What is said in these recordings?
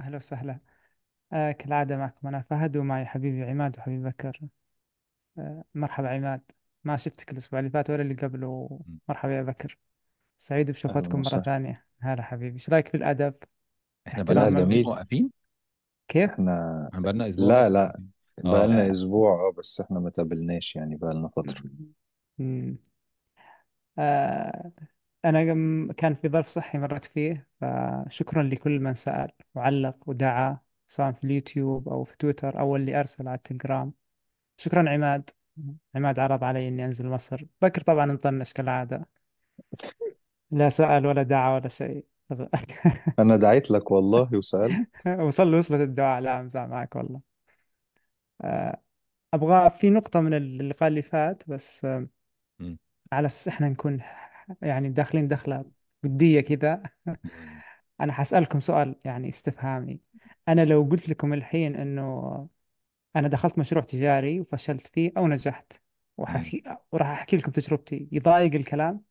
أهلا وسهلا. آه كالعادة معكم أنا فهد ومعي حبيبي عماد وحبيبي بكر. آه مرحبا عماد. ما شفتك الأسبوع اللي فات ولا اللي قبله مم. مرحبا يا بكر. سعيد أهلا بشوفتكم مرة وسهلا. ثانية. هلا حبيبي. إيش رأيك في الأدب؟ إحنا بقالنا أحترام لا أسبوعين جميل موقفين كيف؟ إحنا إحنا بقالنا أسبوع لا بس لا. آه بقالنا أسبوع آه بس إحنا ما تقابلناش يعني بقالنا فترة. مم. آه أنا قم- كان في ظرف صحي مرت فيه فشكرا لكل من سأل وعلق ودعا سواء في اليوتيوب أو في تويتر أو اللي أرسل على التليجرام. شكرا عماد. عماد عرض علي إني أنزل مصر. بكر طبعا مطنش كالعادة. لا سأل ولا دعا ولا شيء. أنا دعيت لك والله وسألت. وصل وصلت الدعاء. لا أمزح معك والله. آه، أبغى في نقطة من اللقاء اللي فات بس آه، مم. على أساس إحنا نكون يعني داخلين دخلة ودية كذا. أنا حسألكم سؤال يعني استفهامي. أنا لو قلت لكم الحين إنه أنا دخلت مشروع تجاري وفشلت فيه أو نجحت. وحكي وراح أحكي لكم تجربتي يضايق الكلام؟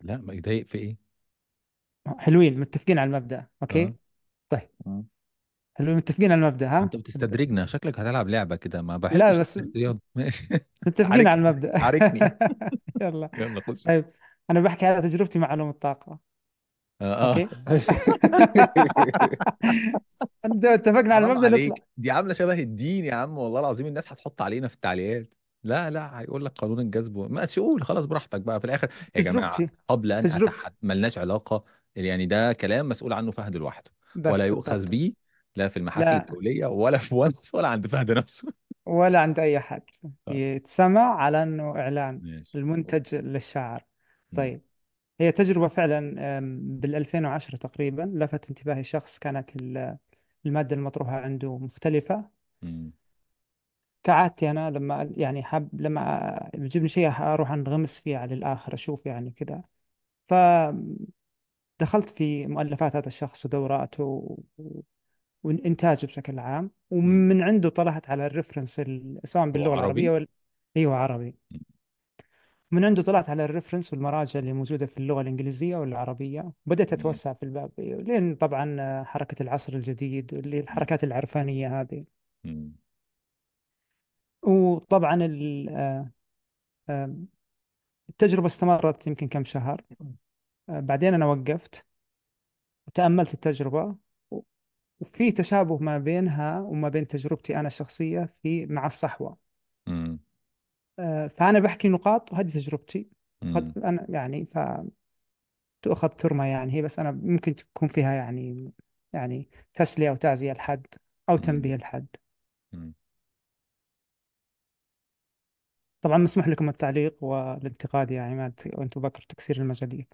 لا ما يضايق في إيه؟ حلوين متفقين على المبدأ آه. أوكي طيب. مم. حلوين متفقين على المبدأ أنت ها بتستدرجنا. شكلك هتلعب لعبة كده ما لا بحبش بس الرياض ماشي. متفقين على عاركني المبدأ. عاركني. يلا. يلا خش. طيب أنا بحكي على تجربتي مع علوم الطاقة. آه آه. أوكي؟ أنت اتفقنا على حرام المبدأ نطلع. عليك. دي عاملة شبه الدين يا عم والله العظيم الناس هتحط علينا في التعليقات. لا لا هيقول لك قانون الجذب ما تقول خلاص براحتك بقى في الآخر. يا جماعة تجربتي قبل أن تجربتي. اتحد ملناش علاقة يعني ده كلام مسؤول عنه فهد لوحده. ولا بس يؤخذ بالضبط به لا في المحافل لا. الدولية ولا في ونس ولا عند فهد نفسه. ولا عند أي أحد آه. يتسمع على أنه إعلان ماشي. المنتج للشاعر مم. طيب. هي تجربة فعلا بال 2010 تقريبا لفت انتباهي شخص كانت ال- المادة المطروحة عنده مختلفة. مم. كعادتي أنا لما يعني حاب لما بيجيبني شيء أروح أنغمس فيه على الآخر أشوف يعني كذا فدخلت في مؤلفات هذا الشخص ودوراته و- وإنتاجه بشكل عام. ومن عنده طلعت على ال reference ال- سواء العربية عربي ولا أيوه عربي مم. من عنده طلعت على ال reference والمراجع اللي موجودة في اللغة الإنجليزية والعربية بدأت مم. أتوسع في الباب لين طبعا حركة العصر الجديد اللي الحركات العرفانية هذه. وطبعا آه، آه، التجربة استمرت يمكن كم شهر آه، بعدين أنا وقفت وتأملت التجربة و- وفي تشابه ما بينها وما بين تجربتي أنا الشخصية في مع الصحوة مم. آه، فأنا بحكي نقاط وهذه تجربتي مم. قد أنا يعني فتؤخذ ترمى يعني هي بس أنا ممكن تكون فيها يعني يعني تسلية أو تعزية لحد أو مم. تنبيه لحد مم. طبعا مسموح لكم التعليق والانتقاد يا عماد وأنتم بكر تكسير المجاديف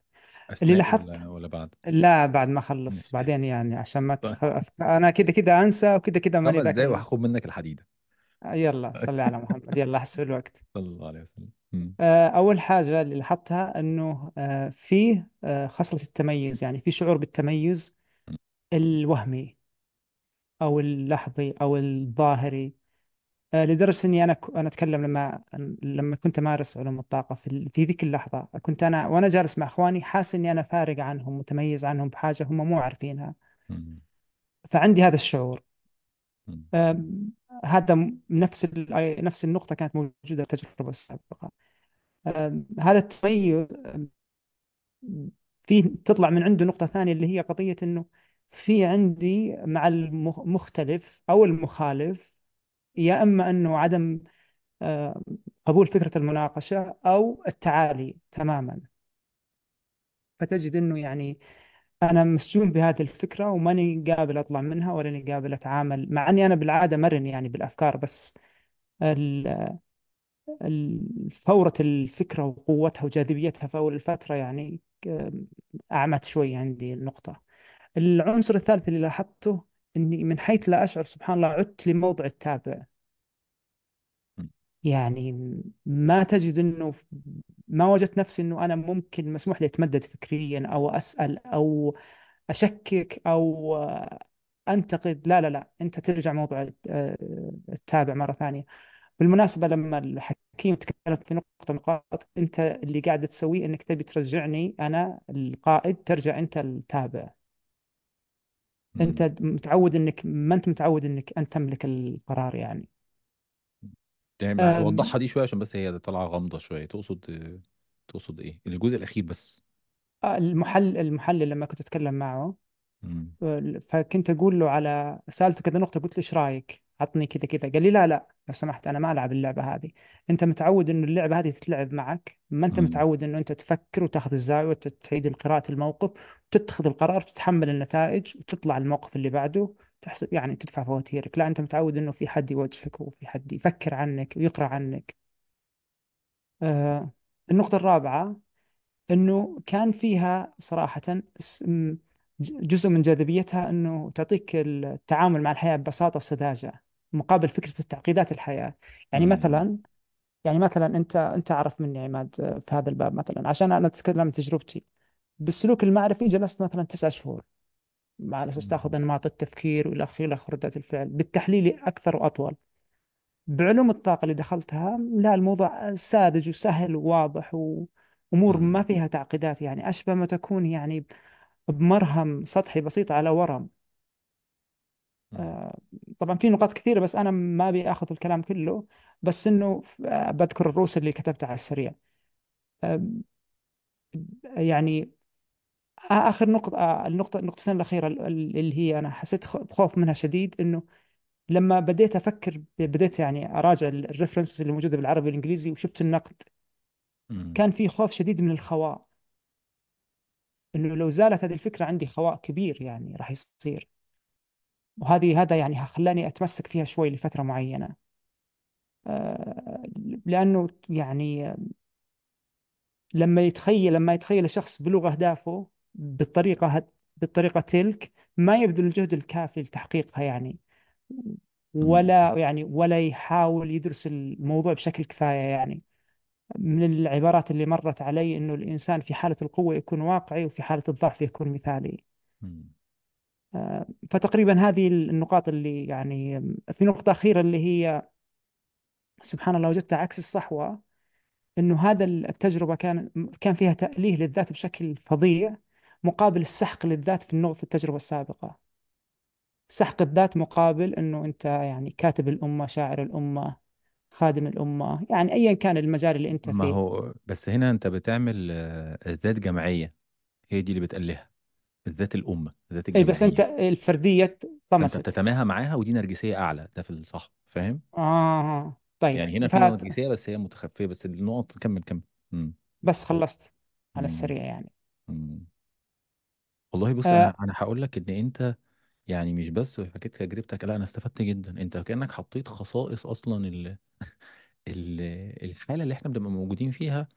اللي لاحظت ولا ولا بعد؟ لا بعد ما ماشي. بعدين يعني عشان ما طيب. تخ... أنا كده كده أنسى وكده كده ماني خمس ذاكر. دقايق وهاخد منك الحديدة يلا صلي على محمد. يلا أحسب الوقت. صلى الله عليه وسلم. مم. آه، أول حاجة اللي لاحظتها أنه آه، فيه آه، خصلة التميز يعني في شعور بالتميز الوهمي أو اللحظي أو الظاهري. آه، لدرجة إني أنا ك- أنا أتكلم لما لما كنت أمارس علوم الطاقة في ال- في ذيك اللحظة كنت أنا وأنا جالس مع إخواني حاسس إني أنا فارق عنهم متميز عنهم بحاجة هم مو عارفينها مم. فعندي هذا الشعور مم. هذا م- نفس ال- نفس النقطة كانت موجودة في التجربة السابقة آم، هذا التميز في تطلع من عنده نقطة ثانية اللي هي قضية إنه في عندي مع المختلف أو المخالف يا إما أنه عدم آه، قبول فكرة المناقشة أو التعالي تماما. فتجد إنه يعني أنا مسجون بهذه الفكرة وماني قابل أطلع منها ولا قابل أتعامل مع إني أنا بالعادة مرن يعني بالأفكار بس فورة الفكرة وقوتها وجاذبيتها في أول الفترة يعني أعمت شوي عندي النقطة. العنصر الثالث اللي لاحظته إني من حيث لا أشعر سبحان الله عدت لموضع التابع. يعني ما تجد إنه ما وجدت نفسي إنه أنا ممكن مسموح لي أتمدد فكريا أو أسأل أو أشكك أو أنتقد. لا لا لا أنت ترجع موضوع آه، التابع مرة ثانية. بالمناسبة لما الحكيم تكلم في نقطة من النقاط أنت اللي قاعد تسويه إنك تبي ترجعني أنا القائد ترجع أنت التابع. أنت. متعود إنك ما أنت متعود إنك انت تملك القرار يعني ما- أم، وضحها دي شوية عشان بس هي طالعة غامضة شوية تقصد تقصد إيه الجزء الأخير بس المحل المحلل لما كنت أتكلم معه مم. فكنت أقول له على سألته كذا نقطة قلت له إيش رأيك؟ عطني كذا كذا. قال لي لا لا لو سمحت أنا ما ألعب اللعبة هذه. أنت متعود إنه اللعبة هذه تتلعب معك؟ ما أنت. متعود إنه أنت تفكر وتاخذ الزاوية وتعيد قراءه الموقف وتتخذ القرار وتتحمل النتائج وتطلع الموقف اللي بعده تحسب يعني تدفع فواتيرك. لا أنت متعود إنه في حد يوجهك وفي حد يفكر عنك ويقرأ عنك. آه النقطة الرابعة إنه كان فيها ج- جزء من جاذبيتها إنه تعطيك التعامل مع الحياة ببساطة وسذاجة. مقابل فكرة التعقيدات الحياة. يعني مم. مثلا يعني مثلا أنت أنت عارف مني عماد آه، في هذا الباب مثلا عشان أنا أتكلم عن تجربتي. بالسلوك المعرفي جلست مثلا تسع شهور على أساس تأخذ انماط التفكير وإلى آخره إلى آخره ردات الفعل. بالتحليل أكثر وأطول. بعلوم الطاقة اللي دخلتها لا الموضوع ساذج وسهل وواضح وأمور ما. فيها تعقيدات. يعني أشبه ما تكون يعني بمرهم سطحي بسيط على ورم. طبعا في نقاط كثيرة بس أنا ما أبي أخذ الكلام كله بس إنه آه، بذكر الرؤوس اللي كتبتها على السريع. آه، يعني آخر نقطة آه، النقطة النقطتين الأخيرة اللي هي أنا حسيت بخوف منها شديد إنه لما بديت أفكر بديت يعني أراجع الريفرنسز اللي موجودة بالعربي والإنجليزي وشفت النقد. كان في خوف شديد من الخواء. إنه لو زالت هذه الفكرة عندي خواء كبير يعني راح يصير. وهذه هذا يعني خلاني أتمسك فيها شوي لفترة معينة. آه، لأنه يعني لما يتخيل لما يتخيل الشخص بلغ أهدافه بالطريقة هت- بالطريقة تلك ما يبذل الجهد الكافي لتحقيقها يعني. ولا يعني ولا يحاول يدرس الموضوع بشكل كفاية يعني. من العبارات اللي مرت علي إنه الإنسان في حالة القوة يكون واقعي وفي حالة الضعف يكون مثالي. فتقريبا هذه النقاط اللي يعني في نقطة أخيرة اللي هي سبحان الله وجدتها عكس الصحوة إنه هذا التجربة كان كان فيها تأليه للذات بشكل فظيع مقابل السحق للذات في النوع في التجربة السابقة. سحق الذات مقابل إنه أنت يعني كاتب الأمة شاعر الأمة خادم الأمة يعني أيا كان المجال اللي أنت ما فيه. هو بس هنا أنت بتعمل آه، ذات جماعيه هي دي اللي بتقلها الذات الأمة الذات أي بس أنت الفردية فانت طمست. بتتماهى معاها ودي نرجسية أعلى ده في الصح فاهم؟ آه طيب يعني هنا في فات نرجسية بس هي متخفية بس النقط كمل كمل. مم. بس خلصت على. السريع يعني. مم. والله بص أنا آه. أنا هقول لك إن أنت يعني مش بس حكيت تجربتك لأ أنا استفدت جدا. أنت كأنك حطيت خصائص أصلا ال ال الحالة اللي إحنا بنبقى موجودين فيها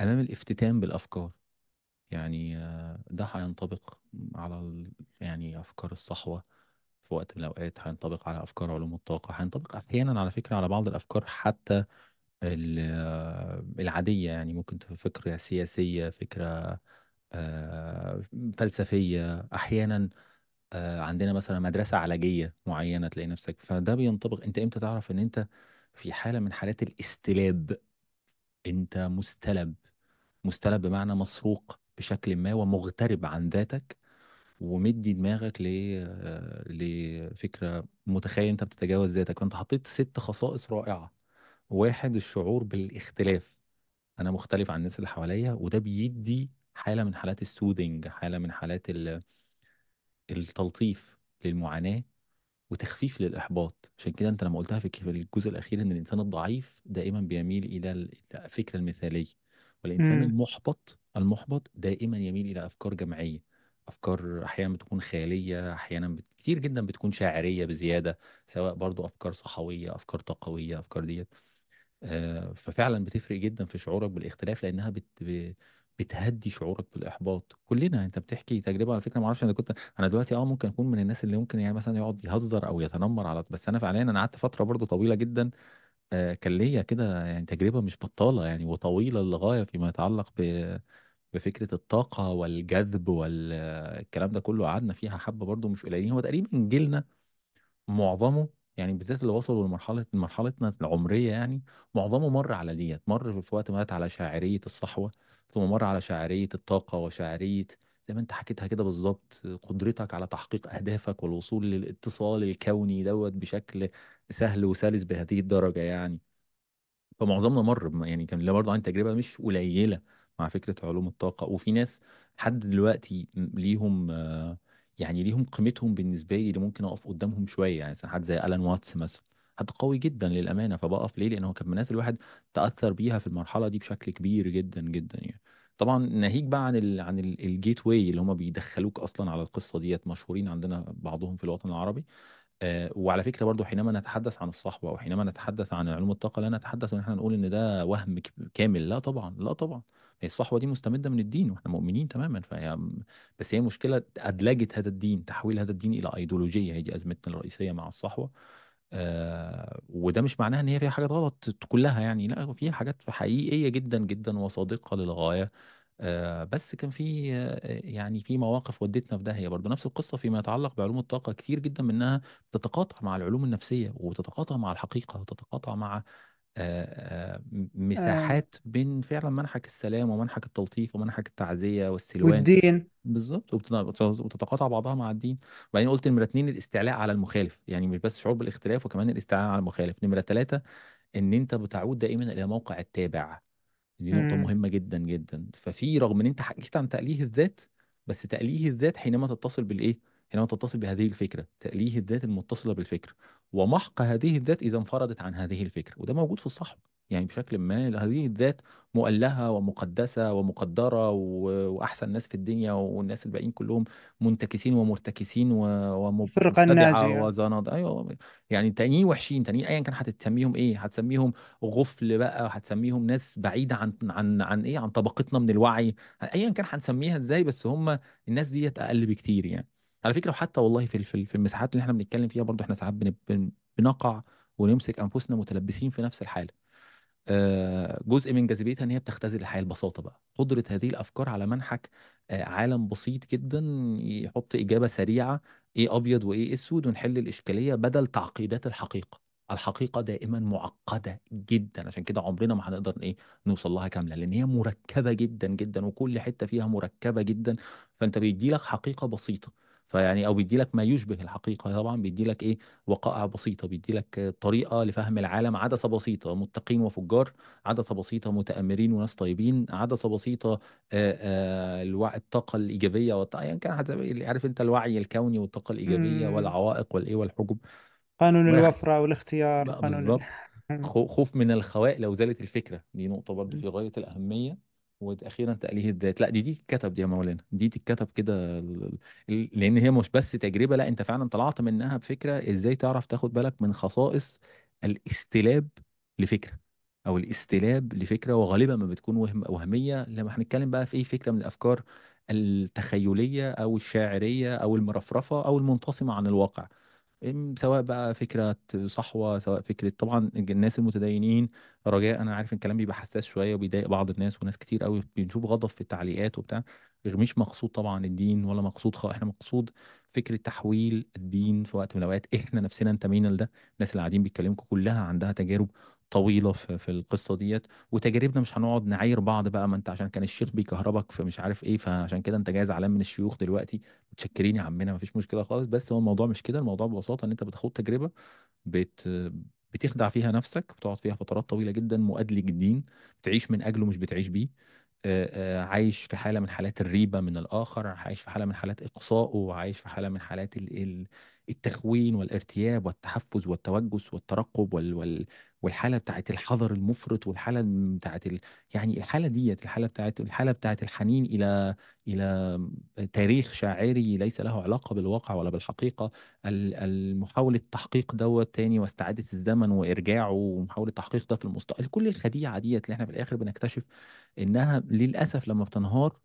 أمام الافتتان بالأفكار. يعني آه، ده هينطبق على. يعني أفكار الصحوة في وقت من الأوقات هينطبق على أفكار علوم الطاقة هينطبق أحيانا على فكرة على بعض الأفكار حتى آه، العادية يعني ممكن تبقى فكرة سياسية فكرة آه، فلسفية أحيانا آه، عندنا مثلا مدرسة علاجية معينة تلاقي نفسك فده بينطبق أنت إمتى تعرف إن أنت في حالة من حالات الاستلاب أنت مستلب مستلب بمعنى مسروق بشكل ما ومغترب عن ذاتك ومدي دماغك ل آه، لفكرة متخيل أنت بتتجاوز ذاتك. فأنت حطيت ست خصائص رائعة. واحد الشعور بالاختلاف. أنا مختلف عن الناس اللي حواليا وده بيدي حالة من حالات السودنج حالة من حالات ال- التلطيف للمعاناة وتخفيف للإحباط. عشان كده أنت لما قلتها في الجزء الأخير إن الإنسان الضعيف دائما بيميل إلى ال- إلى الفكرة المثالية. والإنسان امم المحبط المحبط دائما يميل إلى أفكار جماعية أفكار أحيانا بتكون خيالية أحيانا بت... كتير جدا بتكون شاعرية بزيادة سواء برضو أفكار صحوية أفكار طاقوية أفكار ديت. آه، ففعلا بتفرق جدا في شعورك بالاختلاف لأنها بت... بتهدي شعورك بالإحباط. كلنا أنت بتحكي تجربة على فكرة ما أعرفش أنا كنت أنا دلوقتي آه ممكن أكون من الناس اللي ممكن يعني مثلا يقعد يهزر أو يتنمر على بس أنا فعليا أنا قعدت فترة برضو طويلة جدا آه، كان ليا كده يعني تجربة مش بطالة يعني وطويلة للغاية فيما يتعلق ب... بفكرة الطاقة والجذب والكلام ده كله. قعدنا فيها حبة برضو مش قليلين. هو تقريبا جيلنا معظمه يعني بالذات اللي وصلوا لمرحلة مرحلتنا العمرية يعني معظمه مر على ديت. مر في وقت ما على شاعرية الصحوة ثم مر على شاعرية الطاقة وشاعرية زي ما انت حكيتها كده بالظبط قدرتك على تحقيق أهدافك والوصول للاتصال الكوني دوت بشكل سهل وسلس بهذه الدرجة يعني. فمعظمنا مر يعني كان لنا برضه عن تجربة مش قليلة مع فكرة علوم الطاقة. وفي ناس لحد دلوقتي ليهم يعني ليهم قيمتهم بالنسبة لي اللي ممكن أقف قدامهم شوية. يعني مثلا حد زي ألان واتس مثلا حد قوي جدا للأمانة فبقف ليه؟ لأنه كان من الناس الواحد تأثر بيها في المرحلة دي بشكل كبير جدا جدا يعني. طبعا ناهيك بقى عن ال عن ال gateway اللي هم بيدخلوك أصلا على القصة ديت مشهورين عندنا بعضهم في الوطن العربي. وعلى فكرة برضو حينما نتحدث عن الصحوة أو حينما نتحدث عن علوم الطاقة لا نتحدث إن إحنا نقول إن ده وهم كامل لا طبعا لا طبعا. هي الصحوة دي مستمدة من الدين وإحنا مؤمنين تماما فهي بس هي مشكلة أدلجت هذا الدين تحويل هذا الدين إلى أيديولوجية. هي دي أزمتنا الرئيسية مع الصحوة. آه وده مش معناها إن هي فيها حاجات غلط كلها يعني. لأ فيها حاجات حقيقية جدا جدا وصادقة للغاية. آه، بس كان في آه، يعني في مواقف ودتنا في داهية برضه نفس القصة فيما يتعلق بعلوم الطاقة كتير جدا منها تتقاطع مع العلوم النفسية وتتقاطع مع الحقيقة وتتقاطع مع مساحات بين فعلا منحك السلام ومنحك التلطيف ومنحك التعزية والسلوان. والدين. بالظبط وتتقاطع بعضها مع الدين. وبعدين قلت نمرة اتنين الاستعلاء على المخالف يعني مش بس شعور بالاختلاف وكمان الاستعلاء على المخالف. نمرة ثلاثة إن أنت بتعود دائما إلى موقع التابع. دي نقطة مم. مهمة جدا جدا. ففي رغم إن أنت حكيت عن تأليه الذات بس تأليه الذات حينما تتصل بالإيه؟ حينما تتصل بهذه الفكرة. تأليه الذات المتصلة بالفكرة ومحق هذه الذات إذا انفردت عن هذه الفكرة وده موجود في الصحوة يعني بشكل ما هذه الذات مؤلهة ومقدسة ومقدرة. وأحسن ناس في الدنيا والناس الباقيين كلهم منتكسين ومرتكسين ومبتدعة الناجية وزناد. أيوه. يعني تانيين وحشين تانيين أيا كان هتسميهم إيه؟ هتسميهم غفل بقى وهتسميهم ناس بعيدة عن عن عن إيه؟ عن طبقتنا من الوعي. ايا كان هنسميها إزاي بس هم الناس ديت أقل بكتير يعني. على فكرة وحتى والله في في المساحات اللي إحنا بنتكلم فيها برضو إحنا ساعات بن- بن- بنقع ونمسك أنفسنا متلبسين في نفس الحالة. آه، جزء من جاذبيتها إن هي بتختزل الحياة البساطه بقى. قدرة هذه الأفكار على منحك آه، عالم بسيط جدا يحط إجابة سريعة إيه أبيض وإيه أسود ونحل الإشكالية بدل تعقيدات الحقيقة. الحقيقة دائما معقدة جدا. عشان كده عمرنا ما هنقدر إيه نوصل لها كاملة لأن هي مركبة جدا جدا وكل حتة فيها مركبة جدا. فأنت بيدي لك حقيقة بسيطة. فيعني أو بيدي لك ما يشبه الحقيقة طبعا بيدي لك إيه؟ وقائع بسيطة بيدي لك طريقة لفهم العالم عدسة بسيطة متقين وفجار عدسة بسيطة متآمرين وناس طيبين عدسة بسيطة آه، آه، الوع... الطاقة الإيجابية والط... يعني كان حتى عارف أنت الوعي الكوني والطاقة الإيجابية مم. والعوائق والإيه والحجب. قانون وآخر الوفرة والاختيار قانون ال... بالظبط خو- خوف من الخواء لو زالت الفكرة. دي نقطة برضو. في غاية الأهمية. وأخيرا تأليه الذات. لا دي دي تتكتب دي يا مولانا. دي تتكتب كده لأن هي مش بس تجربة لا أنت فعلا طلعت منها بفكرة إزاي تعرف تاخد بالك من خصائص الاستلاب لفكرة أو الاستلاب لفكرة وغالبا ما بتكون وهم وهمية. لما هنتكلم بقى في أي فكرة من الأفكار التخيلية أو الشاعرية أو المرفرفة أو المنفصمة عن الواقع. سواء بقى فكرة صحوة سواء فكرة طبعا الناس المتدينين رجاء أنا عارف إن الكلام بيبقى حساس شوية وبيضايق بعض الناس وناس كتير قوي بنشوف غضب في التعليقات وبتاع مش مقصود طبعا الدين ولا مقصود خ... إحنا مقصود فكرة تحويل الدين في وقت من الأوقات إحنا نفسنا انتمينا لده الناس اللي قاعدين بيتكلموا كلها عندها تجارب طويلة في, في القصة ديت وتجاربنا مش هنقعد نعاير بعض بقى ما انت عشان كان الشيخ بيكهربك فمش عارف إيه فعشان كده انت جاي زعلان من الشيوخ دلوقتي. متشكرين يا عمنا مفيش مشكلة خالص. بس هو الموضوع مش كده الموضوع ببساطة ان انت بتاخد تجربة بت بتخدع فيها نفسك بتقعد فيها فترات طويلة جدا مؤدلج الدين بتعيش من أجله مش بتعيش بيه. عايش في حالة من حالات الريبة من الآخر عايش في حالة من حالات إقصائه وعايش في حالة من حالات ال- ال- التخوين والارتياب والتحفز والتوجس والترقب وال وال والحالة بتاعت الحذر المفرط والحالة بتاعت ال يعني الحالة ديت الحالة بتاعت الحالة بتاعت الحنين إلى إلى تاريخ شاعري ليس له علاقة بالواقع ولا بالحقيقة. ال- المحاولة تحقيق دوت تاني واستعادة الزمن وإرجاعه ومحاولة تحقيق ده في المستقبل. كل الخديعة ديت اللي إحنا في الآخر بنكتشف إنها للأسف لما بتنهار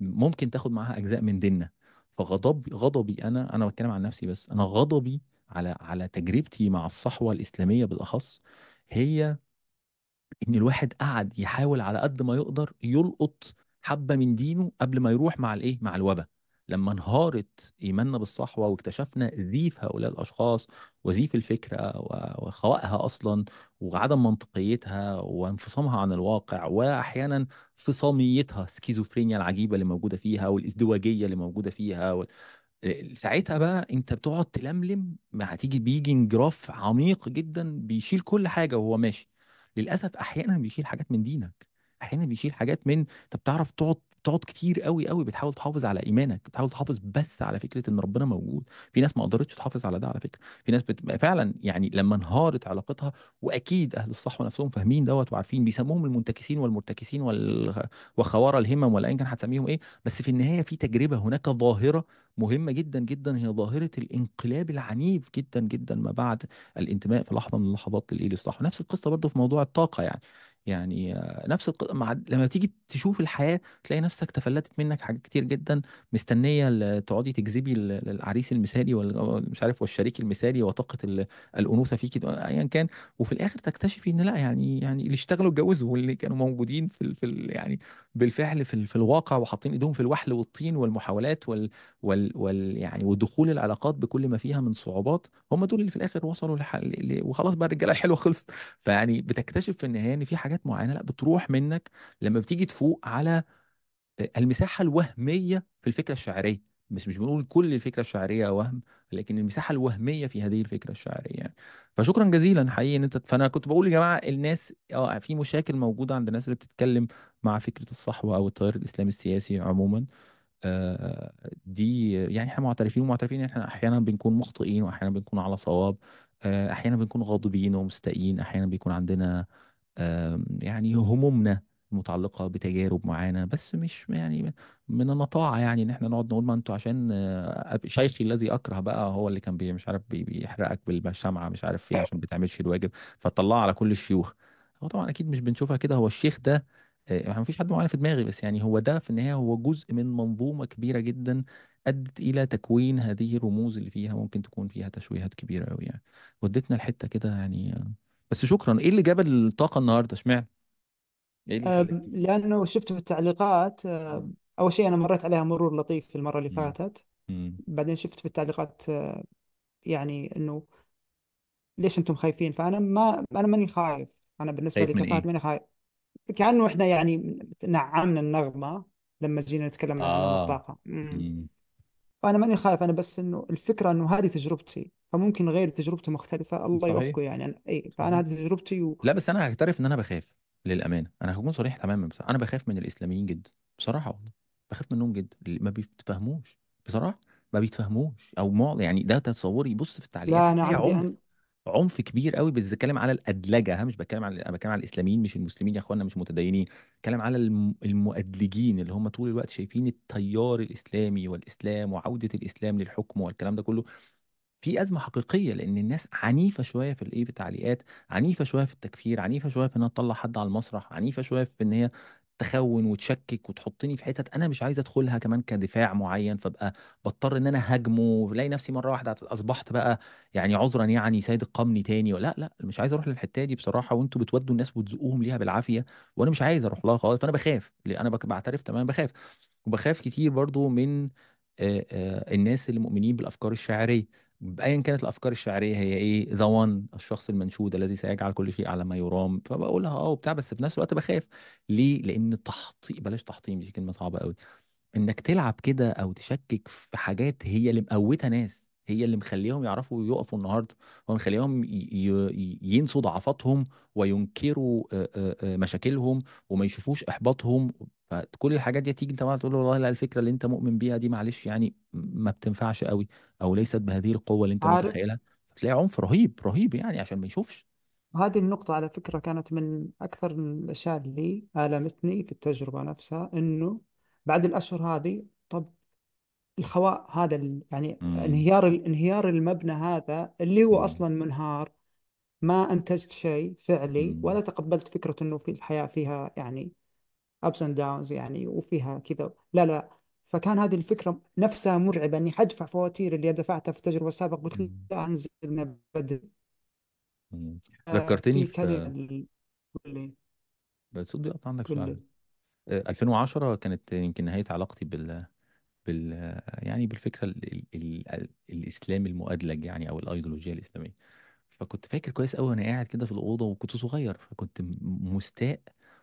ممكن تاخد معاها أجزاء من ديننا. فغضب غضبي أنا أنا بتكلم عن نفسي بس أنا غضبي على على تجربتي مع الصحوة الإسلامية بالأخص هي إن الواحد قعد يحاول على قد ما يقدر يلقط حبة من دينه قبل ما يروح مع الإيه؟ مع الوبا لما انهارت إيماننا بالصحوة واكتشفنا زيف هؤلاء الأشخاص وزيف الفكرة وخوائها أصلا وعدم منطقيتها وانفصامها عن الواقع واحيانا فصاميتها سكيزوفرينيا العجيبة اللي موجودة فيها والازدواجية اللي موجودة فيها وال... ساعتها بقى أنت بتقعد تلملم ما هتيجي بيجي انجراف عميق جدا بيشيل كل حاجة وهو ماشي. للأسف أحيانا بيشيل حاجات من دينك أحيانا بيشيل حاجات من أنت بتعرف تقعد تقعد كتير قوي قوي بتحاول تحافظ على إيمانك بتحاول تحافظ بس على فكرة إن ربنا موجود. في ناس ما قدرتش تحافظ على ده على فكرة. في ناس بت... فعلا يعني لما انهارت علاقتها وأكيد أهل الصحوه نفسهم فاهمين دوت وعارفين بيسموهم المنتكسين والمرتكسين وال... وخوار الهمم ولا ايا كان هتسميهم إيه بس في النهاية في تجربة هناك ظاهرة مهمة جدا جدا هي ظاهرة الانقلاب العنيف جدا جدا ما بعد الانتماء في لحظة من اللحظات للايه للصحوه نفس القصة برضو في موضوع الطاقة يعني. يعني نفس الق... مع... لما تيجي تشوف الحياة تلاقي نفسك تفلتت منك حاجات كتير جدا مستنية ل- تقعدي تجذبي ال- العريس المثالي ولا مش عارف والشريك المثالي وطاقة ال- الأنوثة فيك أيا كان. وفي الآخر تكتشفي إن لأ يعني يعني اللي اشتغلوا اتجوزوا واللي كانوا موجودين في ال... في ال... يعني بالفعل في ال... في الواقع وحاطين إيدهم في الوحل والطين والمحاولات وال... وال... وال... يعني ودخول العلاقات بكل ما فيها من صعوبات هم دول اللي في الآخر وصلوا لح... وخلاص بقى الرجالة الحلوة خلصت. فيعني بتكتشف في النهاية إن في حاجات معينة لأ بتروح منك لما بتيجي تفوق على المساحة الوهمية في الفكرة الشعرية. مش مش بنقول كل الفكرة الشعرية وهم لكن المساحة الوهمية في هذه الفكرة الشعرية يعني. فشكرا جزيلا حقيقي إن أنت فأنا كنت بقول يا جماعة الناس آه في مشاكل موجودة عند الناس اللي بتتكلم مع فكرة الصحوة أو التيار الإسلامي السياسي عموما. آه، دي يعني إحنا معترفين ومعترفين إن إحنا أحيانا بنكون مخطئين واحيانا بنكون على صواب. آه، أحيانا بنكون غاضبين ومستائين. أحيانا بيكون عندنا يعني همومنا المتعلقة بتجارب معانا بس مش يعني من النطاعة يعني إن إحنا نقعد نقول ما أنتوا عشان آه، شيخي الذي أكره بقى هو اللي كان مش عارف بي- بيحرقك بالشمعة مش عارف فيه عشان بتعملش الواجب فتطلعها على كل الشيوخ. هو طبعا أكيد مش بنشوفها كده هو الشيخ ده آه، ما فيش حد معين في دماغي بس يعني هو ده في النهاية هو جزء من منظومة كبيرة جدا أدت إلى تكوين هذه الرموز اللي فيها ممكن تكون فيها تشويهات كبيرة أوي يعني. ودتنا الحتة كده يعني آه، بس شكرا. إيه اللي جاب الطاقة النهاردة؟ اشمعنى؟ إيه اللي آه، خلاك؟ لأنه شفت في التعليقات آه، مم. أول شيء أنا مريت عليها مرور لطيف في المرة اللي مم. فاتت. مم. بعدين شفت في التعليقات آه، يعني إنه ليش أنتم خايفين؟ فأنا ما أنا ماني خايف. أنا بالنسبة لي خايف من كفهد إيه؟ ماني خايف. كأنه إحنا يعني نعمنا النغمة لما جينا نتكلم عن علوم آه. الطاقة. مم. مم. فأنا ماني خايف أنا بس إنه الفكرة إنه هذه تجربتي فممكن غير تجربته مختلفة. الله صحيح. يوفقه يعني. أنا إي فأنا صحيح هذه تجربتي و... لا بس أنا هعترف إن أنا بخاف للأمانة. أنا هكون صريح تماما بس أنا بخاف من الإسلاميين جدا بصراحة والله. بخاف منهم جدا اللي ما بيتفهموش بصراحة ما بيتفهموش. أو يعني ده تصوري. بص في التعليقات لا أنا هتلاقي عندي عنف عن... عنف كبير قوي بس بتكلم على الأدلجة ها مش بتكلم على أنا بتكلم على الإسلاميين مش المسلمين يا إخوانا مش متدينين بتكلم على الم... المؤدلجين اللي هم طول الوقت شايفين التيار الإسلامي والإسلام وعودة الإسلام للحكم والكلام ده كله. في أزمة حقيقية لأن الناس عنيفة شوية في الإيه في التعليقات عنيفة شوية في التكفير عنيفة شوية في إنها تطلع حد على المسرح عنيفة شوية في إن هي تخون وتشكك وتحطني في حتت أنا مش عايز أدخلها كمان كدفاع معين فابقى بضطر إن أنا هاجمه الاقي نفسي مرة واحدة أصبحت بقى يعني عذرا يعني سيد القمني تاني لا لا مش عايز أروح للحتة دي بصراحة وانتوا بتودوا الناس وتزقوهم ليها بالعافية وأنا مش عايز أروح لها خالص فأنا بخاف أنا بعترف تماما بخاف وبخاف كتير برضو من الناس اللي مؤمنين بالأفكار الشاعرية. ايا كانت الأفكار الشعرية هي إيه؟ ذا وان الشخص المنشود الذي سيجعل كل شيء على ما يرام. فبقولها آه وبتاع بس في نفس الوقت بخاف. ليه؟ لأن التحطيم بلاش تحطيم دي كلمة صعبة قوي إنك تلعب كده أو تشكك في حاجات هي اللي مقوتة ناس هي اللي مخليهم يعرفوا يقفوا النهارده هو مخليهم ي- ي- ينسوا ضعفاتهم وينكروا مشاكلهم وما يشوفوش إحباطهم. فكل الحاجات دي تيجي انت بقى تقول له والله لا الفكرة اللي انت مؤمن بيها دي معلش يعني ما بتنفعش قوي أو ليست بهذه القوة اللي انت عارف متخيلها فتلاقي عنف رهيب رهيب يعني عشان ما يشوفش. هذه النقطة على فكرة كانت من أكثر الأشياء اللي آلمتني في التجربة نفسها إنه بعد الأشهر هذه طب الخواء هذا ال- يعني امم انهيار انهيار المبنى هذا اللي هو امم أصلا منهار ما أنتجت شيء فعلي ولا تقبلت فكرة إنه في الحياة فيها يعني ups and downs يعني وفيها كذا. لا لا. فكان هذه الفكرة نفسها مرعبة إني حدفع فواتير اللي دفعتها في التجربة السابقة قلت لا أنزلنا بدري آه، ذكرتني في بس الصوت بيقطع عندك فعلا لي. آه، 2010 كانت يمكن نهاية علاقتي بال بال يعني بالفكرة ال... ال... ال... الإسلام المؤدلج يعني أو الأيديولوجية الإسلامية. فكنت فاكر كويس قوي وأنا قاعد كده في الأوضة وكنت صغير فكنت مستاء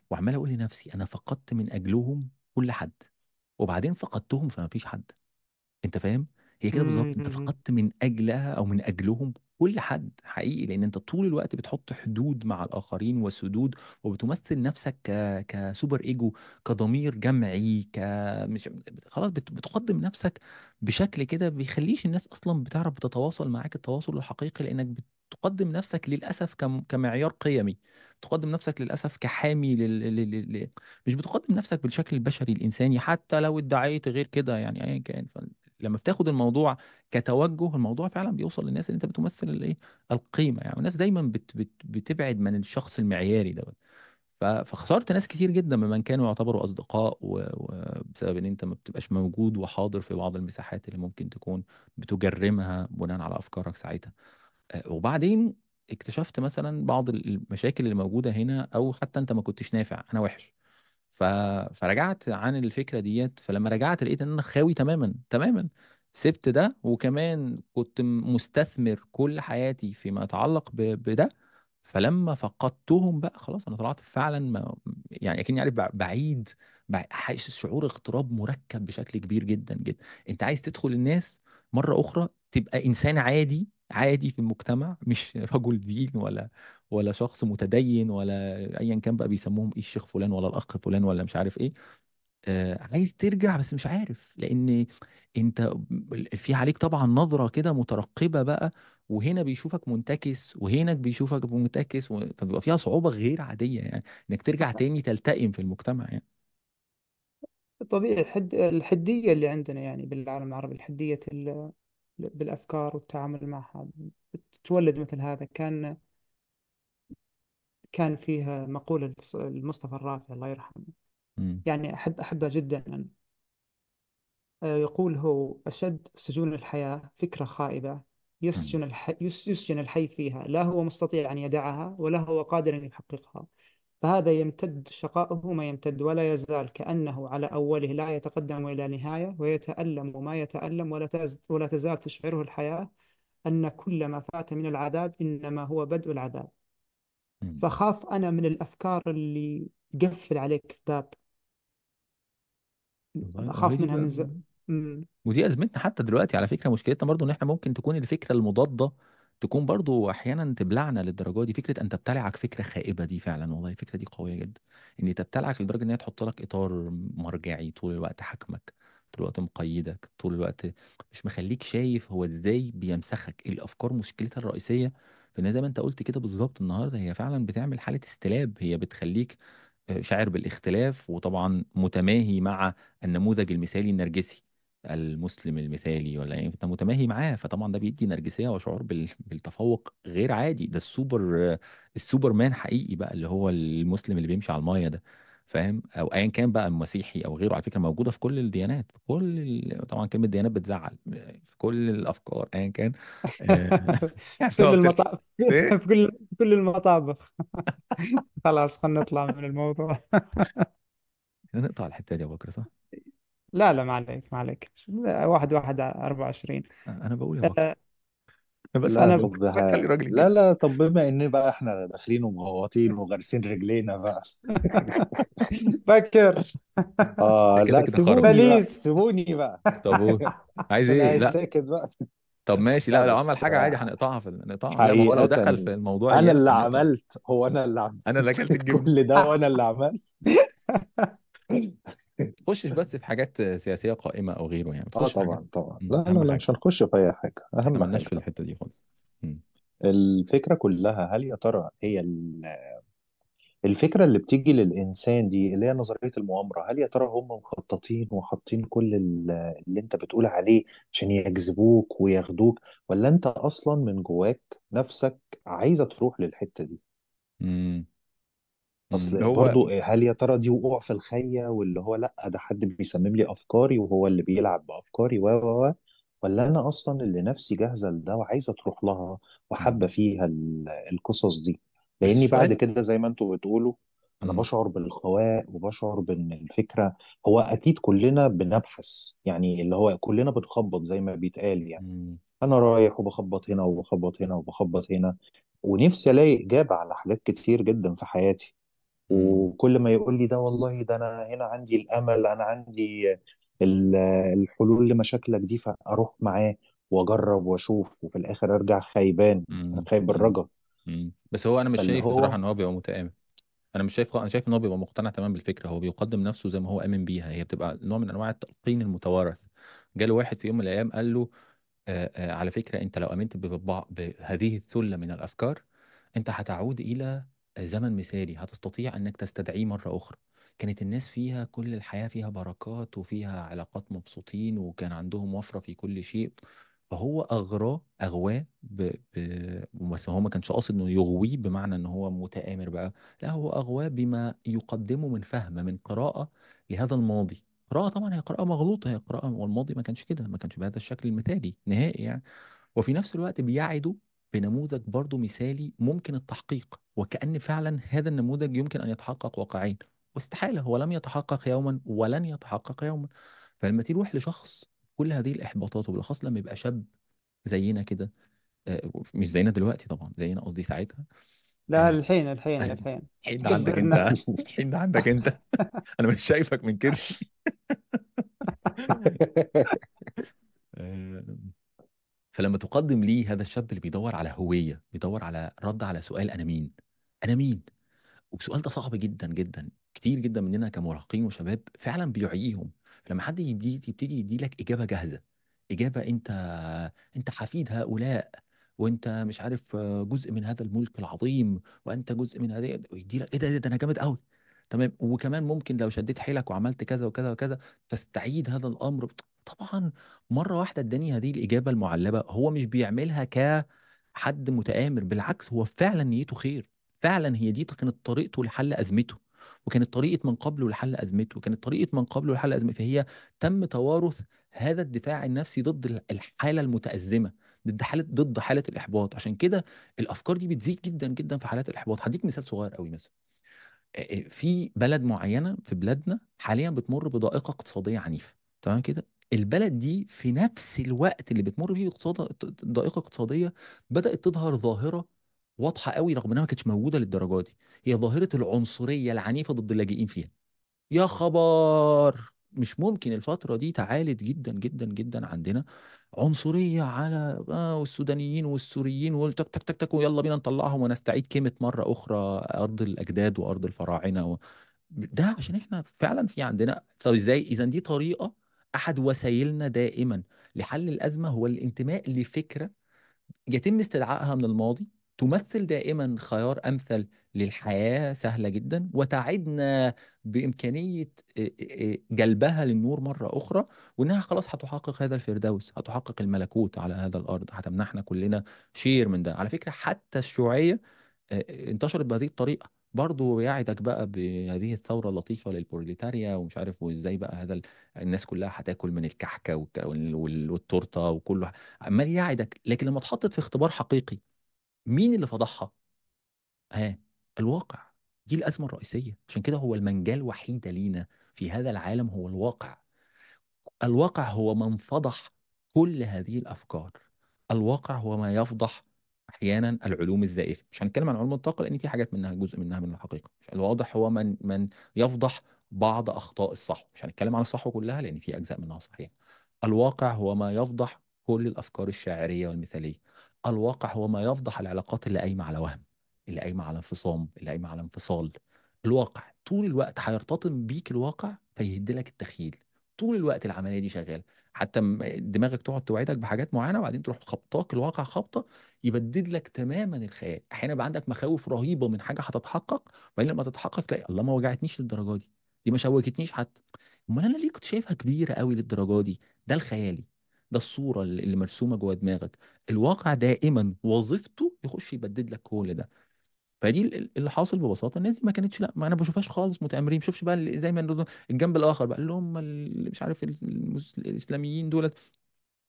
وعمال أقول لنفسي أنا فقدت من أجلهم كل حد وبعدين فقدتهم فما فيش حد أنت فاهم هي كده بالظبط أنت مم. فقدت من أجلها أو من أجلهم كل حد حقيقي لأن أنت طول الوقت بتحط حدود مع الآخرين وسدود وبتمثل نفسك ك... كسوبر إيجو كضمير جمعي ك مش خلاص بت... بتقدم نفسك بشكل كده بيخليش الناس أصلا بتعرف بتتواصل معاك التواصل الحقيقي لأنك بتقدم نفسك للأسف كم... كمعيار قيمي تقدم نفسك للأسف كحامي لل... لل... لل... مش بتقدم نفسك بالشكل البشري الإنساني حتى لو ادعيت غير كده يعني ايا كان. لما بتاخد الموضوع كتوجه الموضوع فعلا بيوصل للناس ان أنت بتمثل الإيه؟ القيمة يعني الناس دايما بت بت بتبعد من الشخص المعياري ده ف- فخسرت ناس كتير جدا ممن كانوا يعتبروا أصدقاء و- وبسبب إن أنت ما بتبقاش موجود وحاضر في بعض المساحات اللي ممكن تكون بتجرمها بناء على أفكارك ساعتها. وبعدين اكتشفت مثلا بعض المشاكل اللي موجودة هنا أو حتى أنت ما كنتش نافع أنا وحش. ف... فرجعت عن الفكرة ديت فلما رجعت لقيت إن أنا خاوي تماما تماما. سبت ده وكمان كنت مستثمر كل حياتي فيما يتعلق ب... بده. فلما فقدتهم بقى خلاص أنا طلعت فعلا ما يعني أكني عارف بع- بعيد بع- حاسس شعور اغتراب مركب بشكل كبير جدا جدا. أنت عايز تدخل الناس مرة أخرى تبقى إنسان عادي عادي في المجتمع مش رجل دين ولا ولا شخص متدين ولا ايا كان بقى بيسموهم إيه الشيخ فلان ولا الأخ فلان ولا مش عارف إيه. آه عايز ترجع بس مش عارف لأن أنت في عليك طبعا نظرة كده مترقبة بقى وهنا بيشوفك منتكس وهناك بيشوفك منتكس و... فبيبقى فيها صعوبة غير عادية يعني إنك ترجع تاني تلتئم في المجتمع يعني. طبيعي الحد الحدية اللي عندنا يعني بالعالم العربي الحدية ال- بالأفكار والتعامل معها تولد مثل هذا. كان كان فيها مقولة لمصطفى الرافع الله يرحمه. يعني أحب أحبها جدا. أنا آه، يقول هو أشد سجون الحياة فكرة خائبة. يسجن الحي يس- يسجن الحي فيها. لا هو مستطيع أن يدعها ولا هو قادر أن يحققها. فهذا يمتد شقاؤه ما يمتد ولا يزال كأنه على أوله لا يتقدم إلى نهاية ويتألم ما يتألم ولا تز ولا تزال تشعره الحياة أن كل ما فات من العذاب إنما هو بدء العذاب. فخاف أنا من الأفكار اللي تقفل عليك باب. أخاف منها من ز... ودي أزمتنا حتى دلوقتي. على فكرة مشكلتنا برضو إن إحنا ممكن تكون الفكرة المضادة تكون برضو أحيانا تبلعنا للدرجة دي. فكرة أن تبتلعك فكرة خائبة دي فعلا والله الفكرة دي قوية جدا. إن تبتلعك لدرجة إن هي تحط لك إطار مرجعي طول الوقت حاكمك طول الوقت مقيدك طول الوقت مش مخليك شايف هو إزاي بيمسخك. الأفكار مشكلتها الرئيسية فان زي ما أنت قلت كده بالظبط النهارده هي فعلا بتعمل حالة استلاب. هي بتخليك شاعر بالاختلاف وطبعا متماهي مع النموذج المثالي النرجسي. المسلم المثالي ولا يعني انت متماهي معاه فطبعا ده بيدي نرجسية وشعور بال- بالتفوق غير عادي. ده ال super ال superman حقيقي بقى اللي هو المسلم اللي بيمشي على المايه ده فاهم؟ أو ايا كان بقى مسيحي أو غيره على فكرة موجودة في كل الديانات في كل ال... طبعا كلمة ديانات بتزعل في كل الأفكار ايا كان. آه، يعني كل هو بتل... المطابخ إيه؟ في كل في كل المطابخ. خلاص خلينا نطلع من الموضوع. نقطع الحتة دي يا بكر صح؟ لا لا ما عليك ما عليك. واحد واحد أربعة وعشرين. أنا بقول يا بكر آه، بس لا أنا أنا طب. بخلي راجل لا كده لا طب بما إن بقى إحنا داخلين ومغوطين وغارسين رجلينا بقى. فكر آه كده لا كده خرج سيبوني بقى بليز سيبوني بقى. طب قول عايز أنا إيه؟ قاعد لا. ساكت بقى. طب ماشي. لا لا لو عمل بس حاجة عادي آه، هنقطعها في نقطعها. لا ما هو لو حقيقة. دخل في الموضوع أنا اللي هنقطع عملت هو أنا اللي أنا اللي أكلت عملت الجبن كل ده وأنا اللي عملت. تخشش بس في حاجات سياسية قائمة أو غيره يعني آه تخش في حاجات طبعا طبعا. مم، لا لا أهم لا حاجة. مش هنخش في أي حاجة. إحنا اهم حاجة في الحتة دي خالص. مم. الفكرة كلها هل يا ترى هي ال- الفكرة اللي بتيجي للإنسان دي اللي هي نظرية المؤامرة هل يا ترى هم مخططين وحاطين كل ال- اللي أنت بتقول عليه عشان يجذبوك وياخدوك ولا أنت أصلا من جواك نفسك عايزة تروح للحتة دي؟ مم. أصل هو برضو هل يا ترى دي وقوع في الخية واللي هو لأ ده حد بيسمم لي أفكاري وهو اللي بيلعب بأفكاري و و و ولا أنا أصلا اللي نفسي جاهزة لده وعايزة تروح لها وحابة. فيها ال- القصص دي لأني بعد السؤال كده زي ما أنتوا بتقولوا أنا مم. بشعر بالخواء وبشعر بإن الفكرة هو أكيد كلنا بنبحث يعني اللي هو كلنا بنخبط زي ما بيتقال يعني مم. أنا رايح وبخبط هنا وبخبط هنا وبخبط هنا ونفسي ألاقي إجابة على حاجات كتير جدا في حياتي. وكل ما يقول لي ده والله ده أنا هنا عندي الأمل أنا عندي ال- الحلول لمشاكلك دي فأروح معاه وأجرب وأشوف وفي الآخر أرجع خيبان أنا مم. خايب مم. بالرجا مم. بس هو أنا مش فاللي شايف بصراحة هو إن هو بيبقى متآمر أنا مش شايف أنا شايف إن هو بيبقى مقتنع تماما بالفكرة هو بيقدم نفسه زي ما هو آمن بيها هي بتبقى نوع من أنواع التلقين المتوارث جاله واحد في يوم من الأيام قال له آه، آه، على فكرة أنت لو ببعض بهذه الثلة من الأفكار أنت هتعود إلى زمن مثالي هتستطيع أنك تستدعيه مرة أخرى. كانت الناس فيها كل الحياة فيها بركات وفيها علاقات مبسوطين وكان عندهم وفرة في كل شيء. فهو أغراه أغواه ب... ب... بس هو ما كانش قاصد إنه يغويه بمعنى إن هو متآمر بقى. لا هو أغواه بما يقدمه من فهم من قراءة لهذا الماضي. قراءة طبعا هي قراءة مغلوطة هي قراءة والماضي ما كانش كده ما كانش بهذا الشكل المثالي نهائي يعني. وفي نفس الوقت بيعدوا بنموذج برضو مثالي ممكن التحقيق وكأن فعلا هذا النموذج يمكن أن يتحقق واقعيا. واستحالة هو لم يتحقق يوما ولن يتحقق يوما. فلما تروح لشخص كل هذه الإحباطات وبالأخص لما يبقى شاب زينا كده آه، مش زينا دلوقتي طبعا زينا قصدي ساعتها. لا آه، الحين الحين الحين. الحين ده عندك أنت الحين ده عندك أنت. أنا مش شايفك من كرسي آه، فلما تقدم لي هذا الشاب اللي بيدور على هوية بيدور على رد على سؤال أنا مين؟ أنا مين؟ والسؤال ده صعب جدا جدا. كتير جدا مننا كمراهقين وشباب فعلا بيعييهم. لما حد يبتدي يبتدي يديلك إجابة جاهزة إجابة أنت أنت حفيد هؤلاء وأنت مش عارف جزء من هذا الملك العظيم وأنت جزء من هذه ويديلك إيه ده إيه ده أنا جامد قوي تمام؟ وكمان ممكن لو شديت حيلك وعملت كذا وكذا وكذا تستعيد هذا الأمر. طبعا مرة واحدة اداني هذه الإجابة المعلبة هو مش بيعملها كحد متآمر بالعكس هو فعلا نيته خير فعلا هي دي كانت طريقته لحل أزمته وكانت طريقة من قبله لحل أزمته وكانت طريقة من قبله لحل أزمته فهي تم توارث هذا الدفاع النفسي ضد ال- الحالة المتأزمة ضد حالة ضد حالة الإحباط. عشان كده الأفكار دي بتزيد جدا جدا في حالات الإحباط. هديك مثال صغير قوي مثلا. في بلد معينة في بلادنا حاليا بتمر بضائقة اقتصادية عنيفة تمام كده؟ البلد دي في نفس الوقت اللي بتمر فيه اقتصاد ضائقة اقتصادية بدأت تظهر ظاهرة واضحة قوي رغم إنها ما كانتش موجودة للدرجة دي. هي ظاهرة العنصرية العنيفة ضد اللاجئين فيها. يا خبر! مش ممكن الفترة دي تعالت جدا جدا جدا عندنا عنصرية على آه والسودانيين والسوريين والتك تك تك تك ويلا بينا نطلعهم ونستعيد كلمة مرة أخرى أرض الأجداد وأرض الفراعنة و... ده عشان إحنا فعلا في عندنا. طب إزاي؟ إذا دي طريقة أحد وسائلنا دائما لحل الأزمة هو الانتماء لفكرة يتم استدعائها من الماضي تمثل دائما خيار أمثل للحياة سهلة جدا وتعدنا بإمكانية آه، آه، جلبها للنور مرة أخرى وإنها خلاص هتحقق هذا الفردوس هتحقق الملكوت على هذا الأرض هتمنحنا كلنا share من ده. على فكرة حتى الشيوعية آه، انتشرت بهذه الطريقة. برضو يعدك بقى بهذه الثورة اللطيفة للبروليتاريا ومش عارف وإزاي بقى هذا ال- الناس كلها هتاكل من الكحكة والك- وال- وال- والتورتة وكله عمال يعدك لكن لما اتحطت في اختبار حقيقي مين اللي فضحها؟ ها الواقع. دي الأزمة الرئيسية. عشان كده هو المنجال الوحيد لينا في هذا العالم هو الواقع. الواقع هو من فضح كل هذه الأفكار. الواقع هو ما يفضح أحيانا العلوم الزائفة مش هنتكلم عن علوم الطاقه لأن في حاجات منها جزء منها من الحقيقة. مش الواضح هو من من يفضح بعض أخطاء الصحو مش هنتكلم عن الصحو كلها لأن في أجزاء منها صحيحة. الواقع هو ما يفضح كل الأفكار الشاعرية والمثالية. الواقع هو ما يفضح العلاقات اللي قايمة على وهم اللي قايمة على انفصام اللي قايمة على انفصال. الواقع طول الوقت هيرتطم بيك الواقع فيهدلك التخيل. طول الوقت العملية دي شغالة. حتى دماغك تقعد توعدك بحاجات معينة وبعدين تروح خبطاك الواقع خبطة يبدد لك تماما الخيال. أحيانا يبقى عندك مخاوف رهيبة من حاجة هتتحقق وبعدين لما تتحقق تلاقي الله ما وجعتنيش للدرجة دي. دي ما شوكتنيش حتى. أمال أنا ليه كنت شايفها كبيرة قوي للدرجة دي؟ ده الخيالي. ده الصورة اللي مرسومة جوه دماغك. الواقع دائما وظيفته يخش يبدد لك كل ده. فدي ال- اللي حاصل ببساطة الناس دي ما كانتش لأ ما أنا بشوفهاش خالص متآمرين ما بشوفش بقى زي ما الجنب الآخر بقى اللي هم اللي مش عارف الإسلاميين دولت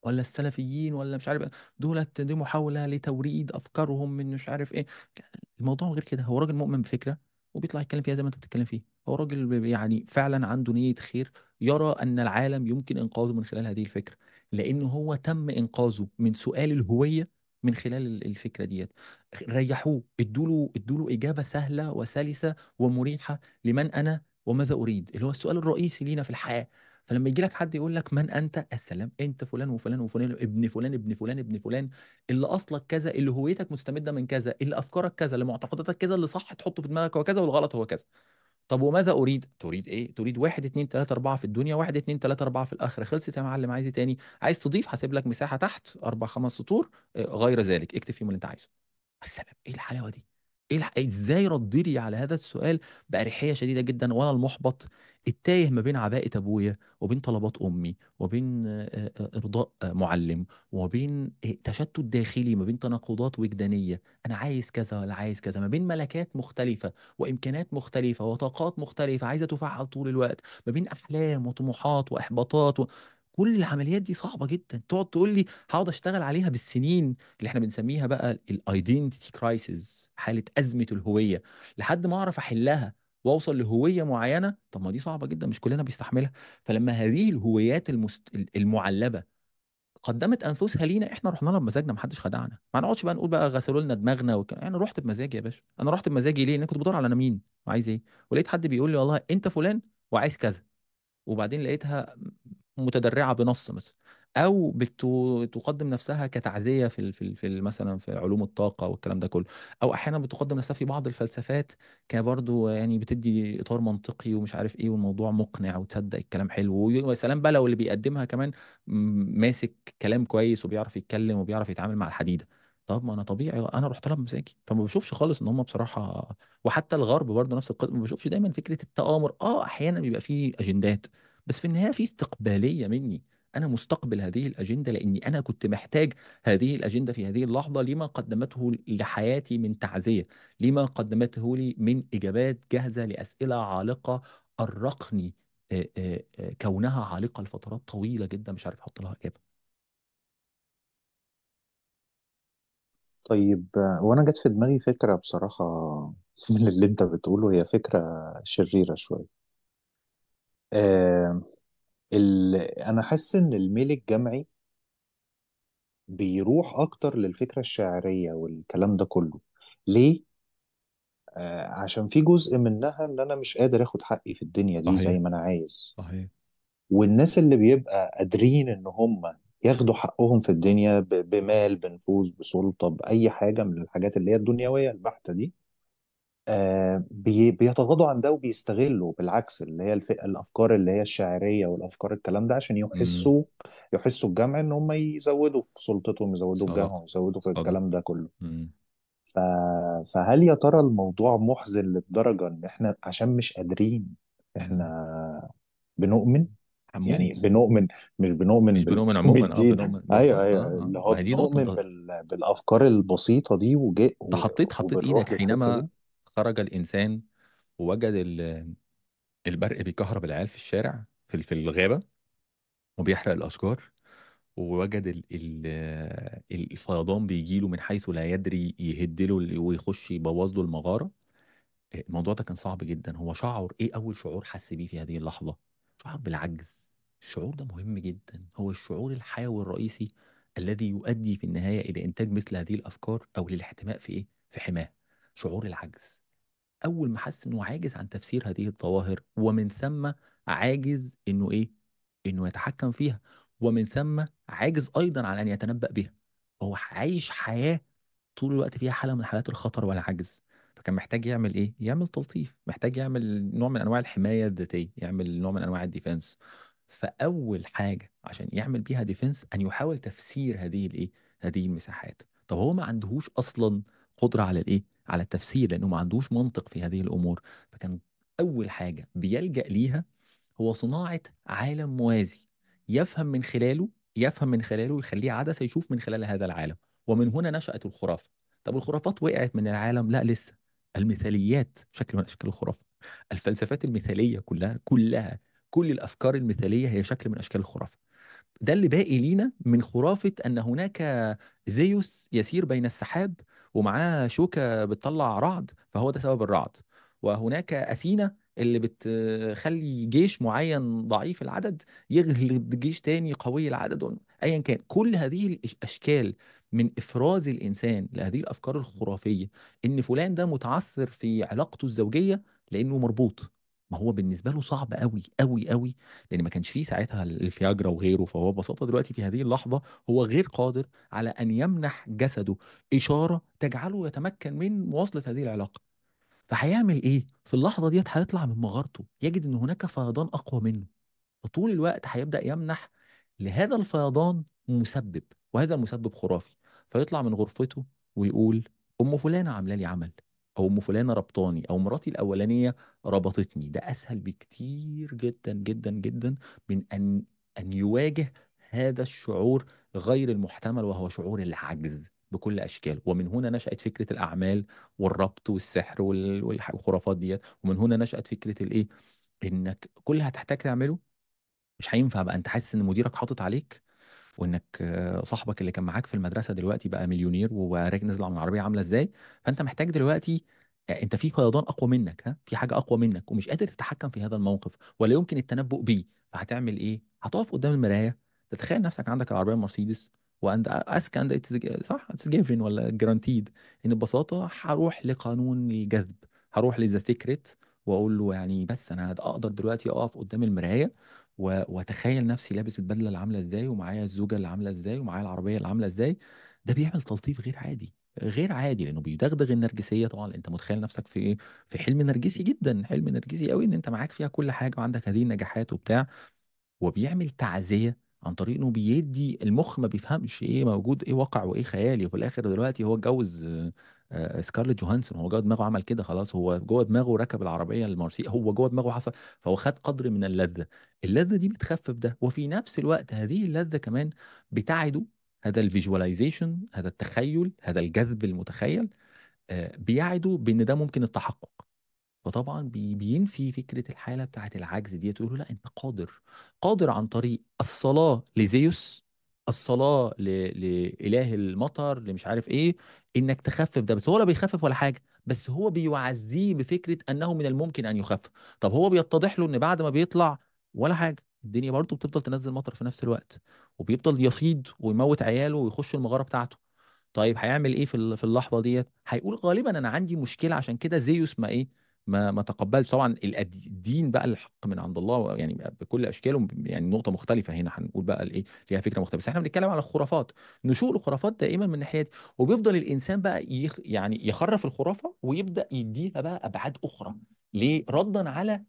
ولا السلفيين ولا مش عارف دولت دي محاولة لتوريد أفكارهم من مش عارف إيه. الموضوع غير كده هو راجل مؤمن بفكرة وبيطلع يتكلم فيها زي ما أنت بتتكلم فيه. هو راجل يعني فعلا عنده نية خير يرى أن العالم يمكن إنقاذه من خلال هذه الفكرة لأن هو تم إنقاذه من سؤال الهوية من خلال ال- الفكرة ديت. ريحوه ادوله ادوله إجابة سهلة وسلسة ومريحة لمن أنا وماذا أريد. اللي هو السؤال الرئيسي لينا في الحياة. فلما يجي لك حد يقول لك من أنت؟ السلام أنت فلان وفلان وفلان ابن فلان ابن فلان ابن فلان. اللي أصلك كذا اللي هويتك مستمدة من كذا اللي أفكارك كذا اللي معتقداتك كذا اللي صح تحطه في دماغك هو كذا والغلط هو كذا. طب وماذا أريد؟ تريد إيه؟ تريد واحد اتنين تلاتة أربعة في الدنيا واحد اتنين تلاتة أربعة في الآخرة. خلصت يا معلم عايز إيه تاني؟ عايز تضيف؟ هسيب لك مساحة تحت أربع خمس سطور آه، غير ذلك. اكتب فيهم اللي أنت عايزه. السلام إيه الحلاوة دي؟ إيه الح... إزاي ردي لي على هذا السؤال بأريحية شديدة جدا وأنا المحبط التايه ما بين عباءة أبويا وبين طلبات أمي وبين إرضاء معلم وبين تشتت داخلي ما بين تناقضات وجدانية. أنا عايز كذا ولا عايز كذا. ما بين ملكات مختلفة وإمكانات مختلفة وطاقات مختلفة عايزة تفعل طول الوقت. ما بين أحلام وطموحات وإحباطات و... كل العمليات دي صعبة جدا. تقعد تقول لي هقعد أشتغل عليها بالسنين اللي إحنا بنسميها بقى ال identity crisis حالة أزمة الهوية. لحد ما أعرف أحلها وأوصل لهوية معينة طب ما دي صعبة جدا مش كلنا بيستحملها. فلما هذه الهويات المست... المعلبة قدمت أنفسها لينا إحنا رحنا لها بمزاجنا ما حدش خدعنا. ما نقعدش بقى نقول بقى غسلوا لنا دماغنا وك... أنا رحت بمزاجي يا باشا. أنا رحت بمزاجي ليه؟ لأن كنت بدور على أنا مين وعايز إيه. ولقيت حد بيقول لي والله أنت فلان وعايز كذا. وبعدين لقيتها متدرعة بنص مثلا أو بتقدم نفسها كتعزية في في في مثلا في علوم الطاقة والكلام ده كله. أو أحيانا بتقدم نفسها في بعض الفلسفات كبرضو يعني بتدي إطار منطقي ومش عارف إيه والموضوع مقنع وتصدق الكلام حلو. ويا سلام بقى لو اللي بيقدمها كمان ماسك كلام كويس وبيعرف يتكلم وبيعرف يتعامل مع الحديده طب ما أنا طبيعي أنا رحت لها بمزاجي فما بشوفش خالص إن هم بصراحة وحتى الغرب برضه نفس القصة ما بشوفش دايما فكرة التآمر. آه أحيانا بيبقى فيه أجندات. بس في النهاية في استقبالية مني. أنا مستقبل هذه الأجندة لأني أنا كنت محتاج هذه الأجندة في هذه اللحظة لما قدمته لحياتي من تعزية لما قدمته لي من إجابات جاهزة لأسئلة عالقة أرقني آه، آه، آه، كونها عالقة لفترات طويلة جدا مش عارف أحط لها إجابة. طيب وأنا جت في دماغي فكرة بصراحة من اللي أنت بتقوله هي فكرة شريرة شوية. آه ال... أنا حاسس إن الميل الجمعي بيروح أكتر للفكرة الشعرية والكلام ده كله. ليه؟ آه عشان في جزء منها إن أنا مش قادر آخد حقي في الدنيا دي زي صحيح. ما أنا عايز. صحيح. والناس اللي بيبقى قادرين إن هم ياخدوا حقهم في الدنيا ب... بمال بنفوذ بسلطة بأي حاجة من الحاجات اللي هي الدنيوية البحتة دي بي- بيتغاضوا عن ده وبيستغلوا بالعكس اللي هي الف... الأفكار اللي هي الشعريه والأفكار الكلام ده عشان امم. يحسوا يحسوا الجمع إن هم يزودوا في سلطتهم يزودوا في صدق جمعهم يزودوا في صدق الكلام ده كله. امم. ف... فهل يا ترى الموضوع محزن للدرجة إن إحنا عشان مش قادرين امم. إحنا بنؤمن؟ يعني هموت بنؤمن مش بنؤمن مش بال... بنؤمن عموما آه بالدين بنؤمن أيوه بالظبط. أيوه. آه اللي ما هو هي دي نقطة بنؤمن انت بال... بالأفكار البسيطة دي وج... انت و... حطيت حطيت إيدك وبنروح للحته حينما دي. خرج الإنسان ووجد ال- البرق بيكهرب العيال في الشارع في في الغابة وبيحرق الأشجار ووجد ال ال الفيضان بيجيله من حيث لا يدري يهدله ويخش يبوظ له المغارة. الموضوع ده كان صعب جدا. هو شعر إيه أول شعور حس بيه في هذه اللحظة؟ شعر بالعجز. الشعور ده مهم جدا. هو الشعور الحيوي الرئيسي الذي يؤدي في النهاية إلى إنتاج مثل هذه الأفكار أو للاحتماء في إيه؟ في حماة. شعور العجز. أول ما حس إنه عاجز عن تفسير هذه الظواهر ومن ثم عاجز إنه إيه؟ إنه يتحكم فيها ومن ثم عاجز أيضا عن أن يتنبأ بها. هو عايش حياة طول الوقت فيها حالة من حالات الخطر والعجز. فكان محتاج يعمل إيه؟ يعمل تلطيف محتاج يعمل نوع من أنواع الحماية الذاتية يعمل نوع من أنواع ال defense. فأول حاجة عشان يعمل بيها defense أن يحاول تفسير هذه الإيه؟ هذه المساحات. طب هو ما عندهوش أصلا قدرة على الإيه؟ على التفسير لأنه ما عندوش منطق في هذه الأمور. فكان أول حاجة بيلجأ ليها هو صناعة عالم موازي يفهم من خلاله يفهم من خلاله ويخليه عدسة يشوف من خلال هذا العالم. ومن هنا نشأت الخرافة. طب الخرافات وقعت من العالم؟ لا لسه. المثاليات شكل من أشكال الخرافة. الفلسفات المثالية كلها كلها كل الأفكار المثالية هي شكل من أشكال الخرافة. ده اللي باقي لينا من خرافة أن هناك زيوس يسير بين السحاب ومعاه شوكة بتطلع رعد فهو ده سبب الرعد. وهناك أثينا اللي بتخلي جيش معين ضعيف العدد يغلب جيش تاني قوي العدد. ايا كان كل هذه الأشكال من إفراز الإنسان لهذه الأفكار الخرافية إن فلان ده متعثر في علاقته الزوجية لأنه مربوط. ما هو بالنسبة له صعب قوي قوي قوي لأن ما كانش فيه ساعتها الفياجرا وغيره فهو ببساطة دلوقتي في هذه اللحظة هو غير قادر على أن يمنح جسده إشارة تجعله يتمكن من مواصلة هذه العلاقة. فهيعمل إيه؟ في اللحظة ديت هيطلع من مغارته يجد إن هناك فيضان أقوى منه فطول الوقت هيبدأ يمنح لهذا الفيضان مسبب وهذا المسبب خرافي فيطلع من غرفته ويقول أم فلانة عاملة لي عمل أو أم فلانة ربطاني أو مراتي الأولانية ربطتني. ده أسهل بكتير جدا جدا جدا من أن أن يواجه هذا الشعور غير المحتمل وهو شعور العجز بكل أشكاله. ومن هنا نشأت فكرة الأعمال والربط والسحر والخرافات ديت. ومن هنا نشأت فكرة الإيه؟ إنك كل اللي هتحتاج تعمله مش هينفع بقى. أنت حاسس إن مديرك حاطط عليك وإنك آه، صاحبك اللي كان معاك في المدرسة دلوقتي بقى مليونير وراجل نزل من العربية عاملة إزاي فأنت محتاج دلوقتي آه، أنت في فيضان أقوى منك ها في حاجة أقوى منك ومش قادر تتحكم في هذا الموقف ولا يمكن التنبؤ بيه فهتعمل إيه؟ هتقف قدام المراية تتخيل نفسك عندك العربية مرسيدس and ask and it's صح؟ it's given ولا granted إن ببساطة هروح لقانون الجذب هروح ل The Secret وأقول له يعني بس أنا أقدر دلوقتي أقف قدام المراية واتخيل نفسي لابس البدلة اللي عاملة إزاي ومعايا الزوجة اللي عاملة إزاي ومعايا العربية اللي عاملة إزاي. ده بيعمل تلطيف غير عادي غير عادي لأنه بيدغدغ النرجسيه طبعا. أنت متخيل نفسك في إيه؟ في حلم نرجسي جدا حلم نرجسي قوي إن أنت معاك فيها كل حاجة وعندك هذه النجاحات وبتاع. وبيعمل تعزية عن طريق إنه بيدي المخ ما بيفهمش إيه موجود إيه واقع وإيه خيالي وفي الآخر دلوقتي هو اتجوز سكارليت جوهانسون هو جوه دماغه عمل كده خلاص هو جوه دماغه ركب العربية المرسي هو جوه دماغه حصل فهو خد قدر من اللذة. اللذة دي بتخفف ده وفي نفس الوقت هذه اللذة كمان بتعده هذا ال visualization هذا التخيل هذا الجذب المتخيل آه، بيعده بإن ده ممكن التحقق. فطبعا بي- بينفي فكرة الحالة بتاعت العجز دي تقول له لا أنت قادر قادر عن طريق الصلاة لزيوس الصلاة ل... لإله المطر اللي مش عارف إيه إنك تخفف ده بس هو لا بيخفف ولا حاجة بس هو بيعزيه بفكرة أنه من الممكن أن يخفف. طب هو بيتضح له إن بعد ما بيطلع ولا حاجة الدنيا برضه بتفضل تنزل مطر في نفس الوقت وبيفضل يفيض ويموت عياله ويخش المغارة بتاعته. طيب هيعمل إيه في اللحظة ديت؟ هيقول غالبا أنا عندي مشكلة عشان كده زيوس ما إيه ما ما تقبلش. طبعا الدين بقى الحق من عند الله يعني بكل أشكاله يعني نقطة مختلفة هنا هنقول بقى الإيه ليها فكرة مختلفة. بس إحنا بنتكلم على الخرافات. نشوء الخرافات دائما من الناحية دي. وبيفضل الإنسان بقى يخ يعني يخرف الخرافة ويبدأ يديها بقى أبعاد أخرى. ليه؟ ردا على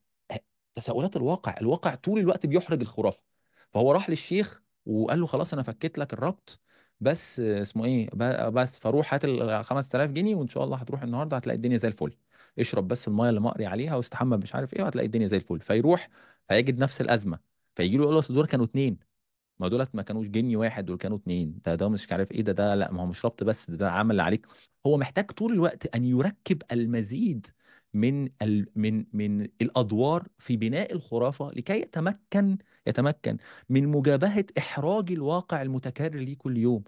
تساؤلات الواقع. الواقع طول الوقت بيحرج الخرافة. فهو راح للشيخ وقال له خلاص أنا فكيت لك الربط بس اسمه إيه بس فروح هات ال 5000 جنيه وإن شاء الله هتروح النهارده هتلاقي الدنيا زي الفل. اشرب بس المايه اللي مقري عليها واستحمى مش عارف إيه وهتلاقي الدنيا زي الفل. فيروح فيجد نفس الأزمة فيجي له يقول له أصل دول كانوا اتنين. ما دولت ما كانوش جني واحد دول كانوا اتنين. ده ده مش عارف إيه ده ده لا ما هو مش ربط بس ده, ده عمل عليك. هو محتاج طول الوقت أن يركب المزيد من ال من من الأدوار في بناء الخرافة لكي يتمكن يتمكن من مجابهة إحراج الواقع المتكرر ليه كل يوم.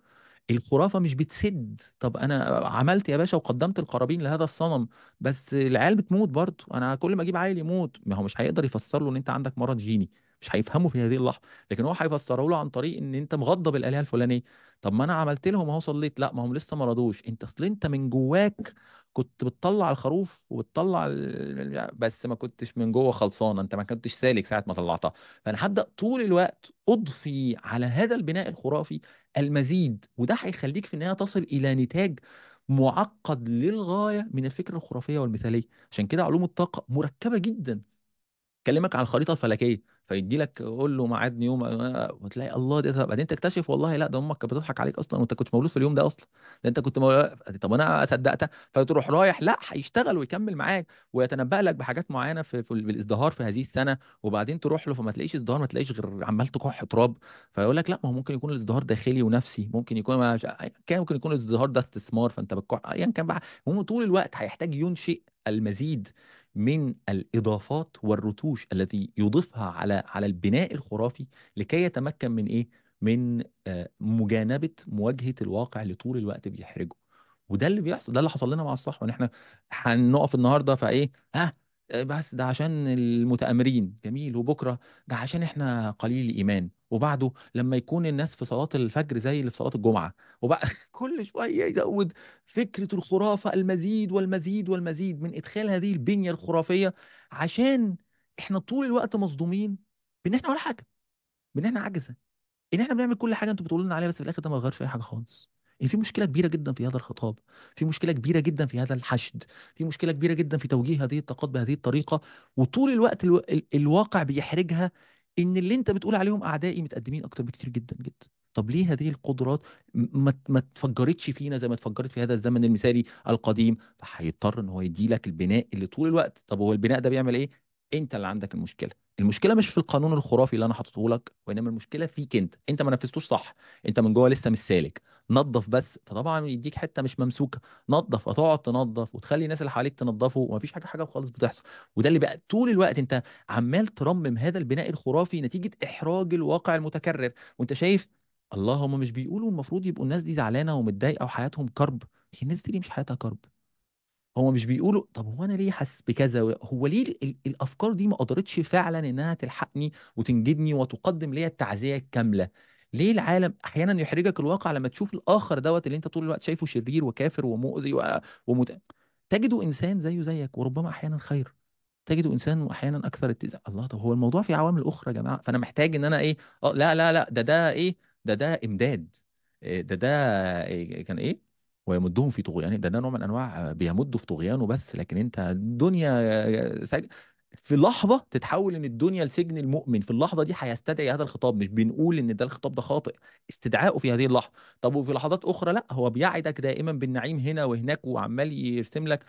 الخرافة مش بتسد. طب أنا عملت يا باشا وقدمت القرابين لهذا الصنم بس العيال بتموت برضه. أنا كل ما أجيب عيل يموت. ما هو مش هيقدر يفسر له إن أنت عندك مرض جيني. مش هيفهمه في هذه اللحظة. لكن هو هيفسره له عن طريق إن أنت مغضب الآلهة الفلانية. طب ما أنا عملت لهم أهو صليت. لا ما هم لسه ما رضوش. أنت أصل أنت من جواك كنت بتطلع الخروف وبتطلع ال- بس ما كنتش من جوه خلصانة. أنت ما كنتش سالك ساعة ما طلعتها. فأنا هبدأ طول الوقت أضفي على هذا البناء الخرافي المزيد وده هيخليك في النهاية تصل إلى نتاج معقد للغاية من الفكرة الخرافية والمثالية. عشان كده علوم الطاقة مركبة جدا. كلمك عن الخريطة الفلكية. فيدي لك قول له ميعاد نيوم آه، وتلاقي الله ده بعدين تكتشف والله لا ده أمك كانت بتضحك عليك أصلا وأنت كنت مولود في اليوم ده أصلا. ده أنت كنت مولود طب أنا صدقتها فتروح رايح لا هيشتغل ويكمل معاك ويتنبأ لك بحاجات معينة في, في بالإزدهار في هذه السنة. وبعدين تروح له فما تلاقيش إزدهار ما تلاقيش غير عمال تكح تراب. فيقول لك لا ما هو ممكن يكون الإزدهار داخلي ونفسي. ممكن يكون كان ممكن يكون الإزدهار ده استثمار فأنت بتكح ايا كان بقى. المهم طول الوقت هيحتاج ينشئ المزيد. من الإضافات والرتوش التي يضيفها على على البناء الخرافي لكي يتمكن من إيه؟ من آه، مجانبة مواجهة الواقع اللي طول الوقت بيحرجه. وده اللي بيحصل ده اللي حصل لنا مع الصحوة. إن إحنا هنقف النهارده فإيه؟ ها بس ده عشان المتآمرين. جميل. وبكرة ده عشان إحنا قليل الإيمان. وبعده لما يكون الناس في صلاة الفجر زي اللي في صلاة الجمعة. وبقى كل شوية يزود فكرة الخرافة المزيد والمزيد والمزيد من إدخال هذه البنية الخرافية عشان إحنا طول الوقت مصدومين بإن إحنا ولا حاجة بإن إحنا عجزه إن إحنا بنعمل كل حاجة أنتوا بتقولوا لنا عليها بس في الآخر ده ما يغيرش أي حاجة خالص. ان في مشكلة كبيرة جدا في هذا الخطاب في مشكلة كبيرة جدا في هذا الحشد في مشكلة كبيرة جدا في توجيه هذه الطاقات بهذه الطريقة وطول الوقت ألو... ال... الواقع بيحرجها إن اللي أنت بتقول عليهم أعدائي متقدمين أكتر بكتير جدا جدا. طب ليه هذه القدرات ما ما اتفجرتش فينا زي ما اتفجرت في هذا الزمن المثالي القديم؟ فهيضطر إن هو يدي لك البناء اللي طول الوقت طب هو البناء ده بيعمل إيه؟ أنت اللي عندك المشكلة. المشكلة مش في القانون الخرافي اللي أنا حاطه لك وإنما المشكلة فيك أنت. أنت ما نفذتوش صح. أنت من جوه لسه مش سالك. نظف بس. فطبعا يديك حتة مش ممسوكة. نظف. هتقعد تنظف وتخلي الناس اللي حواليك تنظفه ومفيش حاجة حاجة خالص بتحصل. وده اللي بقى طول الوقت أنت عمال ترمم هذا البناء الخرافي نتيجة إحراج الواقع المتكرر. وأنت شايف الله هم مش بيقولوا المفروض يبقوا الناس دي زعلانة ومتضايقة وحياتهم كرب. هي الناس دي مش حياتها كرب؟ هو مش بيقولوا طب هو أنا ليه حاسس بكذا؟ هو ليه ال- ال- الأفكار دي ما قدرتش فعلا إنها تلحقني وتنجدني وتقدم لي التعزية الكاملة؟ ليه العالم أحيانا يحرجك الواقع لما تشوف الآخر دوت اللي أنت طول الوقت شايفه شرير وكافر ومؤذي ومت... تجده إنسان زيه زيك وربما أحيانا خير. تجده إنسان أحيانا أكثر اتزان الله طب هو الموضوع في عوامل أخرى يا جماعة؟ فأنا محتاج إن أنا إيه؟ آه لا لا لا ده ده إيه؟ ده ده إمداد. إيه ده ده إيه كان إيه؟ ويمدهم في طغيان. ده ده نوع من أنواع بيمدوا في طغيانه بس لكن أنت الدنيا سج... في لحظة تتحول إن الدنيا لسجن المؤمن في اللحظة دي هيستدعي هذا الخطاب. مش بنقول إن ده الخطاب ده خاطئ استدعائه في هذه اللحظة. طب وفي لحظات أخرى لأ هو بيعدك دائما بالنعيم هنا وهناك وعمال يرسم لك.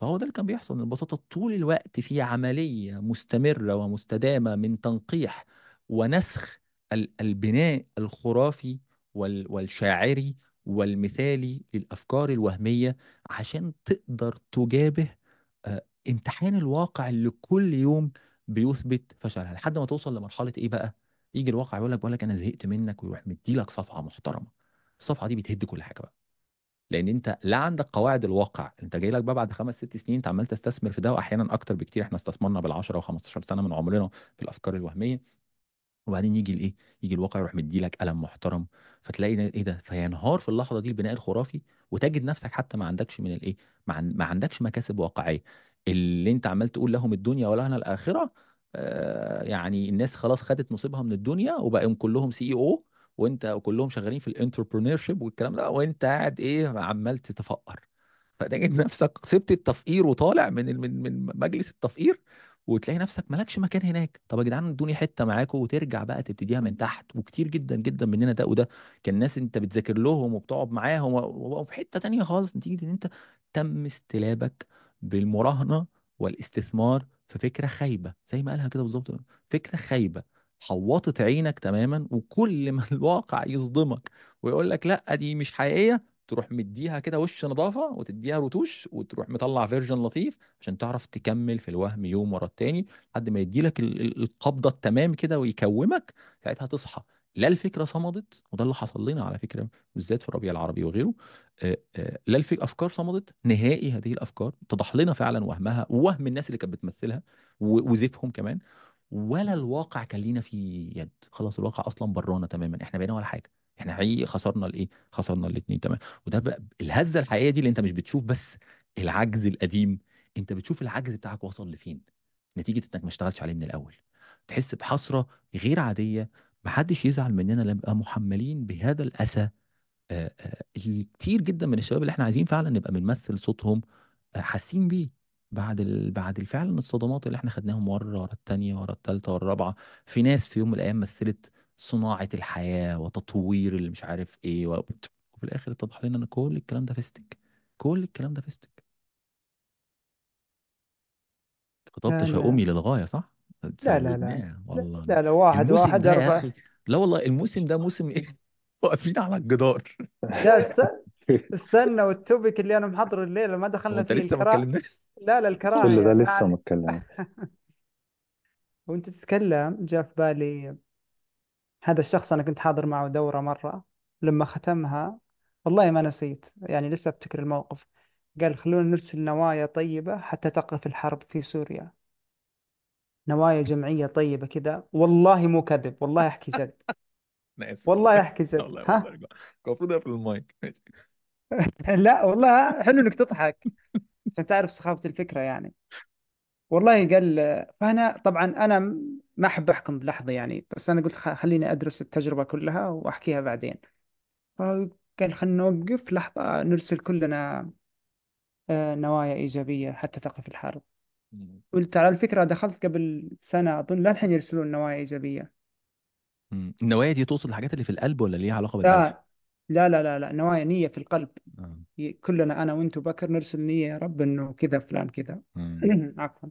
فهو ده اللي كان بيحصل ببساطة طول الوقت في عملية مستمرة ومستدامة من تنقيح ونسخ ال- البناء الخرافي وال- والشاعري والمثالي للأفكار الوهمية عشان تقدر تجابه آه، امتحان الواقع اللي كل يوم بيثبت فشلها. لحد ما توصل لمرحلة إيه بقى؟ يجي الواقع يقول لك بقول لك أنا زهقت منك ويروح مديلك صفحة محترمة. الصفحة دي بتهد كل حاجة بقى. لأن أنت لا عندك قواعد الواقع. أنت جاي لك بقى بعد خمس ست سنين أنت عمال تستثمر في ده واحيانا أكتر بكتير. إحنا استثمرنا بال10 و15 سنة من عمرنا في الأفكار الوهمية. وبعدين يجي الإيه؟ يجي الواقع يروح مديلك قلم محترم فتلاقي إيه ده؟ فينهار في اللحظة دي البناء الخرافي وتجد نفسك حتى ما عندكش من الإيه؟ ما, عن... ما عندكش مكاسب واقعية. اللي أنت عمال تقول لهم الدنيا ولهنا الآخرة آه يعني الناس خلاص خدت نصيبها من الدنيا وبقوا كلهم CEO وأنت كلهم شغالين في ال entrepreneurship والكلام ده وأنت قاعد إيه؟ عمال تتفقر. فتجد نفسك سبت التفقير وطالع من من من مجلس التفقير وتلاقي نفسك مالكش مكان هناك. طب يا جدعان ادوني حتة معاكم وترجع بقى تبتديها من تحت. وكتير جدا جدا مننا ده وده. كان ناس انت بتذاكر لهم وبتقعد معاهم وبقوا في حتة تانية خالص نتيجة إن انت تم استلابك بالمراهنة والاستثمار في فكرة خايبة. زي ما قالها كده بالظبط. فكرة خايبة. حوطت عينك تماما وكل ما الواقع يصدمك ويقول لك لأ دي مش حقيقية تروح مديها كده وش نظافة وتديها رتوش وتروح مطلع فيرجن لطيف عشان تعرف تكمل في الوهم يوم ورا التاني لحد ما يديلك ال- ال- القبضة التمام كده ويكومك ساعتها تصحى. لا الفكرة صمدت وده اللي حصل لنا على فكرة بالذات في الربيع العربي وغيره آه، آه، لا الفك أفكار صمدت نهائي هذه الأفكار اتضح لنا فعلا وهمها ووهم الناس اللي كانت بتمثلها وزيفهم كمان ولا الواقع كان لينا فيه يد خلاص الواقع أصلا برانا تماما إحنا بقينا ولا حاجة. إحنا حقيقي خسرنا الايه خسرنا الاثنين تمام. وده بقى الهزة الحقيقية دي اللي أنت مش بتشوف بس العجز القديم. أنت بتشوف العجز بتاعك وصل لفين؟ نتيجة إنك ما اشتغلتش عليه من الأول. تحس بحسرة غير عادية محدش يزعل مننا لما نبقى محملين بهذا الأسى آه، آه، الكتير جدا من الشباب اللي إحنا عايزين فعلا نبقى بنمثل صوتهم آه، حاسين بيه بعد ال... بعد فعلا الصدمات اللي إحنا خدناهم مرة ورا التانية ورا التالتة ورا الرابعة. في ناس في يوم من الأيام مثلت صناعة الحياة وتطوير اللي مش عارف إيه و... وفي الآخر اتضح لنا إن كل الكلام ده فيستك. كل الكلام ده فيستك. خطاب تشاؤمي للغاية صح؟ لا لا لا. سودناه لا والله لا, لا واحد الموسم واحد ده يا أربع أخي لا والله الموسم ده موسم إيه؟ واقفين على الجدار. لا است... استنى والتوبيك اللي أنا محضره الليلة ما هو دخلنا أنت فيه لسه ما الكرا اتكلمناش؟ لا لا كل الكراهية ده لسه يعني متكلم وأنت تتكلم جاء في بالي هذا الشخص أنا كنت حاضر معه دورة مرة لما ختمها والله ما نسيت يعني لسه أفتكر الموقف. قال خلونا نرسل نوايا طيبة حتى تقف الحرب في سوريا. نوايا جمعية طيبة كذا والله مو كذب والله أحكي جد. أنا اسف والله. والله أحكي جد. والله ها؟ المفروض أقفل المايك. ماشي. لا والله حلو إنك تضحك. عشان تعرف سخافة الفكرة يعني. والله قال فأنا طبعا أنا ما أحب أحكم بلحظة يعني بس أنا قلت خ- خليني أدرس التجربة كلها وأحكيها بعدين فقال خلينا نوقف لحظة نرسل كلنا آه، نوايا إيجابية حتى تقف الحرب مم. قلت على الفكرة دخلت قبل سنة أظن للحين يرسلون نوايا إيجابية مم. النوايا دي تقصد الحاجات اللي في القلب ولا ليها علاقة بالقلب؟ لا لا لا لا لا نوايا نية في القلب. آه. ي- كلنا أنا وأنت وبكر نرسل نية يا رب إنه كذا فلان كذا. مم. عفوا.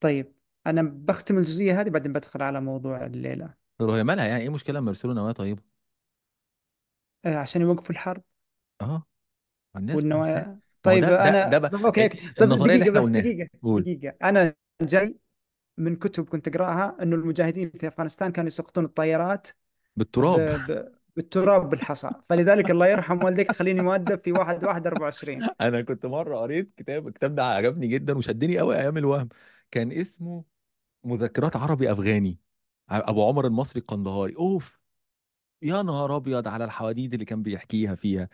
طيب أنا بختم الجزئية هذه بعدين بدخل على موضوع الليلة. طب هي مالها يعني إيه مشكلة لما يرسلوا نوايا طيبة؟ آه، عشان يوقفوا الحرب. آه الناس والنوايا ما هو طيب ده ده ده أنا بقى طب okay ال- okay. طب النظرية اللي دقيقة إحنا بس قلناها دقيقة قول. دقيقة. أنا جاي من كتب كنت أقرأها إنه المجاهدين في أفغانستان كانوا يسقطون الطيارات ب... بالتراب ب... بالتراب بالحصى. فلذلك الله يرحم والديك خليني مؤدب في واحد واحد 24 أنا كنت مرة قريت كتاب الكتاب ده عجبني جدا وشدني قوي أيام الوهم. كان اسمه مذكرات عربي أفغاني. أبو عمر المصري القندهاري. أوف! يا نهار أبيض على الحواديت اللي كان بيحكيها فيها.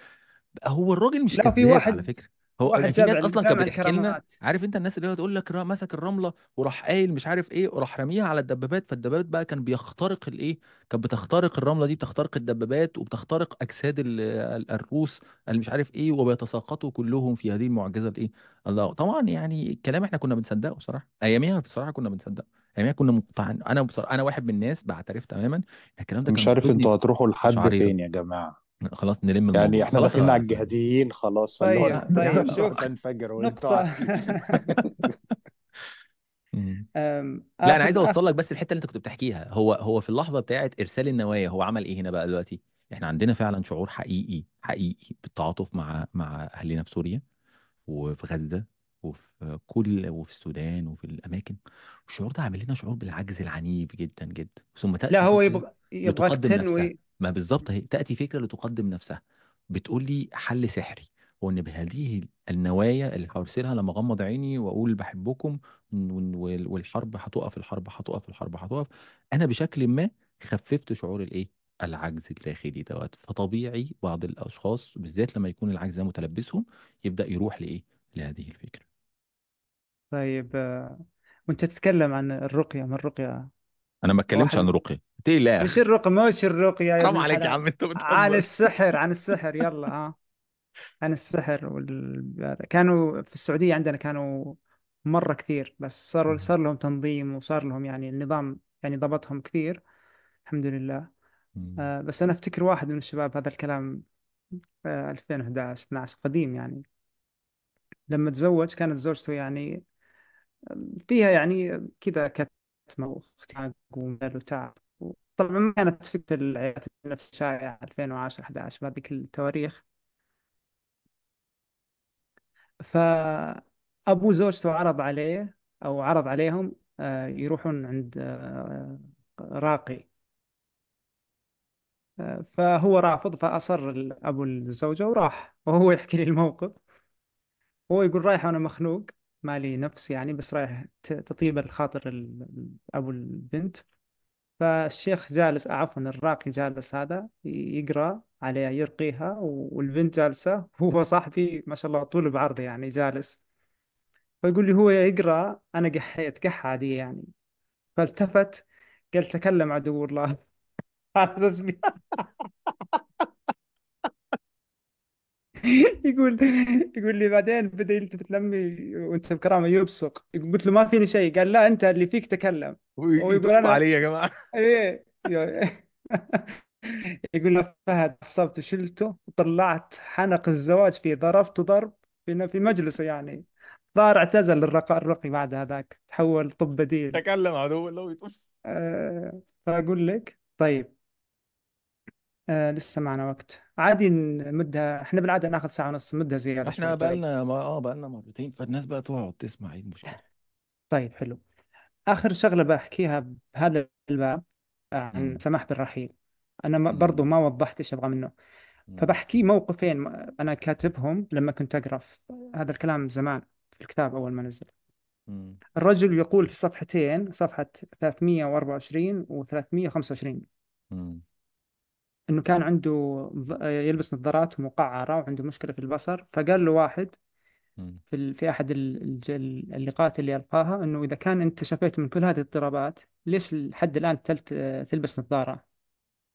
هو الراجل مش لا في كذاب على واحد فكرة. هو واحد في ناس أصلا كانت بتحكي لنا عارف أنت الناس اللي هو تقول لك مسك الرملة وراح قايل مش عارف إيه وراح رميها على الدبابات فالدبابات بقى كان بيخترق الايه كانت بتخترق الرملة دي بتخترق الدبابات وبتخترق أجساد ال- ال- الروس اللي مش عارف إيه وبيتساقطوا كلهم في هذه المعجزة الايه الله طبعا يعني الكلام إحنا كنا بنصدقه بصراحة. أياميها بصراحة كنا بنصدقه. أياميها كنا مقتنعين. أنا بصراحة أنا واحد من الناس بعترف تماما الكلام ده كان مش عارف أنتوا هتروحوا لحد فين يا جماعة؟ خلاص نلم يعني الموضوع إحنا خلاص. داخلين على الجهاديين خلاص فاللي هو طيب لا طيب. شوف مم. أم، لا أنا عايز أوصل لك بس الحتة اللي أنت كنت بتحكيها. هو هو في اللحظة بتاعه إرسال النوايا هو عمل إيه هنا بقى دلوقتي؟ إحنا عندنا فعلا شعور حقيقي حقيقي بالتعاطف مع مع اهلنا في سوريا وفي غزة وفي كل وفي السودان وفي الأماكن. الشعور ده عامل لنا شعور بالعجز العنيف جدا جدا. ثم لا هو يبغى يبغاك لتقدم نفسها. تنوي ما بالظبط هي تأتي فكرة لتقدم نفسها. بتقول لي حل سحري هو ان بهذه النوايا اللي هرسلها لما اغمض عيني وأقول بحبكم وال- وال- والحرب هتقف الحرب هتقف الحرب هتقف. أنا بشكل ما خففت شعور الإيه؟ العجز الداخلي دوت. فطبيعي بعض الأشخاص بالذات لما يكون العجز ده متلبسهم يبدأ يروح لإيه؟ لهذه الفكرة. طيب آه، وأنت تتكلم عن الرقية ما الرقية؟ أنا ما اتكلمش عن واحد الرقية. يا مش الرقية مش الرقية يا حرام ابن عليك يا الحلال عم انت عن بتهزر السحر عن السحر يلا ها. عن السحر وال... هذا. كانوا في السعودية عندنا كانوا مرة كثير بس صار. صار لهم تنظيم وصار لهم يعني النظام يعني ضبطهم كثير الحمد لله. آه بس أنا أفتكر واحد من الشباب هذا الكلام آه 2011 12 قديم يعني. لما تزوج كانت زوجته يعني فيها يعني كذا كتمة واختناق وملل وتعب. طبعا ما كانت فكرة العيادات النفس شائعة 2010 11 بهذيك التواريخ. فأبو زوجته عرض عليه أو عرض عليهم آه، يروحون عند آه، راقي. آه، فهو رافض فأصر أبو الزوجة وراح وهو يحكي لي الموقف. هو يقول رايح وأنا مخنوق مالي نفس يعني بس رايح تطيب الخاطر ال- ال- أبو البنت. فالشيخ جالس عفوا الراقي جالس هذا يقرأ عليها يرقيها والبنت جالسة هو صاحبي ما شاء الله طول بعرض يعني جالس. فيقول لي هو يقرأ أنا قحيت قحة عادية يعني. فالتفت قال تكلم عدو الله. اسمي يقول يقول لي بعدين بدأ يلتفت لمي وانت بكرامة يبصق. قلت له ما فيني شيء. قال لا انت اللي فيك تكلم. هو يقول ويتوب أنا عليه يا جماعة. إيه يقول له فهد عصبت وشلته وطلعت حنق الزواج فيه ضربته ضرب في مجلسه يعني. ظهر اعتزل الرقي بعد هذاك. تحول طب بديل. تكلم عدو ويتوب أه فأقول لك طيب. أه لسه معنا وقت عادي نمدها إحنا بالعادة ناخذ ساعة ونص مدها زيادة إحنا شوي طيب بقالنا ما آه بقالنا مرتين فالناس بقى تقعد تسمع إيه المشكلة طيب حلو آخر شغلة بحكيها بهذا الباب عن مم. سماح بالرحيل أنا ما- مم. برضو ما وضحت إيش أبغى منه مم. فبحكي موقفين أنا كاتبهم لما كنت في هذا الكلام زمان في الكتاب أول ما نزل مم. الرجل يقول في صفحتين صفحة 324 و 325 مم. إنه كان عنده ض- يلبس نظارات ومقعرة وعنده مشكلة في البصر فقال له واحد. في في أحد اللقاءات اللي ألقاها إنه إذا كان أنت شفيت من كل هذه الاضطرابات ليش لحد الآن تلت تلبس نظارة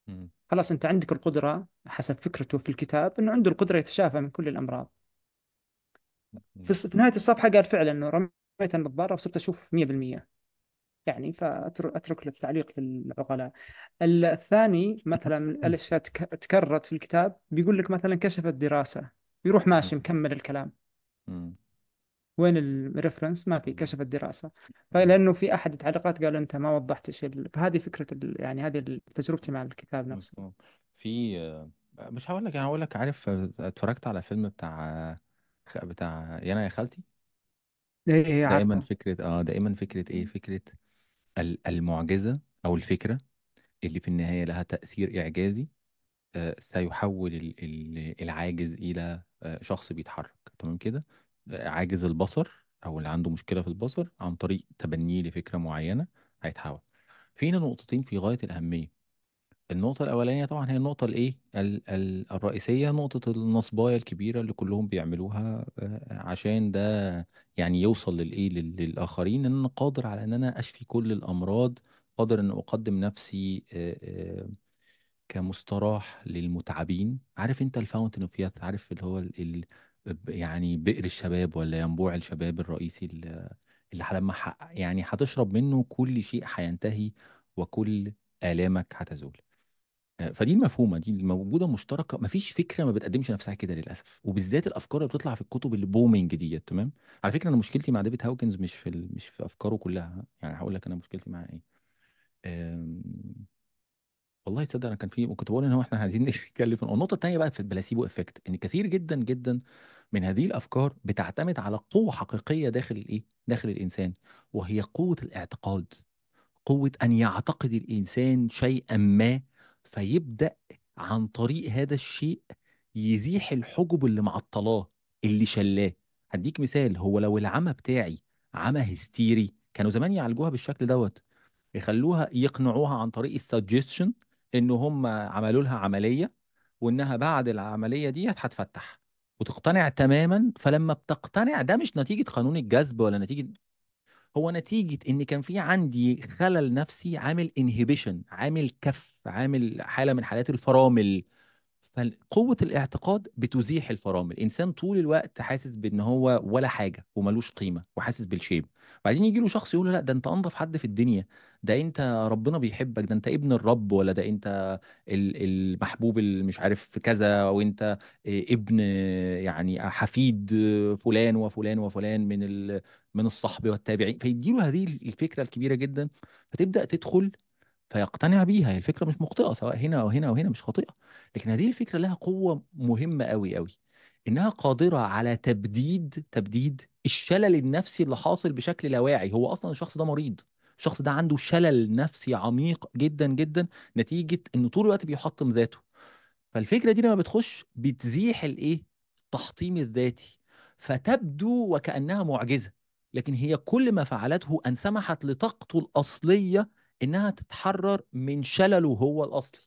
مم. خلاص أنت عندك القدرة حسب فكرته في الكتاب إنه عنده القدرة يتشافى من كل الأمراض في في نهاية الصفحة قال فعلا إنه رميت النظارة وصرت أشوف 100% يعني فأترك للتعليق للعقلاء. الثاني مثلا الأشياء تك- تكررت في الكتاب بيقول لك مثلا كشفت دراسة يروح ماشي مكمل الكلام. وين الريفرنس؟ ما في كشفت دراسة. فلأنه في أحد التعليقات قال أنت ما وضحت ال- فهذه فكرة ال... يعني هذه تجربتي مع الكتاب نفسه. في مش هقول لك أنا هقول لك عارف اتفرجت على فيلم بتاع بتاع يانا يا خالتي؟ إيه إيه دائما عارفة. فكرة آه دائما فكرة إيه؟ فكرة ال- المعجزة أو الفكرة اللي في النهاية لها تأثير إعجازي آه، سيحول ال- ال- العاجز إلى آه، شخص بيتحرك. تمام كده؟ عاجز البصر أو اللي عنده مشكلة في البصر عن طريق تبنيه لفكرة معينة هيتحول. فينا نقطتين في غاية الأهمية. النقطة الأولانية طبعا هي النقطة الإيه؟ ال- ال- الرئيسية نقطة النصباية الكبيرة اللي كلهم بيعملوها آه، عشان ده يعني يوصل للإيه؟ لل- للآخرين إن أنا قادر على إن أنا أشفي كل الأمراض قادر إن أقدم نفسي آه، آه، كمستراح للمتعبين. عارف أنت ال fountain of youth عارف اللي هو ال ال يعني بئر الشباب ولا ينبوع الشباب الرئيسي اللي لما يعني هتشرب منه كل شيء هينتهي وكل آلامك هتزول. فدي المفهومة دي الموجوده مشتركة مفيش فكرة ما بتقدمش نفسها كده للأسف. وبالذات الأفكار اللي بتطلع في الكتب اللي booming ديت تمام؟ على فكرة أنا مشكلتي مع ديفيد هاوكنز مش في. مش في أفكاره كلها يعني هقول لك أنا مشكلتي معاه إيه. أم... والله تصدق أنا كان في كنت بقول إن هو إحنا عايزين نتكلم النقطة الثانية بقى في ال placebo effect إن كثير جدا جدا من هذه الأفكار بتعتمد على قوة حقيقية داخل الايه داخل الإنسان وهي قوة الاعتقاد. قوة أن يعتقد الإنسان شيئا ما فيبدأ عن طريق هذا الشيء يزيح الحجب اللي معطلاه اللي شلاه. هديك مثال هو لو العمى بتاعي عمى هستيري كانوا زمان يعالجوها بالشكل دوت يخلوها يقنعوها عن طريق السجستشن إن هم عملوا لها عملية وإنها بعد العملية دي هتفتح. وتقتنع تماما فلما بتقتنع ده مش نتيجة قانون الجذب ولا نتيجة هو نتيجة إن كان في عندي خلل نفسي عامل inhibition عامل كف عامل حالة من حالات الفرامل. فقوة الاعتقاد بتزيح الفرامل. الإنسان طول الوقت حاسس بإن هو ولا حاجة وملوش قيمة وحاسس بال shame. بعدين يجي له شخص يقول له لا ده أنت انضف حد في الدنيا. ده أنت ربنا بيحبك ده أنت ابن الرب ولا ده ال- المحبوب مش عارف كذا وانت إيه، ابن يعني حفيد فلان وفلان وفلان من من الصحب والتابعين. فيديله هذه الفكرة الكبيرة جدا. فتبدأ تدخل فيقتنع بيها. هي الفكرة مش مخطئة سواء هنا أو هنا أو هنا مش خاطئة. لكن هذه الفكرة لها قوة مهمة أوي أوي. إنها قادرة على تبديد تبديد الشلل النفسي اللي حاصل بشكل لا واعي. هو أصلا الشخص ده مريض. الشخص ده عنده شلل نفسي عميق جدا جدا نتيجة إنه طول الوقت بيحطم ذاته. فالفكرة دي لما بتخش بتزيح الإيه؟ التحطيم الذاتي. فتبدو وكأنها معجزة. لكن هي كل ما فعلته أن سمحت لطاقته الأصلية إنها تتحرر من شلله هو الأصلي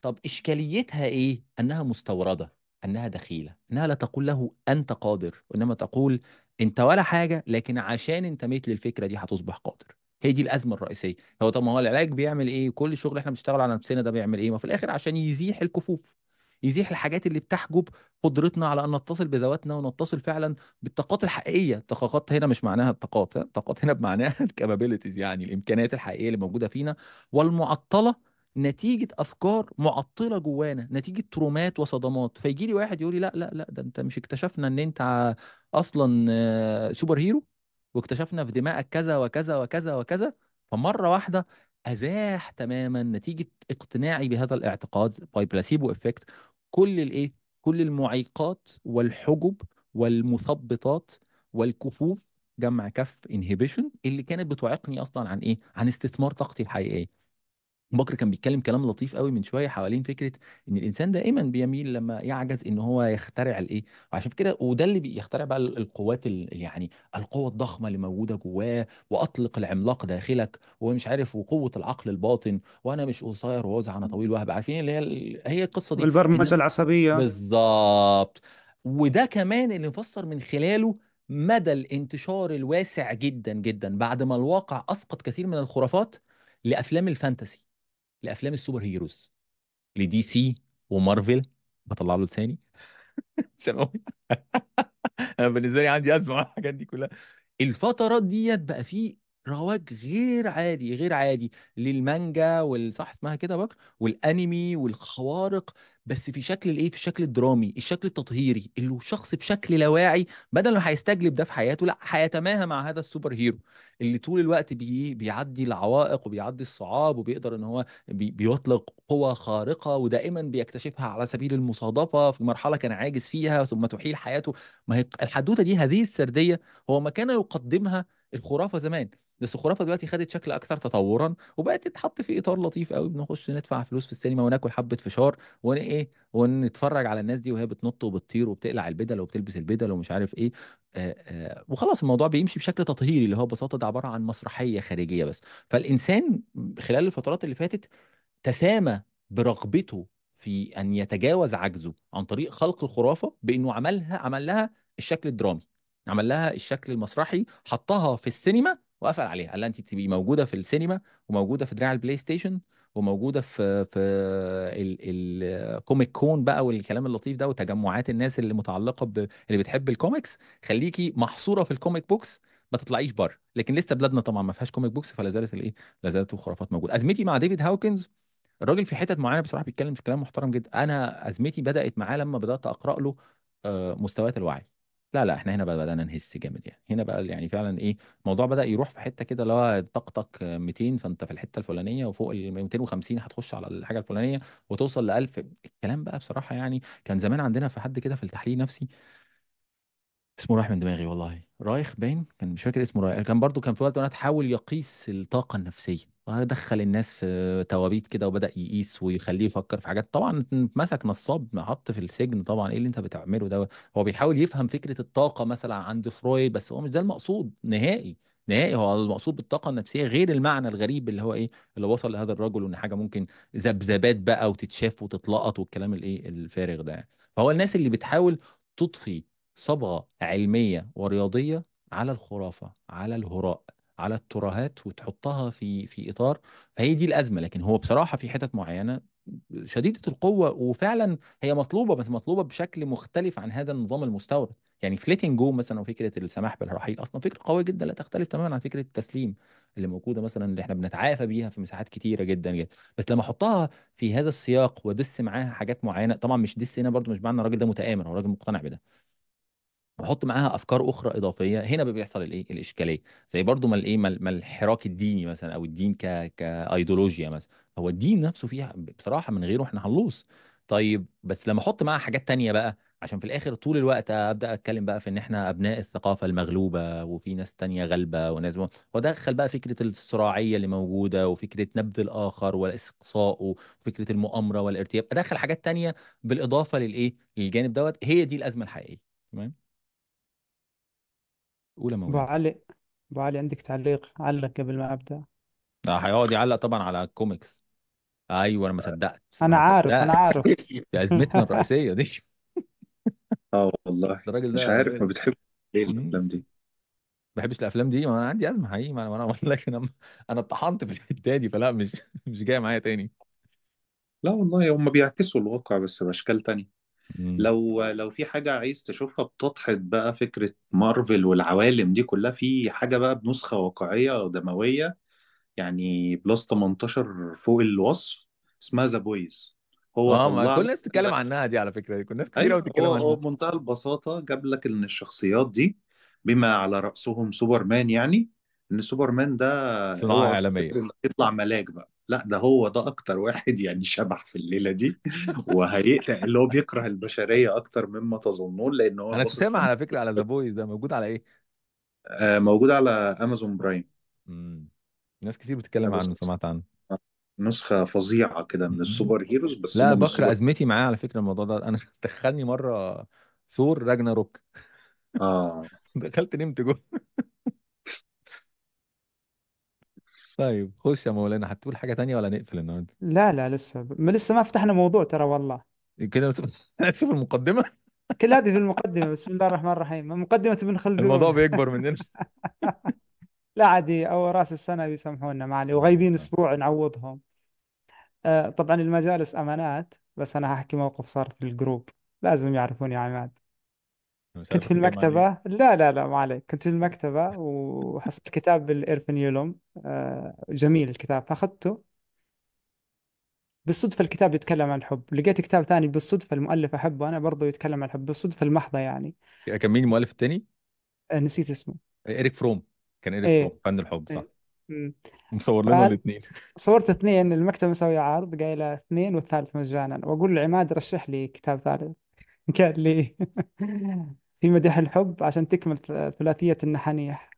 طب إشكاليتها إيه؟ أنها مستوردة أنها دخيلة أنها لا تقول له أنت قادر وإنما تقول أنت ولا حاجة لكن عشان انتميت للفكرة دي هتصبح قادر هي دي الأزمة الرئيسية هو طب ما هو العلاج بيعمل إيه؟ كل الشغل اللي إحنا بنشتغل على نفسنا ده بيعمل إيه؟ ما في الآخر عشان يزيح الكفوف يزيح الحاجات اللي بتحجب قدرتنا على أن نتصل بذواتنا ونتصل فعلا بالطاقات الحقيقية. الطاقات هنا مش معناها الطاقات الطاقات هنا بمعناها ال capabilities يعني الإمكانيات الحقيقية اللي موجودة فينا والمعطلة نتيجة أفكار معطلة جوانا نتيجة traumaات وصدمات. فيجي لي واحد يقول لي لا لا لا ده أنت مش اكتشفنا ع- أصلا آه، superhero واكتشفنا في دماغك كذا وكذا وكذا وكذا. فمرة واحدة أزاح تماما نتيجة اقتناعي بهذا الاعتقاد by placebo effect كل الإيه؟ كل المعيقات والحجب والمثبطات والكفوف جمع كف inhibition اللي كانت بتعيقني أصلا عن إيه؟ عن استثمار طاقتي الحقيقية. بكر كان بيتكلم كلام لطيف قوي من شوية حوالين فكرة إن الإنسان دائما بيميل لما يعجز إن هو يخترع الإيه. وعشان كده وده اللي بيخترع بقى ال- القوات ال- يعني القوة الضخمة اللي موجودة جواه وأطلق العملاق داخلك ومش عارف وقوة العقل الباطن وأنا مش قصير ووزع أنا طويل وهب عارفين اللي هي ال- هي القصة دي. والبرمجة إن العصبية. بالظبط. وده كمان اللي نفسر من خلاله مدى الانتشار الواسع جدا جدا. بعد ما الواقع أسقط كثير من الخرافات لأفلام ال fantasy. لأفلام ال superheroes. ل DC ومارفل بطلع له لساني. عشان أقول أنا بالنسبة لي عندي أزمة مع الحاجات دي كلها. الفترات ديت بقى فيه رواج غير عادي غير عادي. للمانجا والصح اسمها كده بكر والأنمي والخوارق. بس في شكل الإيه؟ في الشكل الدرامي الشكل التطهيري اللي الشخص بشكل لا واعي بدل ما هيستجلب ده في حياته لأ هيتماهى مع هذا ال superhero اللي طول الوقت بي بيعدي العوائق وبيعدي الصعاب وبيقدر إن هو بي بيطلق قوى خارقة ودائما بيكتشفها على سبيل المصادفة في مرحلة كان عاجز فيها ثم تحيل حياته. ما هي الحدوتة دي هذه السردية هو ما كان يقدمها الخرافة زمان. بس الخرافة دلوقتي خدت شكل أكثر تطورا وبقت تتحط في إطار لطيف قوي بنخش ندفع فلوس في السينما وناكل حبة فشار ون إيه ونتفرج على الناس دي وهي بتنط وبتطير وبتقلع البدل وبتلبس البدل ومش عارف آه وخلاص الموضوع بيمشي بشكل تطهيري اللي هو ببساطة ده عبارة عن مسرحية خارجية بس. فالإنسان خلال الفترات اللي فاتت تسامى برغبته في أن يتجاوز عجزه عن طريق خلق الخرافة بإنه عملها عمل لها الشكل الدرامي عمل لها الشكل المسرحي حطها في السينما وقفل عليها قال لها انت تبقي موجودة في السينما وموجودة في دراع ال PlayStation وموجودة في في ال Comic Con بقى والكلام اللطيف ده وتجمعات الناس اللي متعلقة ب... اللي بتحب الكوميكس خليكي محصورة في ال comic books ما تطلعيش بره. لكن لسه بلادنا طبعا ما فيهاش comic books فلا زالت الإيه لا زالت الخرافات موجودة. أزمتي مع ديفيد هاوكنز الراجل في حتت معينة بصراحة بيتكلم في كلام محترم جدا. أنا أزمتي بدأت معاه لما بدأت أقرأ له آه، مستويات الوعي. لا لا إحنا هنا بقى بدأنا نهيس جامد يعني. هنا بقى يعني فعلا إيه الموضوع بدأ يروح في حتة كده اللي هو طاقتك 200 فأنت في الحتة الفلانية وفوق ال 250 هتخش على الحاجة الفلانية وتوصل ل 1000 الكلام بقى بصراحة يعني كان زمان عندنا في حد كده في التحليل النفسي اسمه رايح من دماغي والله. رايخ باين؟ كان مش فاكر اسمه رايح. كان برضو كان في وقت وأنا تحاول يقيس الطاقة النفسية. دخل الناس في توابيت كده وبدأ يقيس ويخليه يفكر في حاجات. طبعا مسك نصاب حط في السجن طبعا إيه اللي أنت بتعمله ده؟ هو بيحاول يفهم فكرة الطاقة مثلا عند فرويد بس هو مش ده المقصود نهائي. نهائي هو المقصود بالطاقة النفسية غير المعنى الغريب اللي هو إيه؟ اللي وصل لهذا الرجل وإن حاجة ممكن ذبذبات بقى وتتشاف وتتلقط والكلام الإيه؟ الفارغ ده يعني. فهو الناس اللي بتحاول تضفي صبغة علمية ورياضية على الخرافة على الهراء على الترهات وتحطها في في إطار. فهي دي الأزمة لكن هو بصراحة في حتت معينة شديدة القوة وفعلا هي مطلوبة بس مطلوبة بشكل مختلف عن هذا النظام المستورد. يعني ف letting go مثلا وفكرة السماح بالرحيل أصلا فكرة قوية جدا لا تختلف تماما عن فكرة التسليم اللي موجودة مثلا اللي إحنا بنتعافى بيها في مساحات كتيرة جدا جدا. بس لما أحطها في هذا السياق وأدس معاها حاجات معينة طبعا مش دس هنا برضو مش معنى الراجل ده متآمر هو راجل مقتنع بده. واحط معاها أفكار أخرى إضافية. هنا بيحصل الإيه؟ الإشكالية. زي برضو ما الإيه؟ ما الحراك الديني مثلا أو الدين ك كإيديولوجيا مثلا. هو الدين نفسه فيها بصراحة من غيره إحنا هنلوص طيب بس لما أحط معاها حاجات تانية بقى عشان في الآخر طول الوقت أبدأ أتكلم بقى في إن إحنا أبناء الثقافة المغلوبة وفي ناس تانية غالبة وناس وادخل بقى فكرة الصراعية اللي موجودة وفكرة نبذ الآخر والاستقصاء وفكرة المؤامرة والارتياب. أدخل حاجات تانية بالإضافة للإيه؟ للجانب دوت. هي دي الأزمة الحقيقية. تمام؟ أولى أبو مولانا علي أبو علي عندك تعليق علق قبل ما أبدأ. ده هيقعد يعلق طبعا على الكوميكس. أيوه أنا ما صدقت. أنا ما عارف أنا صدقت. عارف. دي ازمتنا الرئيسية دي. آه والله. ده الراجل مش ده عارف ما بتحب إيه مم. الأفلام دي؟ ما بحبش الأفلام دي. ما أنا عندي أزمة حقيقي. ما أنا ما أنا بقول لك أنا أنا اتطحنت في الحتة دي. فلا مش مش جاية معايا تاني. لا والله هم بيعكسوا الواقع بس بأشكال تانية. لو لو في حاجة عايز تشوفها بتضحك بقى فكرة مارفل والعوالم دي كلها في حاجة بقى بنسخة واقعية دموية يعني plus 18 فوق الوصف اسمها The Boys هو آه ما طلع كل الناس تتكلم عنها دي على فكرة دي كل ناس كتير أيوه قوي بتتكلم هو هو عنها. بمنتهى البساطة جاب لك إن الشخصيات دي بما على رأسهم سوبرمان يعني إن سوبرمان ده صناعة اعلاميه يطلع ملاك بقى. لا ده هو ده أكتر واحد يعني شبح في الليلة دي وهيقتل اللي هو بيكره البشرية أكتر مما تظنون لأن هو أنا باصص سامع. على فكرة على The Boys ده موجود على إيه؟ آه، موجود على Amazon Prime مم. ناس كتير بتتكلم عنه بص سمعت عنه. نسخة فظيعة كده من السوبر هيروز بس لا هم مش بكر سوبر أزمتي معاه على فكرة الموضوع ده. أنا دخلني مرة ثور راجناروك. آه. دخلت نمت جوه. طيب خش يا مولانا هتقول حاجة تانية ولا نقفل النهارده؟ لا لا لسه ما لسه ما فتحنا موضوع ترى والله. كده شوف المقدمة. كل هذه في المقدمة بسم الله الرحمن الرحيم. مقدمة ابن الموضوع خلدون بيكبر مننا. لا عادي أو رأس السنة بيسامحونا معلي آه وغايبين صح أسبوع نعوضهم. آه طبعا المجالس أمانات بس أنا هحكي موقف صار في الجروب. لازم يعرفون يا عماد. كنت في المكتبة؟ لا لا لا ما عليك. كنت في المكتبة وحصلت كتاب بالإرفنيولوم آه جميل الكتاب. فأخذته بالصدفة الكتاب يتكلم عن الحب. لقيت كتاب ثاني بالصدفة المؤلف أحبه. أنا برضه يتكلم عن الحب بالصدفة المحضة يعني. كان مين المؤلف التاني آه نسيت اسمه. إيريك فروم. كان إيريك فروم إيه, فن الحب صح. إيه. مصور لنا الاثنين. فصورت اثنين. المكتبة مسوية عرض قايلة اثنين والثالث مجانا. وأقول لعماد رشح لي كتاب ثالث. قال لي في مديح الحب عشان تكمل ثلاثية النحانيح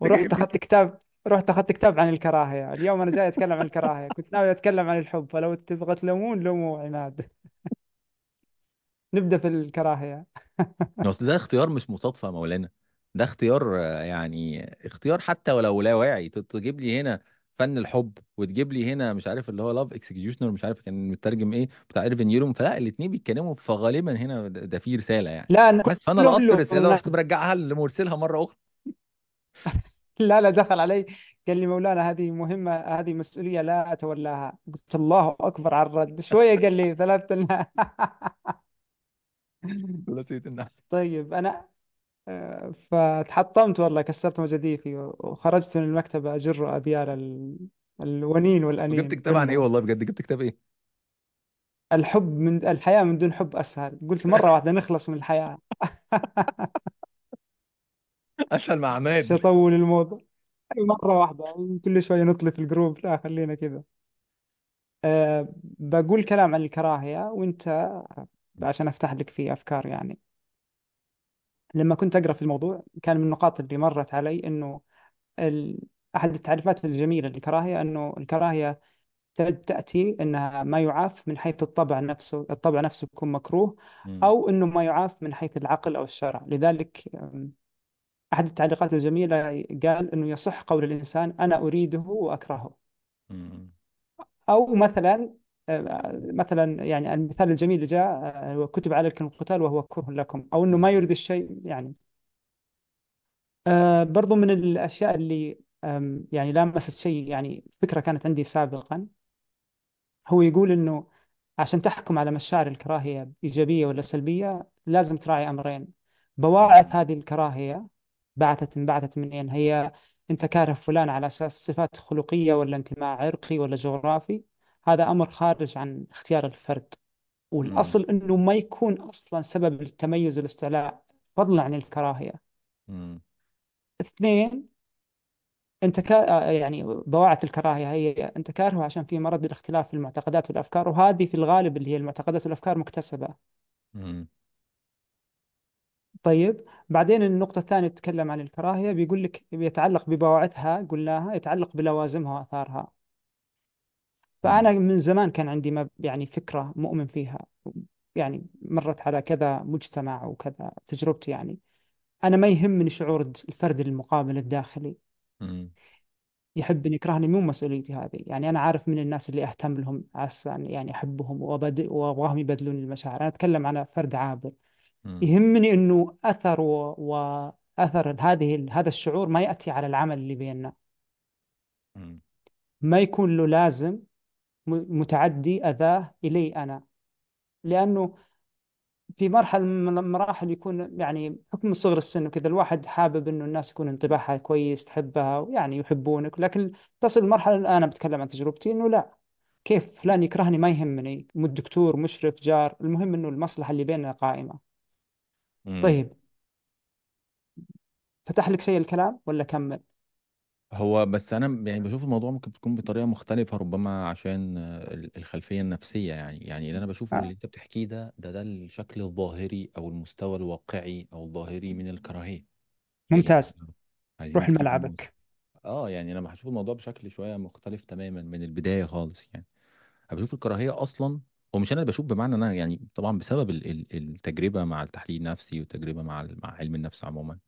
ورحت أخذت كتاب رحت أخذت كتاب عن الكراهية. اليوم أنا جاي أتكلم عن الكراهية. كنت ناوي أتكلم عن الحب فلو تبغى تلومون لوموا عماد. نبدأ في الكراهية. أصل ده اختيار مش مصادفة يا مولانا. ده اختيار آه، يعني اختيار حتى ولو لا واعي. ت- تجيب لي هنا فن الحب وتجيب لي هنا مش عارف اللي هو Love's Executioner مش عارف كان مترجم إيه بتاع إيرفين يالوم فلا الاثنين بيتكلموا فغالبا هنا ده في رسالة يعني. لا ن- بس فأنا لقطت الرساله ورحت مرجعها لمرسلها مرة أخرى. لا لا دخل علي قال لي مولانا هذه مهمة هذه مسؤولية لا أتولاها قلت الله أكبر على الرد شوية قال لي ثلاثة. طيب أنا فتحطمت والله كسرت مجاديفي وخرجت من المكتبة أجر أبيال ال- الونين وجبت والأنين كتاب عن إيه والله؟ بجد جبت كتاب إيه؟ الحب من الحياة من دون حب أسهل. قلت مرة واحدة نخلص من الحياة. أسهل مع إيش عماد أطول الموضوع؟ مرة واحدة. كل شوية نطلي في الجروب. لا خلينا كذا. أه بقول كلام عن الكراهية وأنت عشان أفتح لك فيه أفكار يعني. لما كنت أقرأ في الموضوع كان من النقاط اللي مرت علي إنه ال... أحد التعريفات الجميلة للكراهية أنه الكراهية تأتي أنها ما يعاف من حيث الطبع نفسه الطبع نفسه يكون مكروه مم. أو أنه ما يعاف من حيث العقل أو الشرع لذلك أحد التعليقات الجميلة قال أنه يصح قول الإنسان أنا أريده وأكرهه مم. أو مثلا مثلا يعني المثال الجميل اللي جاء أه، هو كتب عليكم القتال وهو كره لكم أو أنه ما يريد الشيء يعني. أه، برضو من الأشياء اللي يعني لامست شيء يعني فكرة كانت عندي سابقا. هو يقول إنه عشان تحكم على مشاعر الكراهية إيجابية ولا سلبية لازم تراعي أمرين. بواعث هذه الكراهية بعثت انبعثت منين؟ هي أنت كاره فلان على أساس صفات خلقية ولا انتماء عرقي ولا جغرافي؟ هذا أمر خارج عن اختيار الفرد مم. والأصل أنه ما يكون أصلا سبب التميز والاستعلاء فضلا عن الكراهية مم. اثنين أنت كا يعني بواعث الكراهية هي أنت كارهه عشان في مرض الاختلاف في المعتقدات والأفكار وهذه في الغالب اللي هي المعتقدات والأفكار مكتسبة مم. طيب بعدين النقطة الثانية تتكلم عن الكراهية بيقول لك بيتعلق ببواعثها قلناها يتعلق بلوازمها وآثارها مم. فأنا من زمان كان عندي ما يعني فكرة مؤمن فيها يعني مرت على كذا مجتمع وكذا تجربتي يعني أنا ما يهمني شعور الفرد المقابل الداخلي مم. يحبني يكرهني مو مسؤوليتي هذه يعني أنا عارف من الناس اللي أهتم لهم عشان يعني أحبهم وأبد- وأبغاهم يبدلون المشاعر أنا أتكلم عن فرد عابر مم. يهمني أنه أثر و... وأثر هذه هذا الشعور ما يأتي على العمل اللي بيننا مم. ما يكون له لازم متعدي أذاه إلي أنا. لأنه في مرحلة من المراحل يكون يعني بحكم صغر السن وكذا الواحد حابب إنه الناس يكون انطباعها كويس تحبها ويعني يحبونك. لكن تصل المرحلة أنا بتكلم عن تجربتي إنه لا. كيف فلان يكرهني؟ ما يهمني. مو دكتور مشرف جار. المهم إنه المصلحة اللي بيننا قائمة. مم. طيب. فتح لك شيء الكلام ولا كمل؟ هو بس أنا يعني بشوف الموضوع ممكن تكون بطريقة مختلفة ربما عشان آه، ال- الخلفية النفسية يعني. يعني اللي أنا بشوفه آه. اللي أنت بتحكيه ده ده ده الشكل الظاهري أو المستوى الواقعي أو الظاهري من الكراهية. هي ممتاز. عايزين روح نتكلم لملعبك. آه يعني أنا بشوف الموضوع بشكل شوية مختلف تماما من البداية خالص يعني. أنا بشوف الكراهية أصلا ومش أنا اللي بشوف بمعنى ان أنا يعني طبعا بسبب ال- ال- التجربة مع التحليل النفسي والتجربه مع ال- مع علم النفس عموما.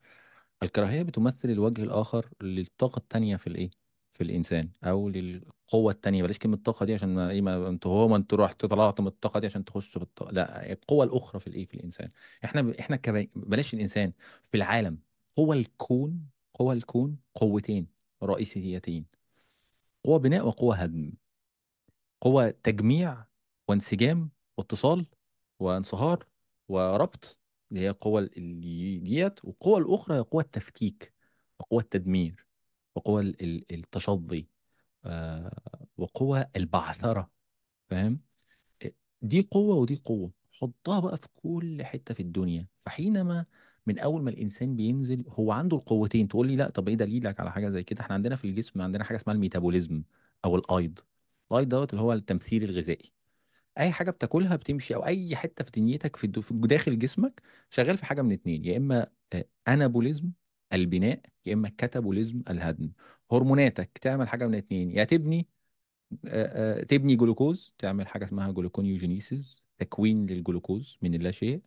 الكراهية بتمثل الوجه الآخر للطاقة التانية في الإيه؟ في الإنسان أو للقوة التانية. بلاش كلمة الطاقه دي عشان ما إيه ما أنتوا هو ما أنتوا رحتوا طلعتوا من الطاقة دي عشان تخشوا في الطاقه لا القوة الأخرى في الإيه؟ في الإنسان. إحنا ب... إحنا كب... بلاش الإنسان في العالم قوى الكون قوى الكون قوتين رئيسيتين. قوة بناء وقوة هدم. قوة تجميع وانسجام واتصال وانصهار وربط اللي هي القوة اللي ديت والقوة الأخرى هي قوة التفكيك وقوة التدمير وقوة ال- ال- التشظي آه، وقوة البعثرة فاهم؟ دي قوة ودي قوة. حطها بقى في كل حتة في الدنيا. فحينما من أول ما الإنسان بينزل هو عنده القوتين. تقول لي لأ طب إيه دليلك على حاجة زي كده؟ إحنا عندنا في الجسم عندنا حاجة اسمها الميتابوليزم أو الأيض. الأيض دوت اللي هو التمثيل الغذائي. أي حاجة بتاكلها بتمشي أو أي حتة في دنيتك في داخل جسمك شغال في حاجة من اتنين يا إما آه، anabolism البناء يا إما catabolism الهدم هرموناتك تعمل حاجة من اتنين يا تبني آه، آه، تبني جلوكوز تعمل حاجة اسمها gluconeogenesis تكوين للجلوكوز من اللا شيء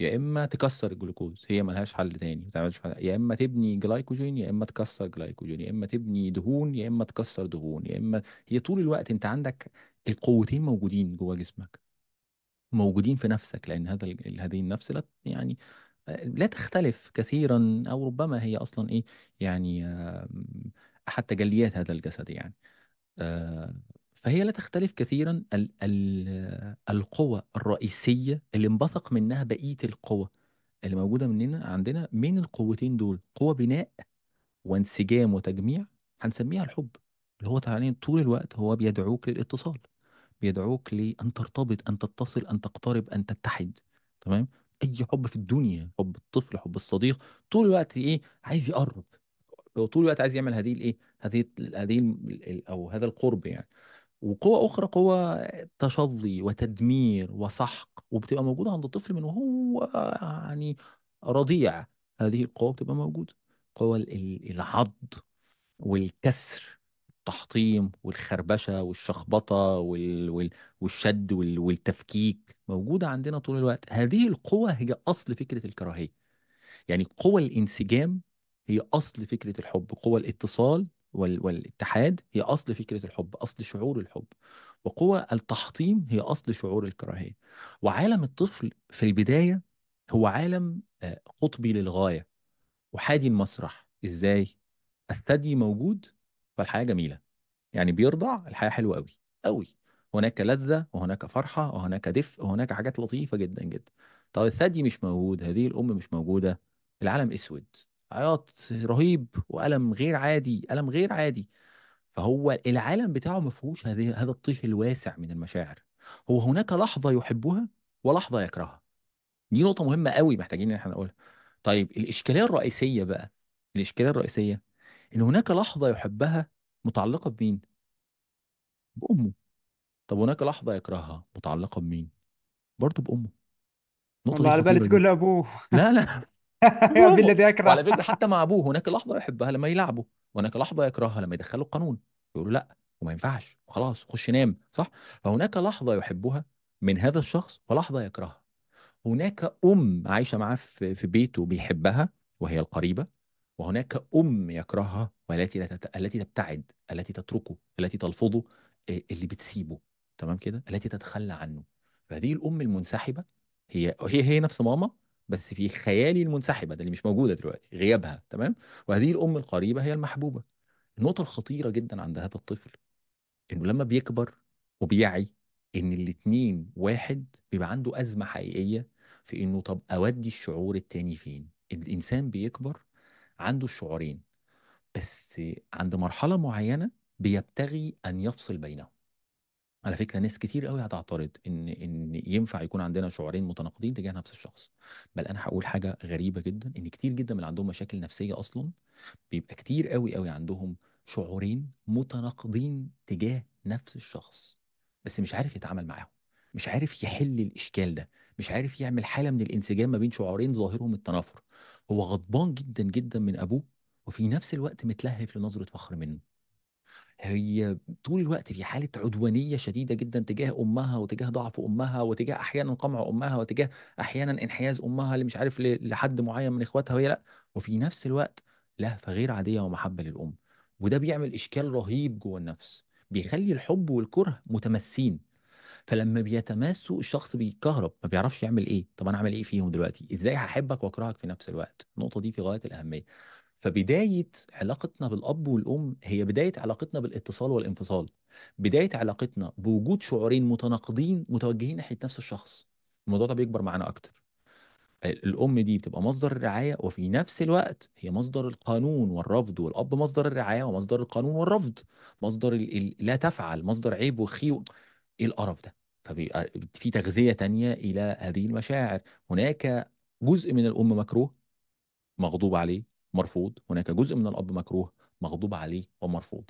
يا إما تكسر الجلوكوز هي ملهاش حل تاني ما تعملش حل. يا إما تبني جلايكوجين يا إما تكسر جلايكوجين يا إما تبني دهون يا إما تكسر دهون يا إما هي طول الوقت أنت عندك القوتين موجودين جوه جسمك موجودين في نفسك لأن هذا هذه النفس لا يعني آه، لا تختلف كثيرا أو ربما هي أصلا إيه يعني احد تجليات هذا الجسد يعني. آه، فهي لا تختلف كثيرا ال ال القوى الرئيسية اللي انبثق منها بقية القوى اللي موجودة مننا عندنا من القوتين دول قوة بناء وانسجام وتجميع هنسميها الحب اللي هو طول الوقت هو بيدعوك للاتصال. بيدعوك لأن ترتبط أن تتصل أن تقترب أن تتحد تمام؟ أي حب في الدنيا حب الطفل حب الصديق طول الوقت إيه؟ عايز يقرب. طول الوقت عايز يعمل هذه الإيه؟ هذه هذه أو هذا القرب يعني. وقوة أخرى قوة تشظي وتدمير وسحق وبتبقى موجودة عند الطفل من وهو يعني رضيع. هذه القوة بتبقى موجودة. قوة ال- ال- العض والكسر. التحطيم والخربشة والشخبطة وال... وال... والشد وال... والتفكيك موجودة عندنا طول الوقت. هذه القوة هي أصل فكرة الكراهية. يعني قوى الانسجام هي أصل فكرة الحب. قوى الاتصال وال... والاتحاد هي أصل فكرة الحب أصل شعور الحب. وقوى التحطيم هي أصل شعور الكراهية. وعالم الطفل في البداية هو عالم آه، قطبي للغاية. وحادي المسرح. إزاي؟ الثدي موجود فالحياة جميلة. يعني بيرضع الحياة حلوة قوي قوي هناك لذة وهناك فرحة وهناك دفء وهناك حاجات لطيفة جدا جدا. طب الثدي مش موجود هذه الأم مش موجودة العالم أسود عياط رهيب وألم غير عادي ألم غير عادي. فهو العالم بتاعه ما فيهوش هذا الطيف الواسع من المشاعر. هو هناك لحظة يحبها ولحظة يكرهها. دي نقطة مهمة قوي محتاجين إن إحنا نقولها. طيب الإشكالية الرئيسية بقى الإشكالية الرئيسية إن هناك لحظة يحبها متعلقة بمين؟ بأمه. طب هناك لحظة يكرهها متعلقة بمين؟ برضه والله دي على بالي تقول جدا أبوه. لا لا. يا بأمه. الذي وعلى أكره. فكرة حتى مع أبوه هناك لحظة يحبها لما يلعبه وهناك لحظة يكرهها لما يدخله القانون. يقول له لأ وما ينفعش. وخلاص خش نام صح؟ فهناك لحظة يحبها من هذا الشخص ولحظة يكرهها. هناك أم عايشة معاه في في بيته بيحبها وهي القريبة. وهناك أم يكرهها والتي. التي تبتعد التي تتركه التي تلفظه إيه، اللي بتسيبه. تمام كده؟ التي تتخلى عنه. فهذه الأم المنسحبة هي هي هي نفس ماما بس في خيالي المنسحبة ده اللي مش موجودة دلوقتي غيابها. تمام؟ وهذه الأم القريبة هي المحبوبة. النقطة الخطيرة جدا عند هذا الطفل إنه لما بيكبر وبيعي إن الاتنين واحد بيبقى عنده أزمة حقيقية في إنه طب أودي الشعور التاني فين؟ الإنسان بيكبر عنده الشعورين بس عند مرحلة معينة بيبتغي أن يفصل بينهم. على فكرة ناس كتير قوي هتعترض إن إن ينفع يكون عندنا شعورين متناقضين تجاه نفس الشخص. بل أنا هقول حاجة غريبة جدا إن كتير جدا من عندهم مشاكل نفسية أصلا بيبقى كتير قوي قوي عندهم شعورين متناقضين تجاه نفس الشخص بس مش عارف يتعامل معاهم مش عارف يحل الإشكال ده مش عارف يعمل حالة من الانسجام ما بين شعورين ظاهرهم التنافر. هو غضبان جدا جدا من أبوه وفي نفس الوقت متلهف لنظرة فخر منه. هي طول الوقت في حالة عدوانية شديدة جدا تجاه أمها وتجاه ضعف أمها وتجاه أحيانا قمع أمها وتجاه أحيانا انحياز أمها اللي مش عارف لحد معين من إخواتها وهي لأ. وفي نفس الوقت لهفة غير عادية ومحبة للأم. وده بيعمل إشكال رهيب جوه النفس. بيخلي الحب والكره متماسين فلما بيتماسوا الشخص بيتكهرب ما بيعرفش يعمل إيه؟ طب أنا اعمل إيه فيهم دلوقتي؟ إزاي هحبك وأكرهك في نفس الوقت؟ النقطة دي في غاية الأهمية. فبداية علاقتنا بالأب والأم هي بداية علاقتنا بالاتصال والانفصال. بداية علاقتنا بوجود شعورين متناقضين متوجهين ناحية نفس الشخص. الموضوع ده بيكبر معانا أكتر. الأم دي بتبقى مصدر الرعاية وفي نفس الوقت هي مصدر القانون والرفض والأب مصدر الرعاية ومصدر القانون والرفض. مصدر. لا تفعل مصدر عيب وخي و... إيه القرف ده؟ فبيبقى في تغذية تانية إلى هذه المشاعر. هناك جزء من الأم مكروه مغضوب عليه مرفوض. هناك جزء من الأب مكروه مغضوب عليه ومرفوض.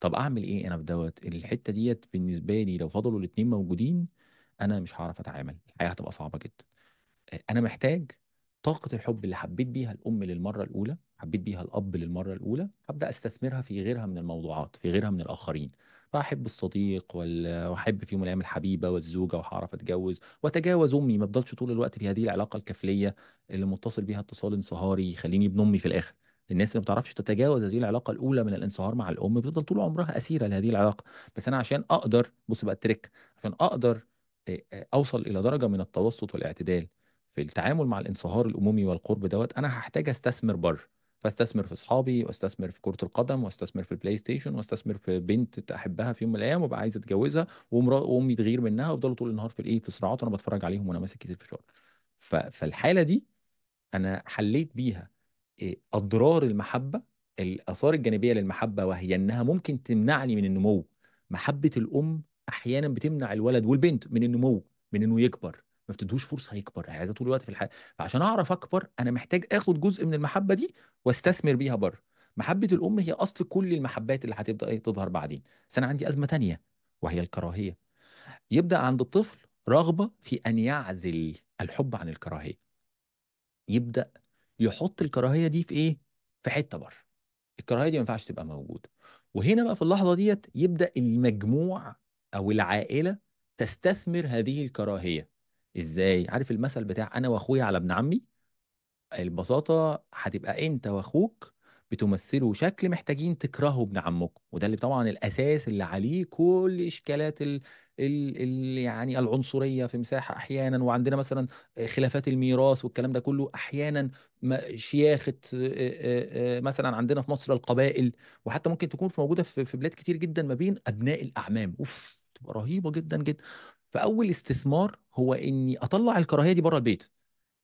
طب أعمل إيه أنا بدوت الحتة ديت بالنسبة لي لو فضلوا الاتنين موجودين أنا مش هعرف أتعامل. الحياة هتبقى صعبة جدا. أنا محتاج طاقة الحب اللي حبيت بيها الأم للمرة الأولى حبيت بيها الأب للمرة الأولى هبدأ أستثمرها في غيرها من الموضوعات في غيرها من الآخرين. فأحب الصديق وأحب في يوم من الأيام الحبيبة والزوجة وهعرف أتجوز. وأتجاوز أمي ما أفضلش طول الوقت في هذه العلاقة الكفلية اللي متصل بيها اتصال انصهاري يخليني ابن أمي في الآخر. الناس اللي ما بتعرفش تتجاوز هذه العلاقة الأولى من الانصهار مع الأم بتفضل طول عمرها أسيرة لهذه العلاقة. بس أنا عشان أقدر بص بقى ال trick عشان أقدر آه، أوصل إلى درجة من التوسط والاعتدال في التعامل مع الانصهار الامومي والقرب دوت أنا هحتاج أستثمر بره. فاستثمر في اصحابي واستثمر في كرة القدم واستثمر في ال PlayStation واستثمر في بنت أحبها في يوم من الأيام وأبقى عايز أتجوزها وأمي تغير منها وافضلوا طول النهار في الإيه في صراعات وأنا بتفرج عليهم وأنا ماسك كيس الفشار ف- فالحالة دي أنا حليت بيها إيه، أضرار المحبة الآثار الجانبية للمحبة وهي إنها ممكن تمنعني من النمو. محبة الأم أحيانا بتمنع الولد والبنت من النمو من إنه يكبر. ما بتدوش فرصة يكبر هي عايزة طول الوقت في الحياة فعشان أعرف أكبر أنا محتاج آخد جزء من المحبة دي وأستثمر بيها بره. محبة الأم هي أصل كل المحبات اللي هتبدأ إيه تظهر بعدين. بس أنا عندي أزمة تانية وهي الكراهية. يبدأ عند الطفل رغبة في أن يعزل الحب عن الكراهية. يبدأ يحط الكراهية دي في إيه؟ في حتة بره. الكراهية دي ما ينفعش تبقى موجودة. وهنا بقى في اللحظة ديت يبدأ المجموع أو العائلة تستثمر هذه الكراهية. إزاي؟ عارف المثل بتاع أنا وأخويا على ابن عمي؟ البساطة هتبقى أنت وأخوك بتمثلوا شكل محتاجين تكرهوا ابن عمكم وده اللي طبعا الأساس اللي عليه كل إشكالات ال ال ال يعني العنصرية في مساحة أحيانا وعندنا مثلا خلافات الميراث والكلام ده كله أحيانا آه، مثلا عندنا في مصر القبائل وحتى ممكن تكون في موجودة في في بلاد كتير جدا ما بين أبناء الأعمام أوف تبقى رهيبة جدا جدا فأول استثمار هو إني أطلع الكراهية دي بره البيت.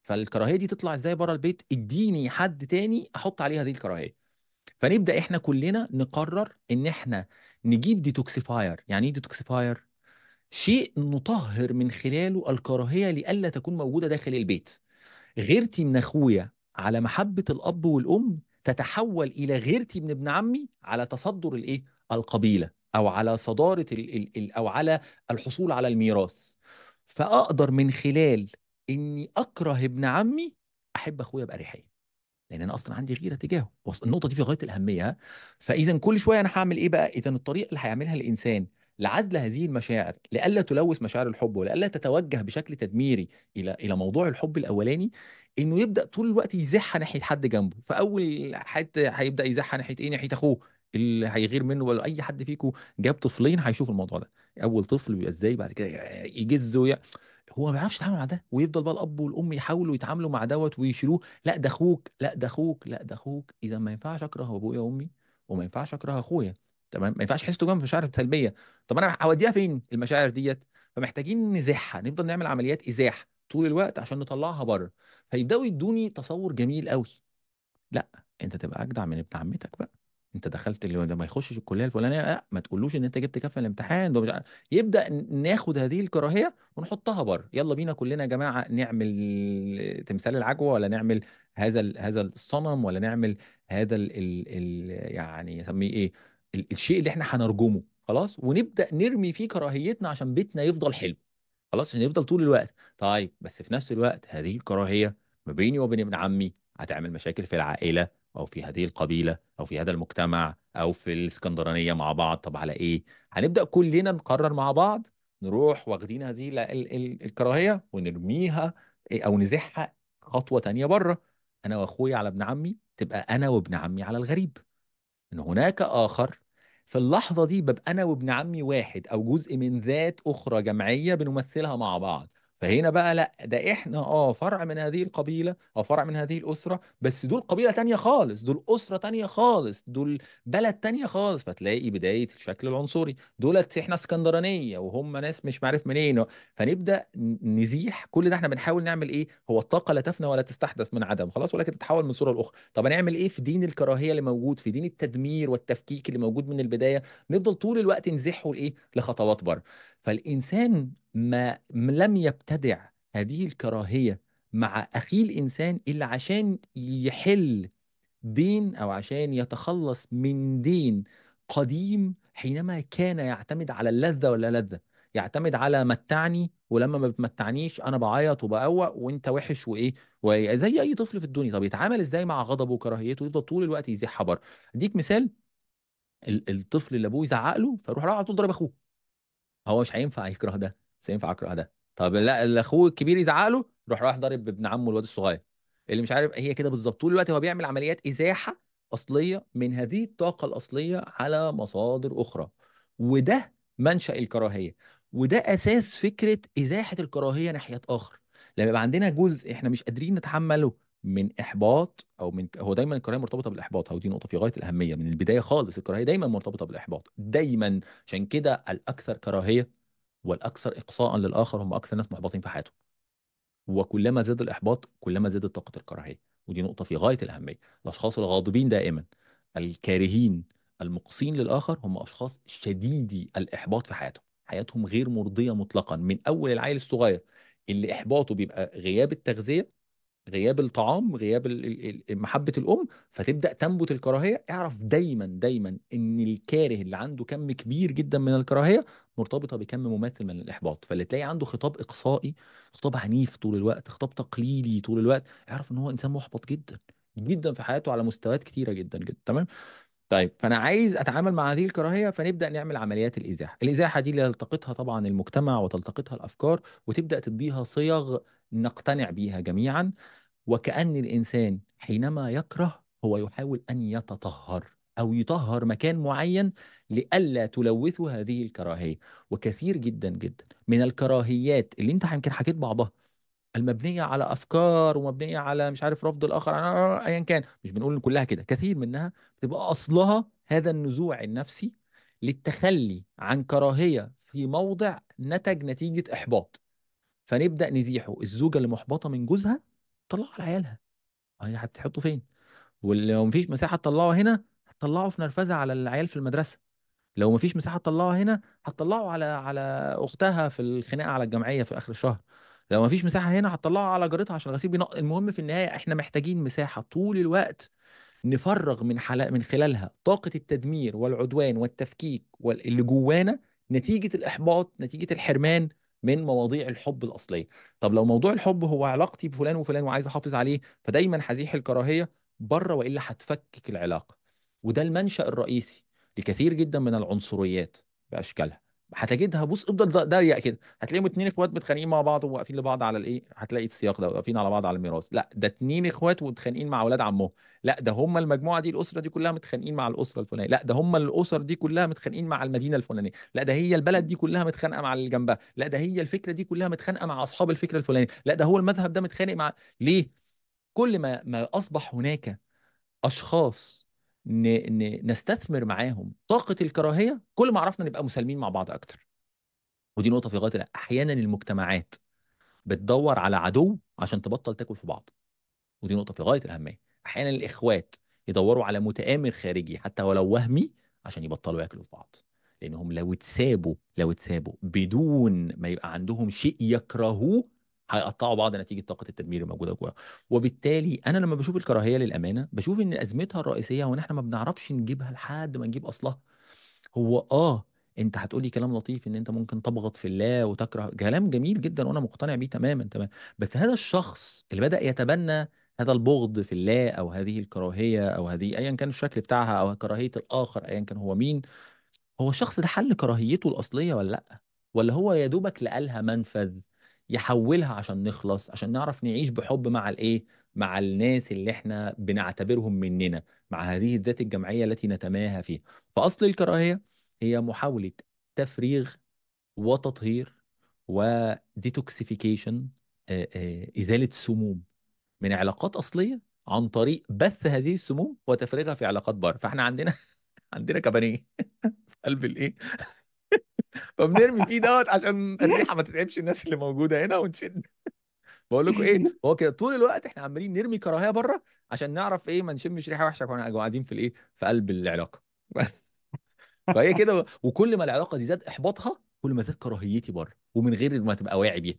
فالكراهية دي تطلع إزاي بره البيت؟ إديني حد تاني أحط عليه هذه الكراهية. فنبدأ إحنا كلنا نقرر إن إحنا نجيب detoxifier يعني إيه detoxifier شيء نطهر من خلاله الكراهية لئلا تكون موجودة داخل البيت. غيرتي من أخويا على محبة الأب والأم تتحول إلى غيرتي من ابن عمي على تصدر الإيه؟ القبيلة. أو على صدارة أو على الحصول على الميراث. فأقدر من خلال إني أكره ابن عمي أحب أخويا باريحيه لأن أنا أصلا عندي غيرة تجاهه. النقطة دي في غاية الأهمية؟ فاذا كل شوية أنا هعمل إيه بقى؟ اذا الطريقة اللي هيعملها الإنسان لعزل هذه المشاعر لئلا تلوث مشاعر الحب ولئلا تتوجه بشكل تدميري إلى إلى موضوع الحب الأولاني إنه يبدأ طول الوقت يزحها ناحية حد جنبه. فأول حد هيبدأ يزحها ناحية إيه؟ ناحية أخوه. اللي هيغير منه ولا أي حد فيكم جاب طفلين هيشوف الموضوع ده. أول طفل بيبقى إزاي؟ بعد كده يجزه وي... هو ما بيعرفش يتعامل مع ده. ويفضل بقى الأب والأم يحاولوا يتعاملوا مع دوت ويشيلوه. لا ده أخوك لا ده أخوك لا ده أخوك. إذا ما ينفعش أكره أبويا وأمي وما ينفعش أكره أخويا. تمام؟ ما ينفعش احس جنب مشاعر سلبية. طب أنا هوديها فين المشاعر ديت؟ فمحتاجين نزاحها نفضل نعمل عمليات ازاح طول الوقت عشان نطلعها بره. فيبدأوا يدوني تصور جميل قوي لا أنت تبقى أجدع من ابن عمتك بقى. أنت دخلت اللي ده ما يخشش الكلية الفلانية لأ ما تقولوش إن أنت جبت كفه الامتحان ده مش عارف. يبدأ ناخد هذه الكراهية ونحطها بره يلا بينا كلنا يا جماعة نعمل تمثال العجوة ولا نعمل هذا ال- هذا الصنم ولا نعمل هذا ال ال يعني يسميه إيه ال- الشيء اللي إحنا هنرجمه خلاص ونبدأ نرمي فيه كراهيتنا عشان بيتنا يفضل حلو خلاص عشان يفضل طول الوقت طيب بس في نفس الوقت هذه الكراهية ما بيني وبين ابن عمي هتعمل مشاكل في العائلة أو في هذه القبيلة أو في هذا المجتمع أو في الإسكندرانية مع بعض. طب على إيه؟ هنبدأ كلنا نقرر مع بعض نروح واخدين هذه ال- ال- ال- الكراهية ونرميها إيه، أو نزحها خطوة تانية برة. أنا وأخويا على ابن عمي تبقى أنا وابن عمي على الغريب. إن هناك آخر. في اللحظة دي ببقى أنا وابن عمي واحد أو جزء من ذات أخرى جمعية بنمثلها مع بعض. فهنا بقى لأ ده إحنا آه فرع من هذه القبيلة أو فرع من هذه الأسرة بس دول قبيلة تانية خالص دول أسرة تانية خالص دول بلد تانية خالص فتلاقي بداية الشكل العنصري. دولت إحنا اسكندرانية وهم ناس مش معرف منين فنبدأ نزيح. كل ده إحنا بنحاول نعمل إيه؟ هو الطاقة لا تفنى ولا تستحدث من عدم خلاص ولكن تتحول من صورة لأخرى. طب هنعمل إيه في دين الكراهية اللي موجود في دين التدمير والتفكيك اللي موجود من البداية؟ نفضل طول الوقت نزحه لايه لخطوات بره. فالإنسان ما لم يبتدع هذه الكراهية مع اخيه الإنسان إلا عشان يحل دين أو عشان يتخلص من دين قديم حينما كان يعتمد على اللذة ولا لذة. يعتمد على متعني ولما ما بتمتعنيش أنا بعيط وبقوق وأنت وحش وإيه؟ وزي أي طفل في الدنيا. طب يتعامل إزاي مع غضبه وكراهيته؟ يفضل طول الوقت يزيح بره. أديك مثال ال- الطفل اللي أبوه يزعق له فيروح راح على طول ضرب أخوه. هو مش هينفع يكره ده بس هينفع يكره ده. طب لا اللي أخوه الكبير يزعق له يروح رايح ضارب ابن عمه الواد الصغير اللي مش عارف هي كده بالظبط. طول الوقت هو بيعمل عمليات إزاحة أصلية من هذه الطاقة الأصلية على مصادر أخرى. وده منشأ الكراهية وده أساس فكرة إزاحة الكراهية ناحية آخر. لما يبقى عندنا جزء إحنا مش قادرين نتحمله من إحباط أو من هو دايما الكراهية مرتبطة بالإحباط. ودي نقطة في غاية الأهمية. من البداية خالص الكراهية دايما مرتبطة بالإحباط. دايما عشان كده الأكثر كراهية والأكثر اقصاء للآخر هم أكثر ناس محبطين في حياتهم. وكلما زاد الإحباط كلما زادت طاقة الكراهية. ودي نقطة في غاية الأهمية. الأشخاص الغاضبين دائما الكارهين المقصين للآخر هم أشخاص شديدي الإحباط في حياتهم. حياتهم غير مرضية مطلقا. من أول العيل الصغير اللي إحباطه بيبقى غياب التغذية غياب الطعام غياب ال- ال- ال- محبة الأم فتبدأ تنبت الكراهية. اعرف دايما دايما إن الكاره اللي عنده كم كبير جدا من الكراهية مرتبطة بكم مماثل من الإحباط. فاللي تلاقي عنده خطاب إقصائي خطاب عنيف طول الوقت خطاب تقليدي طول الوقت اعرف إن هو إنسان محبط جدا جدا في حياته على مستويات كتيرة جدا جدا تمام؟ طيب فأنا عايز أتعامل مع هذه الكراهية فنبدأ نعمل عمليات الإزاحة. الإزاحة دي اللي يلتقطها طبعا المجتمع وتلتقطها الأفكار وتبدأ تديها صيغ نقتنع بيها جميعا. وكأن الإنسان حينما يكره هو يحاول أن يتطهر أو يطهر مكان معين لئلا تلوثه هذه الكراهية. وكثير جدا جدا من الكراهيات اللي أنت يمكن حكيت بعضها المبنية على أفكار ومبنية على مش عارف رفض الآخر أيا كان مش بنقول إن كلها كده كثير منها بتبقى أصلها هذا النزوع النفسي للتخلي عن كراهية في موضع نتج نتيجة إحباط. فنبدأ نزيحه الزوجة اللي محبطة من جوزها طلعوا على عيالها. هي هتحطه فين؟ ولو مفيش مساحة تطلعه هنا هتطلعه في نرفزة على العيال في المدرسة. لو مفيش مساحة تطلعه هنا هتطلعه على على أختها في الخناقة على الجمعية في آخر الشهر. لو مفيش مساحة هنا هتطلعه على جارتها عشان الغسيل بينق المهم في النهاية إحنا محتاجين مساحة طول الوقت نفرغ من حلا... من خلالها طاقة التدمير والعدوان والتفكيك وال- اللي جوانا نتيجة الإحباط نتيجة الحرمان من مواضيع الحب الأصلية. طب لو موضوع الحب هو علاقتي بفلان وفلان وعايز أحافظ عليه فدايما هزيح الكراهية بره وإلا هتفكك العلاقة. وده المنشأ الرئيسي لكثير جدا من العنصريات بأشكالها. هتجدها بص افضل ضيق كده. هتلاقيهم اتنين اخوات متخانقين مع بعض وواقفين لبعض على الإيه؟ هتلاقي السياق ده واقفين على بعض على الميراث. لا ده اتنين اخوات ومتخانقين مع أولاد عمهم. لا ده هم المجموعة دي الأسرة دي كلها متخانقين مع الأسرة الفلانية. لا ده هم الأسر دي كلها متخانقين مع المدينة الفلانية. لا ده هي البلد دي كلها متخانقة مع اللي جنبها. لا ده هي الفكرة دي كلها متخانقة مع أصحاب الفكرة الفلانية. لا ده هو المذهب ده متخانق مع ليه؟ كل ما ما أصبح هناك أشخاص. نستثمر معاهم طاقة الكراهية. كل ما عرفنا نبقى مسالمين مع بعض أكتر. ودي نقطة في غاية أحيانا المجتمعات بتدور على عدو عشان تبطل تاكل في بعض. ودي نقطة في غاية الأهمية. أحيانا الإخوات يدوروا على متآمر خارجي حتى ولو وهمي عشان يبطلوا ياكلوا في بعض. لأنهم لو اتسابوا لو اتسابوا بدون ما يبقى عندهم شيء يكرهوه هيقطعوا بعض نتيجة طاقة التدمير الموجودة جواهم وبالتالي أنا لما بشوف الكراهية للأمانة بشوف إن أزمتها الرئيسية هو إن إحنا ما بنعرفش نجيبها لحد ما نجيب أصلها. هو آه أنت هتقولي كلام لطيف إن أنت ممكن تبغض في الله وتكره كلام جميل جدا وأنا مقتنع بيه تماما تمام. بس هذا الشخص اللي بدأ يتبنى هذا البغض في الله أو هذه الكراهية أو هذه ايا كان الشكل بتاعها أو كراهية الآخر ايا كان هو مين هو الشخص ده حل كراهيته الأصلية ولا لأ؟ ولا هو يا دوبك لقى لها منفذ؟ يحولها عشان نخلص عشان نعرف نعيش بحب مع الإيه؟ مع الناس اللي إحنا بنعتبرهم مننا مع هذه الذات الجمعية التي نتماهى فيها. فأصل الكراهية هي محاولة تفريغ وتطهير وديتوكسيفيكيشن إزالة سموم من علاقات أصلية عن طريق بث هذه السموم وتفريغها في علاقات بره. فإحنا عندنا عندنا كبانيه قلب الإيه؟ فبنرمي فيه دوت عشان الريحة ما تتعبش الناس اللي موجودة هنا ونشد. بقول لكم إيه هو كده طول الوقت إحنا عمالين نرمي كراهية بره عشان نعرف إيه ما نشمش ريحة وحشة وإحنا قاعدين في الإيه في قلب العلاقة. بس فهي كده وكل ما العلاقة دي زاد إحباطها كل ما زاد كراهيتي بره. ومن غير ما تبقى واعي بيها.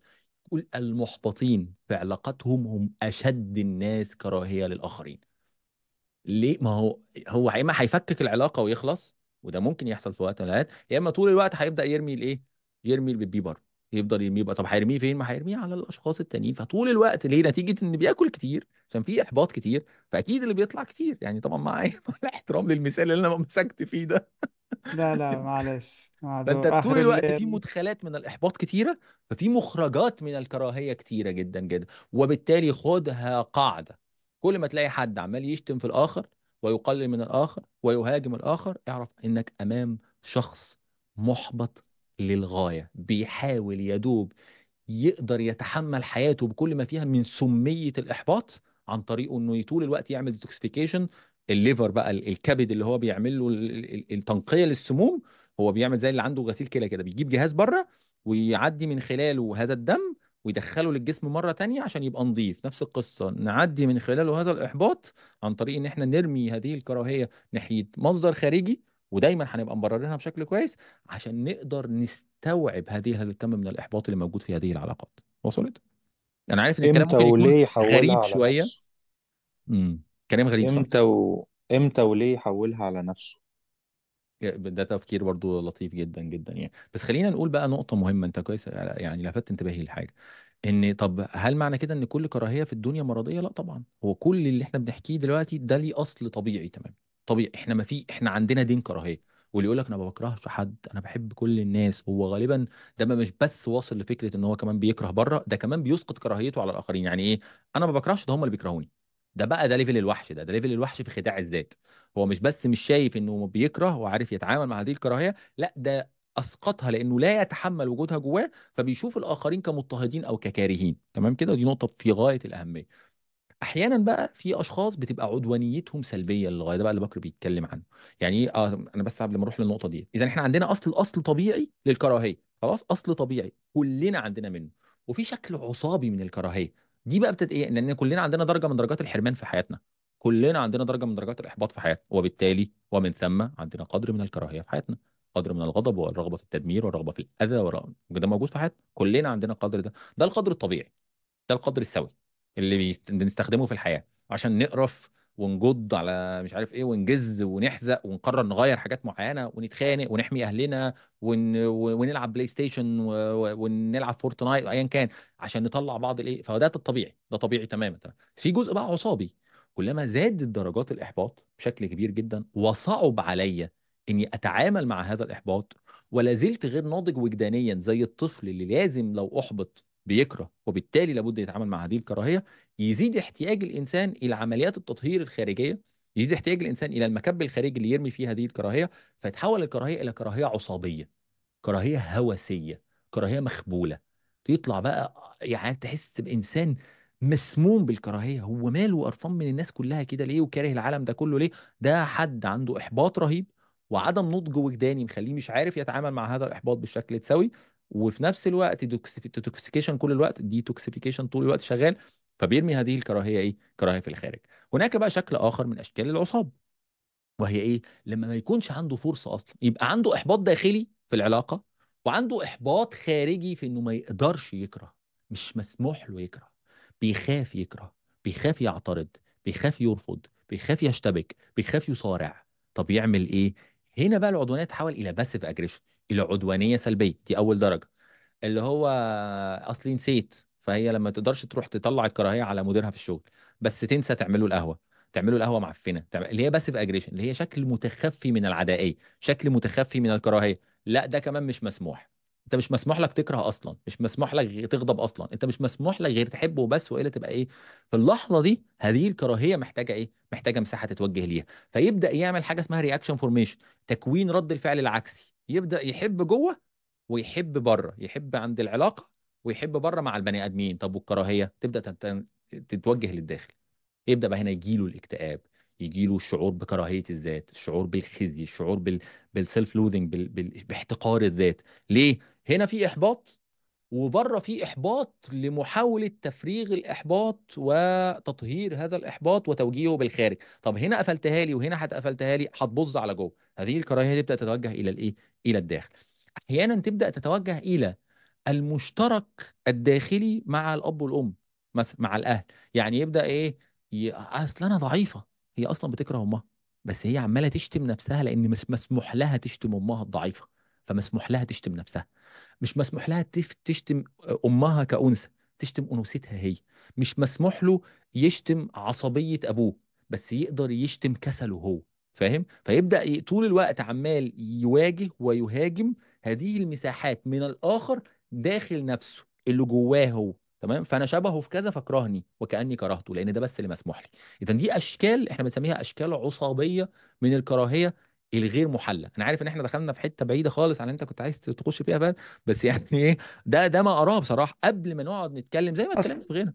كل المحبطين في علاقاتهم هم أشد الناس كراهية للآخرين. ليه؟ ما هو هو يا إما هيفكك العلاقة ويخلص وده ممكن يحصل في وقت من الأوقات. يا إما طول الوقت هيبدأ يرمي الإيه؟ يرمي البيبي بره يفضل يرميه بقى. طب هيرميه فين؟ ما هيرميه على الأشخاص التانيين. فطول الوقت ليه؟ نتيجة إن بياكل كتير عشان في إحباط كتير. فأكيد اللي بيطلع كتير. يعني طبعا مع إيه؟ مع الاحترام للمثال اللي أنا مسكت فيه ده. لا لا معلش فأنت معذور طول الوقت في مدخلات من الإحباط كتيرة ففي مخرجات من الكراهية كتيرة جدا جدا. وبالتالي خدها قاعدة. كل ما تلاقي حد عمال يشتم في الآخر ويقلل من الآخر ويهاجم الآخر اعرف إنك أمام شخص محبط للغاية بيحاول يدوب يقدر يتحمل حياته بكل ما فيها من سمية الإحباط عن طريقه إنه طول الوقت يعمل detoxification ال liver بقى ال- الكبد اللي هو بيعمل له ال- ال- التنقية للسموم هو بيعمل زي اللي عنده غسيل كلى كده بيجيب جهاز بره ويعدي من خلاله هذا الدم ويدخله للجسم مرة تانية عشان يبقى نظيف نفس القصة نعدي من خلاله هذا الإحباط عن طريق إن إحنا نرمي هذه الكراهية ناحية مصدر خارجي ودايما هنبقى مبررينها بشكل كويس عشان نقدر نستوعب هذه هذا الكم من الإحباط اللي موجود في هذه العلاقات. وصلت؟ أنا عارف إن الكلام إمتى ممكن يكون وليه يحولها غريب على شوية. نفسه؟ امم كلام غريب صح؟ إمتى و... إمتى وليه يحولها على نفسه؟ ده تفكير برضو لطيف جدا جدا يعني. بس خلينا نقول بقى نقطة مهمة أنت كويس يعني لفتت انتباهي لحاجة. إن طب هل معنى كده إن كل كراهية في الدنيا مرضية؟ لأ طبعا. هو كل اللي إحنا بنحكيه دلوقتي ده ليه أصل طبيعي تمام. طبيعي إحنا ما في إحنا عندنا دين كراهية. واللي يقول لك أنا ما بكرهش حد أنا بحب كل الناس. هو غالبا ده ما مش بس واصل لفكرة إن هو كمان بيكره بره ده كمان بيسقط كراهيته على الآخرين. يعني إيه؟ أنا ما بكرهش ده هم اللي بيكرهوني. ده بقى ده level الوحش ده ده level الوحش في خداع الذات. هو مش بس مش شايف إنه بيكره وعارف يتعامل مع هذه الكراهية لا ده أسقطها لأنه لا يتحمل وجودها جواه فبيشوف الآخرين كمضطهدين أو ككارهين. تمام كده؟ دي نقطة في غاية الأهمية. أحيانا بقى في أشخاص بتبقى عدوانيتهم سلبية للغاية ده بقى اللي بكر بيتكلم عنه. يعني إيه؟ آه أنا بس قبل ما أروح للنقطة دي اذا إحنا عندنا أصل أصل طبيعي للكراهية. خلاص؟ أصل طبيعي. كلنا عندنا منه. وفي شكل عصابي من الكراهية. دي بقى بتت إيه؟ لأن كلنا عندنا درجة من درجات الحرمان في حياتنا. كلنا عندنا درجة من درجات الإحباط في حياتنا. وبالتالي ومن ثم عندنا قدر من الكراهية في حياتنا. قدر من الغضب والرغبة في التدمير والرغبة في الأذى والرغبة. ده موجود في حياتنا. كلنا عندنا القدر ده. ده القدر الطبيعي. ده القدر السوي اللي بنستخدمه في الحياة. عشان نقرف ونجد على مش عارف إيه ونجز ونحزق ونقرر نغير حاجات معينة ونتخانق ونحمي أهلنا ون... ونلعب PlayStation و... ونلعب Fortnite ايا كان عشان نطلع بعض الإيه فده الطبيعي ده طبيعي تماما تمام. في جزء بقى عصابي كلما زادت درجات الإحباط بشكل كبير جدا وصعب عليا إني أتعامل مع هذا الإحباط ولا زلت غير ناضج وجدانيا زي الطفل اللي لازم لو أحبط بيكره وبالتالي لابد يتعامل مع هذه الكراهية يزيد احتياج الإنسان إلى عمليات التطهير الخارجية يزيد احتياج الإنسان إلى المكب الخارجي اللي يرمي فيه هذه الكراهية فتحول الكراهية إلى كراهية عصابية كراهية هوسية كراهية مخبولة. تطلع بقى يعني تحس بانسان مسموم بالكراهية هو ماله قرفان من الناس كلها كده ليه؟ وكاره العالم ده كله ليه؟ ده حد عنده إحباط رهيب وعدم نضج وجداني مخليه مش عارف يتعامل مع هذا الإحباط بالشكل السوي. وفي نفس الوقت detoxication كل الوقت detoxification طول الوقت شغال فبيرمي هذه الكراهية إيه؟ كراهية في الخارج. هناك بقى شكل آخر من أشكال العصاب وهي إيه؟ لما ما يكونش عنده فرصة أصلا يبقى عنده إحباط داخلي في العلاقة وعنده إحباط خارجي في إنه ما يقدرش يكره مش مسموح له يكره. بيخاف يكره بيخاف يعترض بيخاف يرفض بيخاف يشتبك بيخاف يصارع. طب يعمل إيه؟ هنا بقى العدوانية تتحول إلى passive aggression إلى عدوانية سلبية دي أول درجة. اللي هو اصلي نسيت فهي لما تقدرش تروح تطلع الكراهية على مديرها في الشغل بس تنسى تعمله القهوة تعملوا القهوة معفنة اللي هي passive aggression اللي هي شكل متخفي من العدائية شكل متخفي من الكراهية. لا ده كمان مش مسموح. أنت مش مسموح لك تكره أصلا مش مسموح لك تغضب أصلا. أنت مش مسموح لك غير تحبه بس وإلا تبقى إيه؟ في اللحظة دي هذه الكراهية محتاجة إيه؟ محتاجة مساحة تتوجه ليها. فيبدأ يعمل حاجة اسمها reaction formation تكوين رد الفعل العكسي. يبدأ يحب جوه ويحب بره يحب عند العلاقة ويحب بره مع البني آدمين. طب والكراهية؟ تبدأ تت- تتوجه للداخل. يبدأ بقى هنا يجيله الاكتئاب يجيله الشعور بكراهية الذات الشعور بالخزي الشعور بال بالسيلف لوذنج بال... بال... باحتقار الذات. ليه؟ هنا في إحباط وبره في إحباط لمحاولة تفريغ الإحباط وتطهير هذا الإحباط وتوجيهه بالخارج. طب هنا قفلتها لي وهنا هتقفلتها لي هتبظ على جوه. هذه الكراهية تبدا تتوجه إلى الإيه؟ إلى الداخل. أحيانا تبدأ تتوجه إلى المشترك الداخلي مع الأب والأم مثلا مع الأهل. يعني يبدأ إيه؟ ي... أصل أنا ضعيفة. هي أصلا بتكره أمها. بس هي عمالة تشتم نفسها لأن مش مسموح لها تشتم أمها الضعيفة. فمسموح لها تشتم نفسها. مش مسموح لها تشتم أمها كأنثى تشتم أنوثتها هي. مش مسموح له يشتم عصبية أبوه بس يقدر يشتم كسله هو فاهم؟ فيبدأ طول الوقت عمال يواجه ويهاجم هذه المساحات من الآخر داخل نفسه اللي جواه هو تمام؟ فأنا شبهه في كذا فكرهني وكأني كرهته لأن ده بس اللي مسموح لي. اذا دي أشكال إحنا بنسميها أشكال عصابيه من الكراهية الغير محله أنا عارف إن إحنا دخلنا في حتة بعيدة خالص عن اللي أنت كنت عايز تخش فيها بقى بس يعني إيه ده ده ما أراه بصراحة قبل ما نقعد نتكلم زي ما اتكلمنا في غيرنا.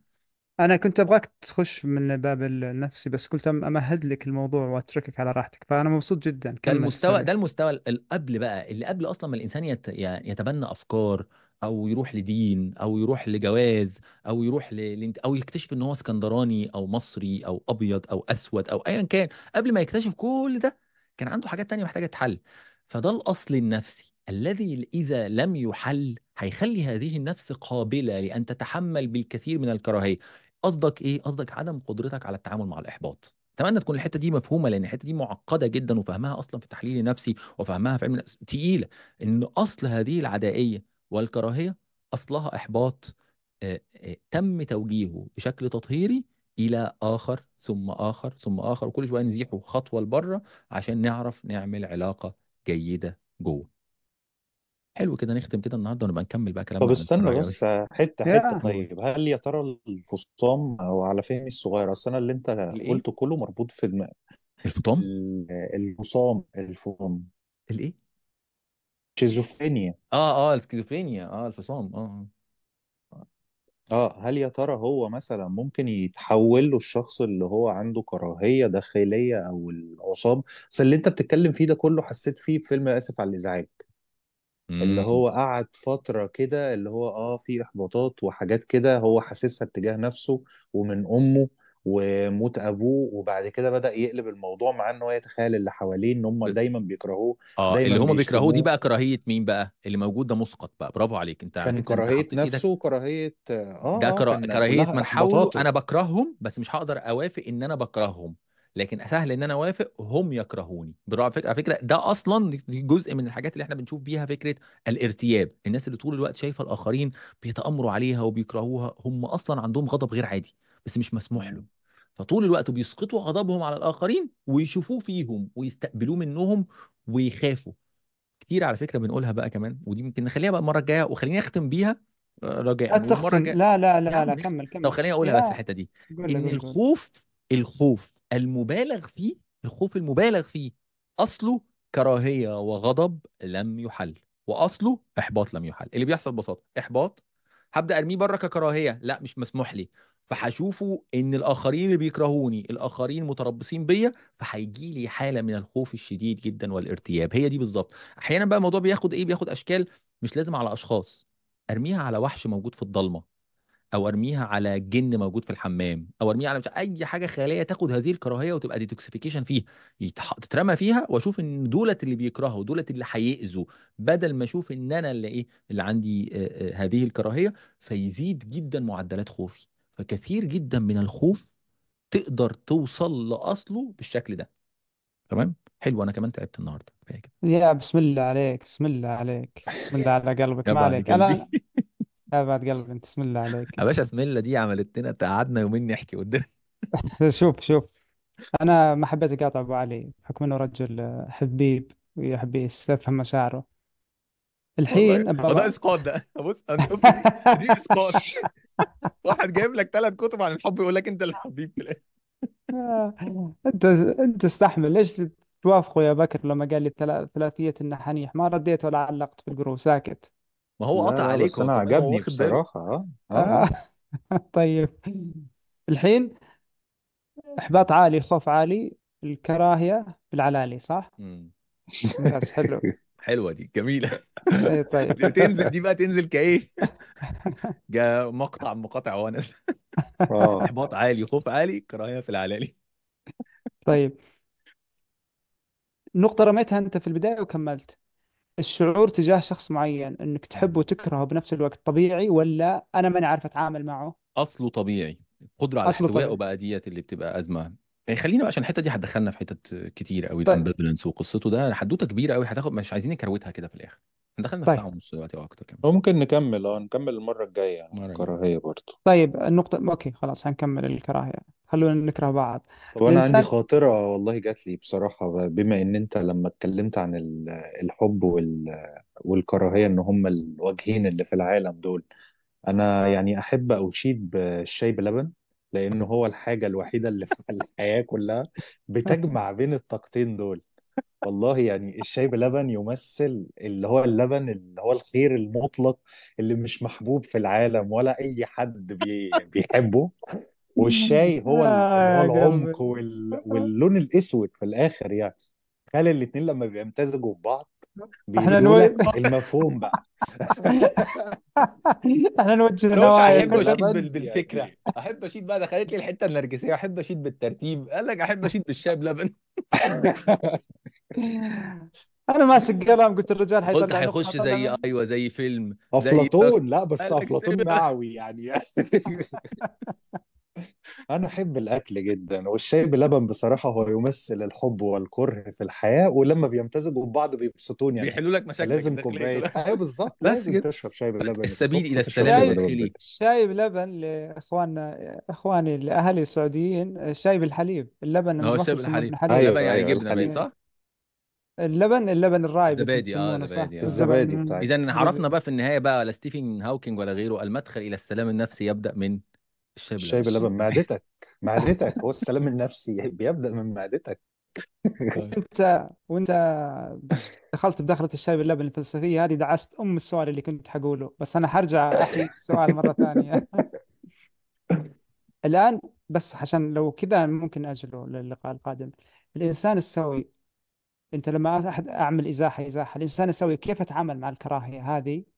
أنا كنت أبغاك تخش من باب النفسي بس قلت أمهد لك الموضوع وأتركك على راحتك فأنا مبسوط جدا. ده كمل المستوى ده المستوى ال- قبل بقى اللي قبل أصلا ما الإنسان يت... يتبنى أفكار أو يروح لدين أو يروح لجواز أو يروح ل... لانت- أو يكتشف إن هو اسكندراني أو مصري أو أبيض أو أسود أو ايا كان قبل ما يكتشف كل ده كان عنده حاجات تانية محتاجة تحل. فده الأصل النفسي. الذي إذا لم يحل هيخلي هذه النفس قابلة لأن تتحمل بالكثير من الكراهية. قصدك إيه؟ قصدك عدم قدرتك على التعامل مع الإحباط. أتمنى تكون الحتة دي مفهومة لأن الحتة دي معقدة جدا وفهمها أصلا في التحليل النفسي وفهمها في علم النفس تقيله إن أصل هذه العدائية والكراهية أصلها إحباط آه، آه، تم توجيهه بشكل تطهيري إلى آخر ثم آخر ثم آخر وكل شوية نزيحه خطوة لبرة عشان نعرف نعمل علاقة جيدة جوه. حلو كده نختم كده النهارده ونبقى نكمل بقى كلامنا طب استنى بس يا قول طيب هل يا ترى الفصام أو على فهمي الصغير أصل أنا اللي الإيه؟ قلته كله مربوط في دماغي. الفطام ال- الفصام الفصام الإيه؟ شيزوفرينيا. آه آه السكيزوفرينيا آه الفصام آه آه. آه هل يا ترى هو مثلا ممكن يتحول له الشخص اللي هو عنده كراهية داخلية أو العصاب بس اللي أنت بتتكلم فيه ده كله حسيت فيه في فيلم آسف على الإزعاج. اللي امم. هو قعد فترة كده اللي هو آه في إحباطات وحاجات كده هو حاسسها اتجاه نفسه ومن أمه. وموت أبوه وبعد كده بدأ يقلب الموضوع مع إن هو يتخيل اللي حواليه إن هم دايما بيكرهوه آه دايما اللي هما بيكرهوه دي بقى كراهية مين بقى؟ اللي موجود ده مسقط بقى برافو عليك. أنت كان إيدك نفسه وكراهية آه ده آه كرا... كلها من حوله. أنا بكرههم بس مش هقدر أوافق إن أنا بكرههم. لكن سهل إن أنا أوافق هم يكرهوني. برافو على فكرة على فكرة ده أصلا جزء من الحاجات اللي إحنا بنشوف بيها فكرة الارتياب. الناس اللي طول الوقت شايفة الآخرين بيتآمروا عليها وبيكرهوها هم أصلا عندهم غضب غير عادي بس مش مسموح له. فطول الوقت بيسقطوا غضبهم على الآخرين ويشوفوه فيهم ويستقبلوه منهم ويخافوا. كتير على فكرة بنقولها بقى كمان ودي ممكن نخليها بقى المرة الجاية وخليني أختم بيها. آه، رجاء تختم. لا لا لا لا نختم كمل طب كمل خليني أقولها بس لا الحتة دي. قول الخوف الخوف المبالغ فيه الخوف المبالغ فيه أصله كراهية وغضب لم يحل وأصله إحباط لم يحل. اللي بيحصل ببساطة إحباط هبدأ أرميه بره ككراهية. لا مش مسموح لي. فهشوفه إن الآخرين اللي بيكرهوني الآخرين متربصين بيا فهيجي لي حالة من الخوف الشديد جدا والارتياب. هي دي بالظبط. أحيانا بقى الموضوع بياخد إيه؟ بياخد أشكال مش لازم على أشخاص. أرميها على وحش موجود في الضلمة أو أرميها على جن موجود في الحمام أو أرميها على مش أي حاجة خيالية تاخد هذه الكراهية وتبقى detoxification فيها. يتح... تترمى فيها وأشوف إن دولت اللي بيكرهوا دولت اللي هيأذوا بدل ما أشوف إن أنا اللي إيه؟ اللي عندي هذه الكراهية فيزيد جدا معدلات خوفي. فكثير جدا من الخوف تقدر توصل لأصله بالشكل ده. تمام؟ حلو أنا كمان تعبت النهارده. كفاية كده. يا بسم الله عليك بسم الله عليك بسم الله على قلبك. يا ما بعد عليك. أنا قلبي يا بعد قلب أنت بسم الله عليك. يا باشا اسميلا دي عملت لنا قعدنا يومين نحكي قدام. شوف شوف. أنا ما حبيت أقاطع أبو علي بحكم إنه رجل آه، حبيب ويحب يستفهم مشاعره. والله الحين هو ده أبغى إسقاط ده. بص أنت دي دي إسقاط. واحد جايب لك ثلاث كتب عن الحب يقول لك أنت الحبيب. في الآخر أنت أنت استحمل. ليش توافقوا يا بكر لما قال لي ثلاثية النحانيح ما رديت ولا علقت في الجروب ساكت. ما هو لا قطع لا عليك بس هو أنا صدقني هو عجبني واخد باله بصراحة. آه. آه. آه. طيب. الحين إحباط عالي خوف عالي الكراهية بالعلالي صح؟ مم. ممتاز حلو. حلوة دي جميلة. اي طيب. تنزل دي بقى تنزل كإيه؟ جاء مقطع من مقاطع ونس آه. إحباط عالي خوف عالي كراهية في العلالي. طيب. نقطة رميتها أنت في البداية وكملت. الشعور تجاه شخص معين إنك تحبه وتكرهه بنفس الوقت طبيعي ولا أنا ماني عارف أتعامل معه؟ أصله طبيعي. القدرة على أصله احتوائه طبيعي بقى ديت اللي بتبقى أزمة. يعني خلينا بقى عشان الحتة دي هتدخلنا في حتت كتير قوي طيب. ال ambivalence وقصته ده حدوتة كبيرة قوي هتاخد مش عايزين نكروتها كده في الآخر. دخلنا في طيب. ساعة ونص دلوقتي أو أكتر كمان. ممكن نكمل آه نكمل المرة الجاية عن مرة جاية الكراهية برضو. طيب النقطة okay خلاص هنكمل الكراهية. خلونا نكره بعض. طب أنا عندي الانسان خاطرة والله جات لي بصراحة بما إن أنت لما اتكلمت عن ال- الحب وال والكراهية إن هم الوجهين اللي في العالم دول أنا يعني أحب أشيد بالشاي بلبن. لأنه هو الحاجة الوحيدة اللي في الحياة كلها بتجمع بين الطاقتين دول. والله يعني الشاي بلبن يمثل اللي هو اللبن اللي هو الخير المطلق اللي مش محبوب في العالم ولا أي حد بي بيحبه. والشاي هو هو آه العمق وال... واللون الأسود في الآخر يعني. تخيل الاتنين لما بيمتزجوا ببعض إحنا بيدوا نو... لك المفهوم بقى. إحنا نوجه أحب أشيد بال- بالفكرة. يعني أحب أشيد بقى دخلت لي الحتة النرجسية. أحب أشيد بالترتيب. قال لك أحب أشيد بالشاي بلبن أنا ماسك قلم قلت الرجال قلت حيطلع هيخش زي طلع أيوه زي فيلم. زي أفلاطون؟ لا بس قال لك أفلاطون فيلم معوي يعني. أنا أحب الأكل جدا والشاي بلبن بصراحة هو يمثل الحب والكره في الحياة ولما بيمتزجوا ببعض بيبسطوني أنا بيحلوا لك مشاكلك فلازم الداخليه كوباية. كلها أيوه بالظبط بس لازم كده. تشرب شاي بلبن السبيل إلى الصبح وتشرب شاي السلام شاي بلبن الداخلي بالليل شاي بلبن لاخواننا إخواني لاهلي السعوديين شاي بالحليب. اللبن هو الشاي المصري يسمونه بالحليب. ابن حليب اللبن أيوه يعني أيوه جبنة باين الحليب صح؟ اللبن اللبن الرايب الزبادي آه تسمونه صح؟ الزبادي آه. الزبادي. الزبادي مم. بتاعتنا اذا عرفنا بقى في النهاية بقى لا ستيفن هاوكينج ولا غيره المدخل إلى السلام النفسي يبدأ من الشاي الشاي بلبن بلبن معدتك معدتك. هو السلام النفسي بيبدأ من معدتك. طيب. انت وانت دخلت بدخلة الشاي باللبن الفلسفية هذه دعست أم السؤال اللي كنت حقوله. بس أنا حرجع أحيي السؤال مرة ثانية. الآن بس عشان لو كذا ممكن أجله للقاء القادم. الإنسان السوي أنت لما أحد أعمل إزاحة إزاحة. الإنسان السوي كيف أتعامل مع الكراهية هذه؟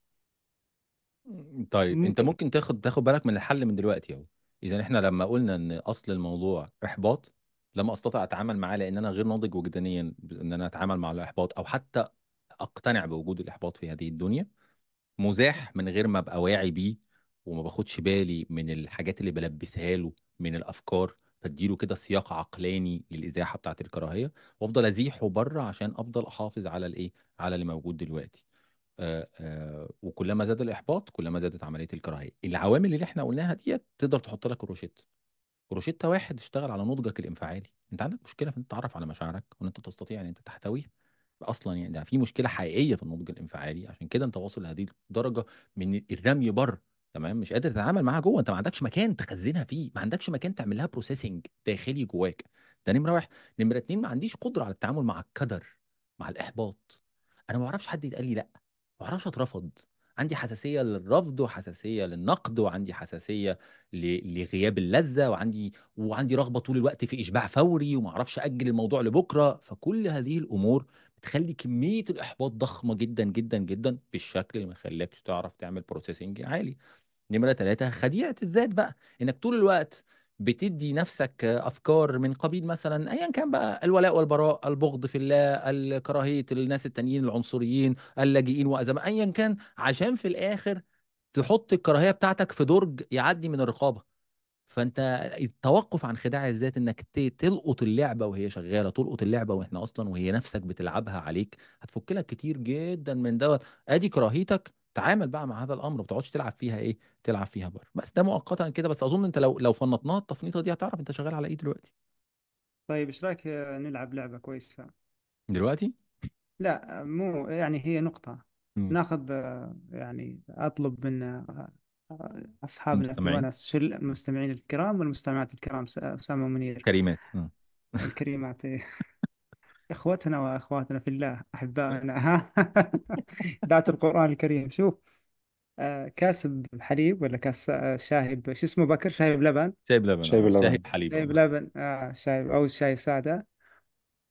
طيب انت ممكن. ممكن تاخد تاخد بالك من الحل من دلوقتي اهو. إذا إحنا لما قلنا إن أصل الموضوع إحباط لما استطيع أتعامل معاه لأن أنا غير ناضج وجدانيا ان أنا أتعامل مع الإحباط أو حتى أقتنع بوجود الإحباط في هذه الدنيا. مزاح من غير ما أبقى واعي بيه وما باخدش بالي من الحاجات اللي بلبسها له من الأفكار فاديله كده سياق عقلاني للإزاحة بتاعت الكراهية وأفضل أزيحه بره عشان أفضل أحافظ على الإيه؟ على اللي موجود دلوقتي. وكلما زاد الإحباط كلما زادت عملية الكراهية. العوامل اللي إحنا قلناها ديت تقدر تحط لك روشته روشته واحد اشتغل على نضجك الإنفعالي. أنت عندك مشكلة في إن تتعرف على مشاعرك وإن أنت تستطيع إن أنت تحتويها. أصلا يعني ده في مشكلة حقيقية في النضج الإنفعالي. عشان كده أنت واصل لهذه الدرجة من الرمي بره تمام؟ مش قادر تتعامل معاها جوه. أنت ما عندكش مكان تخزنها فيه. ما عندكش مكان تعمل لها بروسيسنج داخلي جواك. ده نمرة واحد. نمرة اتنين ما عنديش قدرة على التعامل مع الكدر مع الإحباط. أنا ما بعرفش حد يتقال لي لأ. ما بعرفش اترفض. عندي حساسية للرفض وحساسية للنقد وعندي حساسية لغياب اللذة وعندي وعندي رغبة طول الوقت في إشباع فوري وما أعرفش أجل الموضوع لبكرة. فكل هذه الأمور بتخلي كمية الإحباط ضخمة جدا جدا جدا بالشكل اللي ما يخليكش تعرف تعمل processing عالي. نمرة ثلاثة خديعة الذات بقى. إنك طول الوقت بتدي نفسك أفكار من قبيل مثلا ايا كان بقى الولاء والبراء البغض في الله كراهية الناس التانيين العنصريين اللاجئين وأزمة ايا كان عشان في الآخر تحط الكراهية بتاعتك في درج يعدي من الرقابة. فأنت التوقف عن خداع الذات إنك تلقط اللعبة وهي شغالة تلقط اللعبة وإحنا أصلا وهي نفسك بتلعبها عليك هتفك لك كتير جدا من دوت. أدي كراهيتك تعامل بقى مع هذا الأمر ما تقعدش تلعب فيها إيه تلعب فيها بره. بس ده مؤقتا كده بس أظن أنت لو لو فنطناها التفنيطة دي هتعرف أنت شغال على إيه دلوقتي. طيب إيش رأيك نلعب لعبة كويسة؟ دلوقتي؟ لا مو يعني هي نقطة. مم. ناخذ آه، يعني أطلب من آه، أصحابنا المستمعين شل المستمعين الكرام والمستمعات الكرام س- أسامة ومنير كريمات. مم. الكريمات إيه. إخوتنا وأخواتنا في الله أحبائنا ها؟ ذات القرآن الكريم. شوف آه، كاس بحليب ولا كاس آه، شاي ب- شو اسمه بكر؟ شاي بلبن شاي بلبن شاي آه. شاي بلبن بحليب شاي آه بلبن آه شاي أو شاي سادة.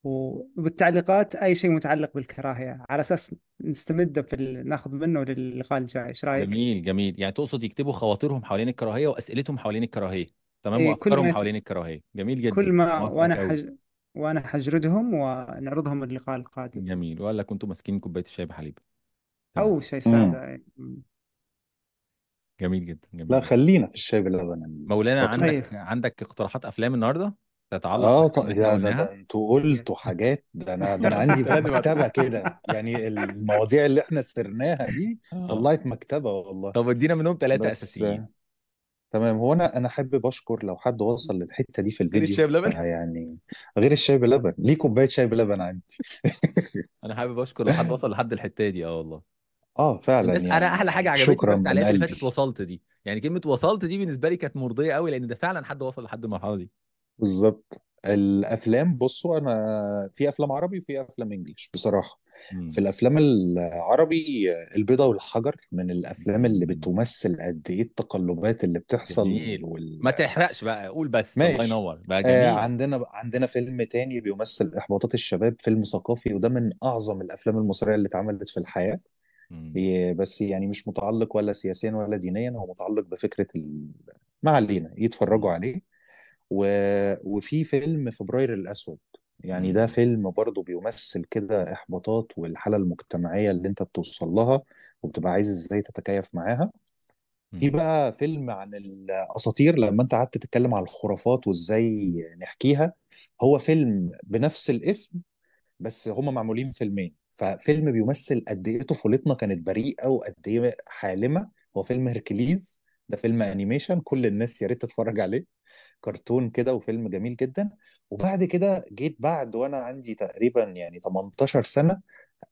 وبالتعليقات أي شيء متعلق بالكراهية على أساس نستمد في ال... ناخذ منه للقاء الجاي. إيش رأيك؟ جميل جميل. يعني تقصد يكتبوا خواطرهم حوالين الكراهية وأسئلتهم حوالين الكراهية. تمام؟ إيه كل وافكارهم ما يت... حوالين الكراهية. جميل كل جدا ما موافقك وأنا قوي حج... وأنا حجردهم ونعرضهم اللقاء القادم. جميل. ولا كنتوا ماسكين كوباية الشاي بحليب. تمام. شاي مم. سادة إيه. جميل جدا لا جميل خلينا في الشاي بلبن. مولانا الفترة دي عندك طيب عندك اقتراحات أفلام النهارده؟ تتعلق آه بالحاجات طيب اللي إحنا يا ده قلناها ده أنتوا قلتوا حاجات. ده أنا ده أنا عندي لازم مكتبة كده. يعني المواضيع اللي إحنا سرناها دي آه. طلعت مكتبة والله. طب ادينا منهم بس أساسيين. آه، تمام. هو أنا أنا حابب اشكر لو حد وصل للحتة دي في غير الفيديو الشاي بلبن؟ فيعني غير الشاي بلبن. ليه كوباية شاي بلبن عندي؟ أنا حابب أشكر لو حد وصل لحد الحتة دي آه والله. آه فعلا الناس أنا أحلى حاجة يعني عجبتني شكرا في من التعليقات اللي قلبي فاتت وصلت دي. يعني كلمة وصلت دي بالنسبة لي كانت مرضية قوي لأن ده فعلا حد وصل لحد المرحلة دي. بالظبط. الأفلام بصوا أنا في أفلام عربي وفي أفلام إنجليش بصراحة. في. الأفلام العربي البيضة والحجر من الأفلام اللي. بتمثل قد إيه التقلبات اللي بتحصل جميل. وال... ما تحرقش بقى قول بس. الله ماشي. ينور. بقى آه جميل. عندنا عندنا فيلم تاني بيمثل إحباطات الشباب فيلم ثقافي وده من أعظم الأفلام المصرية اللي اتعملت في الحياة. مم. بس يعني مش متعلق ولا سياسيا ولا دينيا هو متعلق بفكرة ال... ما علينا يتفرجوا. عليه. و... وفي فيلم فبراير الأسود. يعني ده. فيلم برضه بيمثل كده إحباطات والحالة المجتمعية اللي أنت بتوصل لها وبتبقى عايز إزاي تتكيف معاها. في. بقى فيلم عن الأساطير لما أنت قعدت تتكلم عن الخرافات وإزاي نحكيها هو فيلم بنفس الاسم بس هما معمولين فيلمين. ففيلم بيمثل قد إيه طفولتنا كانت بريئة وقد إيه حالمة. هو فيلم Hercules ده فيلم animation كل الناس يا ريت تتفرج عليه. كرتون كده وفيلم جميل جدا. وبعد كده جيت بعد وأنا عندي تقريبا يعني 18 سنة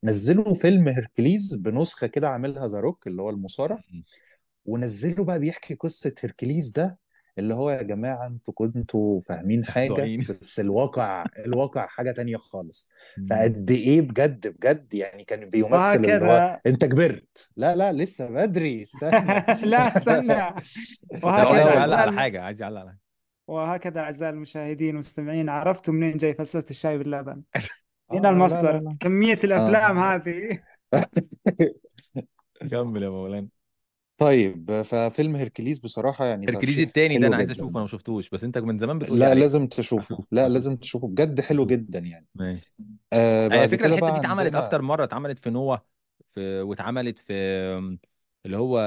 نزلوا فيلم Hercules بنسخة كده عاملها The Rock اللي هو المصارع. ونزله بقى بيحكي قصة Hercules ده اللي هو يا جماعة أنتوا كنتوا فاهمين حاجة مخدوعين بس الواقع الواقع حاجة تانية خالص. فقد إيه بجد بجد يعني كان بيمثل اللي هو أنت كبرت. لا لا لسه بدري استنى. لا استنى. لا هو لا وهكذا عايز على حاجة عايز يعلق على حاجة. وهكذا أعزائي المشاهدين والمستمعين عرفتوا منين جاي فلسفة الشاي باللبن؟ هنا آه لا لا المصدر. لا كمية الأفلام آه هذه. كمل يا مولانا طيب ففيلم هيركليز بصراحة يعني هركليز التاني ده أنا عايز أشوفه أنا ما شفتوش بس أنت من زمان بتقول لا عليه. لازم تشوفه. لا لازم تشوفه. بجد حلو جدا يعني. ماشي. آه على بعد كده الحتة دي اتعملت عندنا أكتر مرة اتعملت في نوح في واتعملت في اللي هو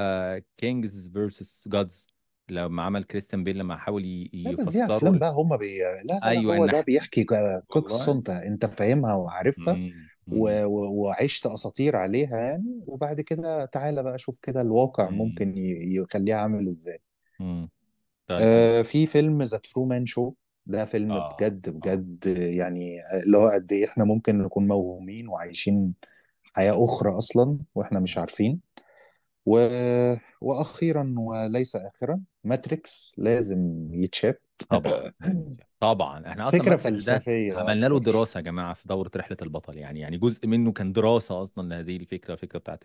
كينجز فيرسس جادز لما عمل كريستيان بيل لما حاول ي- لا بس دي أفلام بقى هم بي... لا أيوه هو ده بيحكي قصة انت أنت فاهمها وعارفها. و... وعشت أساطير عليها يعني وبعد كده تعالى بقى شوف كده الواقع مم. ممكن ي... يخليها عامل إزاي مم. طيب آه في فيلم ذا ترو مان شو ده فيلم آه بجد آه بجد يعني اللي هو قد إيه إحنا ممكن نكون موهومين وعايشين حياة أخرى أصلا وإحنا مش عارفين و... وأخيرا وليس آخرا ماتريكس لازم يتشاف. طبعا. طبعا. إحنا أصلا ده فلسفية. عملنا له دراسة يا جماعة في دورة رحلة البطل يعني يعني جزء منه كان دراسة أصلا لهذه الفكرة الفكرة بتاعت.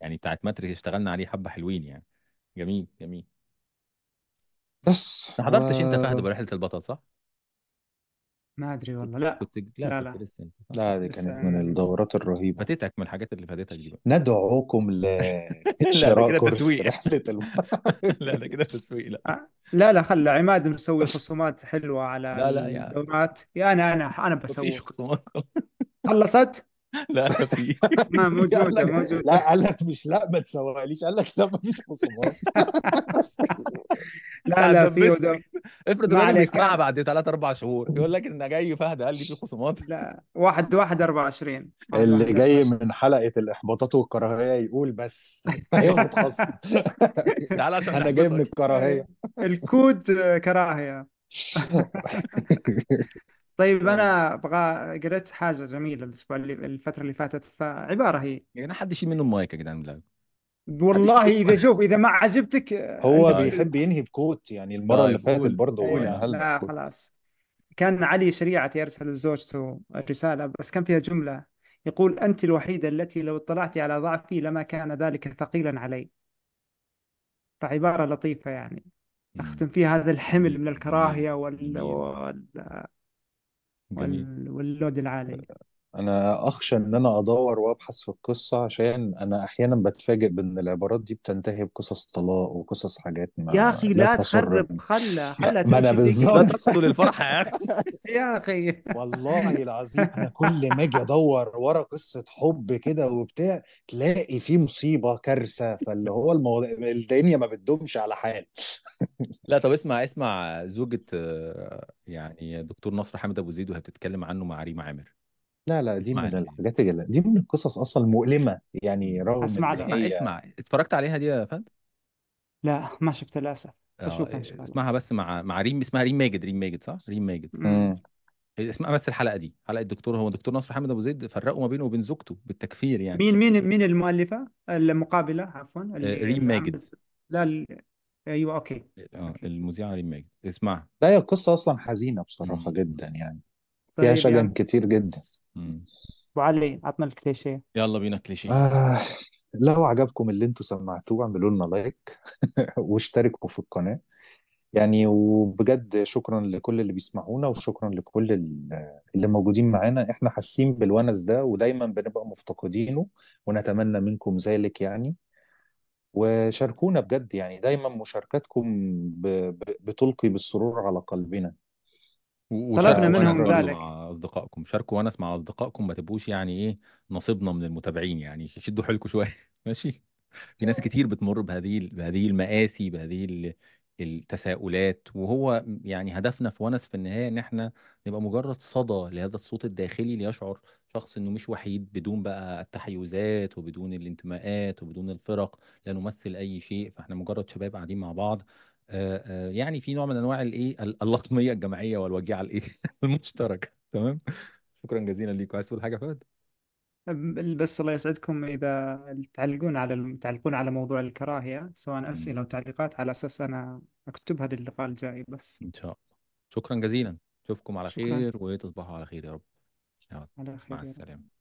يعني بتاعت ماتريكس اشتغلنا عليه حبة حلوين يعني. جميل جميل. بس. ما حضرتش أنت فهد برحلة البطل صح؟ ما أدري كنت والله لا. كنت لا لا كنت لا. لسه أنت صح؟ لا دي كانت من الدورات الرهيبة. فاتتك من الحاجات اللي فاتتك دي بقى. ندعوكم لشراء كده كورس تسويق. رحلة الم... لا ده كده تسويق لا. آه، لا لا خلى عماد مسوي خصومات حلوة على لا لا يا الدورات. يا أنا أنا أنا مفيش بسوق خصومات. خلصت؟ لا لا في. ما قال موجودة. لك لا قال لك مش لا ما تسوقليش قال لك لا ما فيش خصومات لا لا في افرض ما الراجل عليك. بيسمعها بعد ثلاث أربع شهور يقول لك إن جاي فهد قال لي في خصومات لا واحد واحد أربعة وعشرين. واحد اللي واحد جاي من حلقة الإحباطات والكراهية يقول بس. هياخد خصم تعال عشان أنا جاي من نحبطك الكراهية. الكود كراهية. طيب أنا أبغى قريت حاجة جميلة الأسبوع اللي الفترة اللي فاتت فعبارة هي. جدعان حد يشيل منه المايك يا جدعان بالله. والله إذا شوف إذا ما عجبتك هو عندك بيحب ينهي بكوت يعني المرة اللي طيب فاتت قول. برضه لا بكوت خلاص. كان علي شريعة يرسل لزوجته الرسالة بس كان فيها جملة يقول أنت الوحيدة التي لو اطلعت على ضعفي لما كان ذلك ثقيلا علي. فعبارة لطيفة يعني. مم. أختم فيها هذا الحمل من جميل الكراهية وال... وال... وال... واللود العالي. أنا أخشى إن أنا أدور وأبحث في القصة عشان أنا أحيانا بتفاجئ بأن العبارات دي بتنتهي بقصص طلاق وقصص حاجات يا ما أخي لا لا تسر تخرب خلها ما, خلها ما أنا تمشي زي لا بالظبط تقتل الفرح يا أخي. يا أخي. والله العظيم أنا كل ما آجي أدور ورا قصة حب كده وبتاع تلاقي في مصيبة كارثة فاللي هو الموضوع الدنيا ما بتدومش على حال. لا طب اسمع اسمع زوجة آه، يعني دكتور نصر حامد أبو زيد وهي بتتكلم عنه مع ريم عامر. لا لا دي اسمع من ال... الحاجات اللي دي من القصص أصلا المؤلمه يعني رغم إن اسمع لها هي اسمع. اتفرجت عليها دي يا فهد لا ما شفت للأسف. آه بشوفها إن شاء الله. اسمعها بس مع مع ريم اسمها ريم ماجد ريم ماجد صح؟ ريم ماجد. مم. اسمها بس الحلقة دي حلقة دكتور هو دكتور نصر حامد أبو زيد فرقوا ما بينه وبين زوجته بالتكفير يعني. مين مين مين المؤلفة؟ المقابلة عفوا آه، اللي ريم اللي ماجد. عملت لا ال... أيوه okay. آه okay المذيعة ريم ماجد. اسمعها لا هي القصة أصلا حزينة بصراحة مم. جدا يعني. فيها طيب شجن يلا كتير جدا. مم. أبو علي عطنا الكليشيه. يلا بينا كليشيه آه لو عجبكم اللي أنتوا سمعتوه اعملوا لنا like واشتركوا في القناة. يعني وبجد شكرا لكل اللي بيسمعونا وشكرا لكل ال- اللي موجودين معانا. إحنا حاسين بالونس ده ودايما بنبقى مفتقدينه ونتمنى منكم ذلك يعني. وشاركونا بجد يعني دايما مشاركاتكم ب- ب- بتلقي بالسرور على قلبنا. طلبنا منهم ذلك. مع أصدقائكم. شاركوا ونس مع أصدقائكم ما تبقوش يعني إيه نصيبنا من المتابعين يعني. شدوا حيلكم شوية. ماشي. في ناس كتير بتمر بهذه بهذه المآسي بهذه ال- التساؤلات وهو يعني هدفنا في ونس في النهاية إن إحنا نبقى مجرد صدى لهذا الصوت الداخلي ليشعر شخص إنه مش وحيد بدون بقى التحيزات وبدون الانتماءات وبدون الفرق لا نمثل أي شيء. فإحنا مجرد شباب قاعدين مع بعض. يعني في نوع من أنواع الإيه ال- اللطمية الجماعية والوجيعة الإيه المشتركة تمام؟ شكرا جزيلا ليكم عايز تقول حاجة فهد بس الله يسعدكم. إذا تعلقون على تعلقون على موضوع الكراهية سواء. أسئلة أو تعليقات على أساس أنا أكتبها للقاء الجاي بس. إن شاء الله. شكرا جزيلا. أشوفكم على شكرا. خير وتصبحوا على خير يا رب. يلا على مع خير رب. السلامة.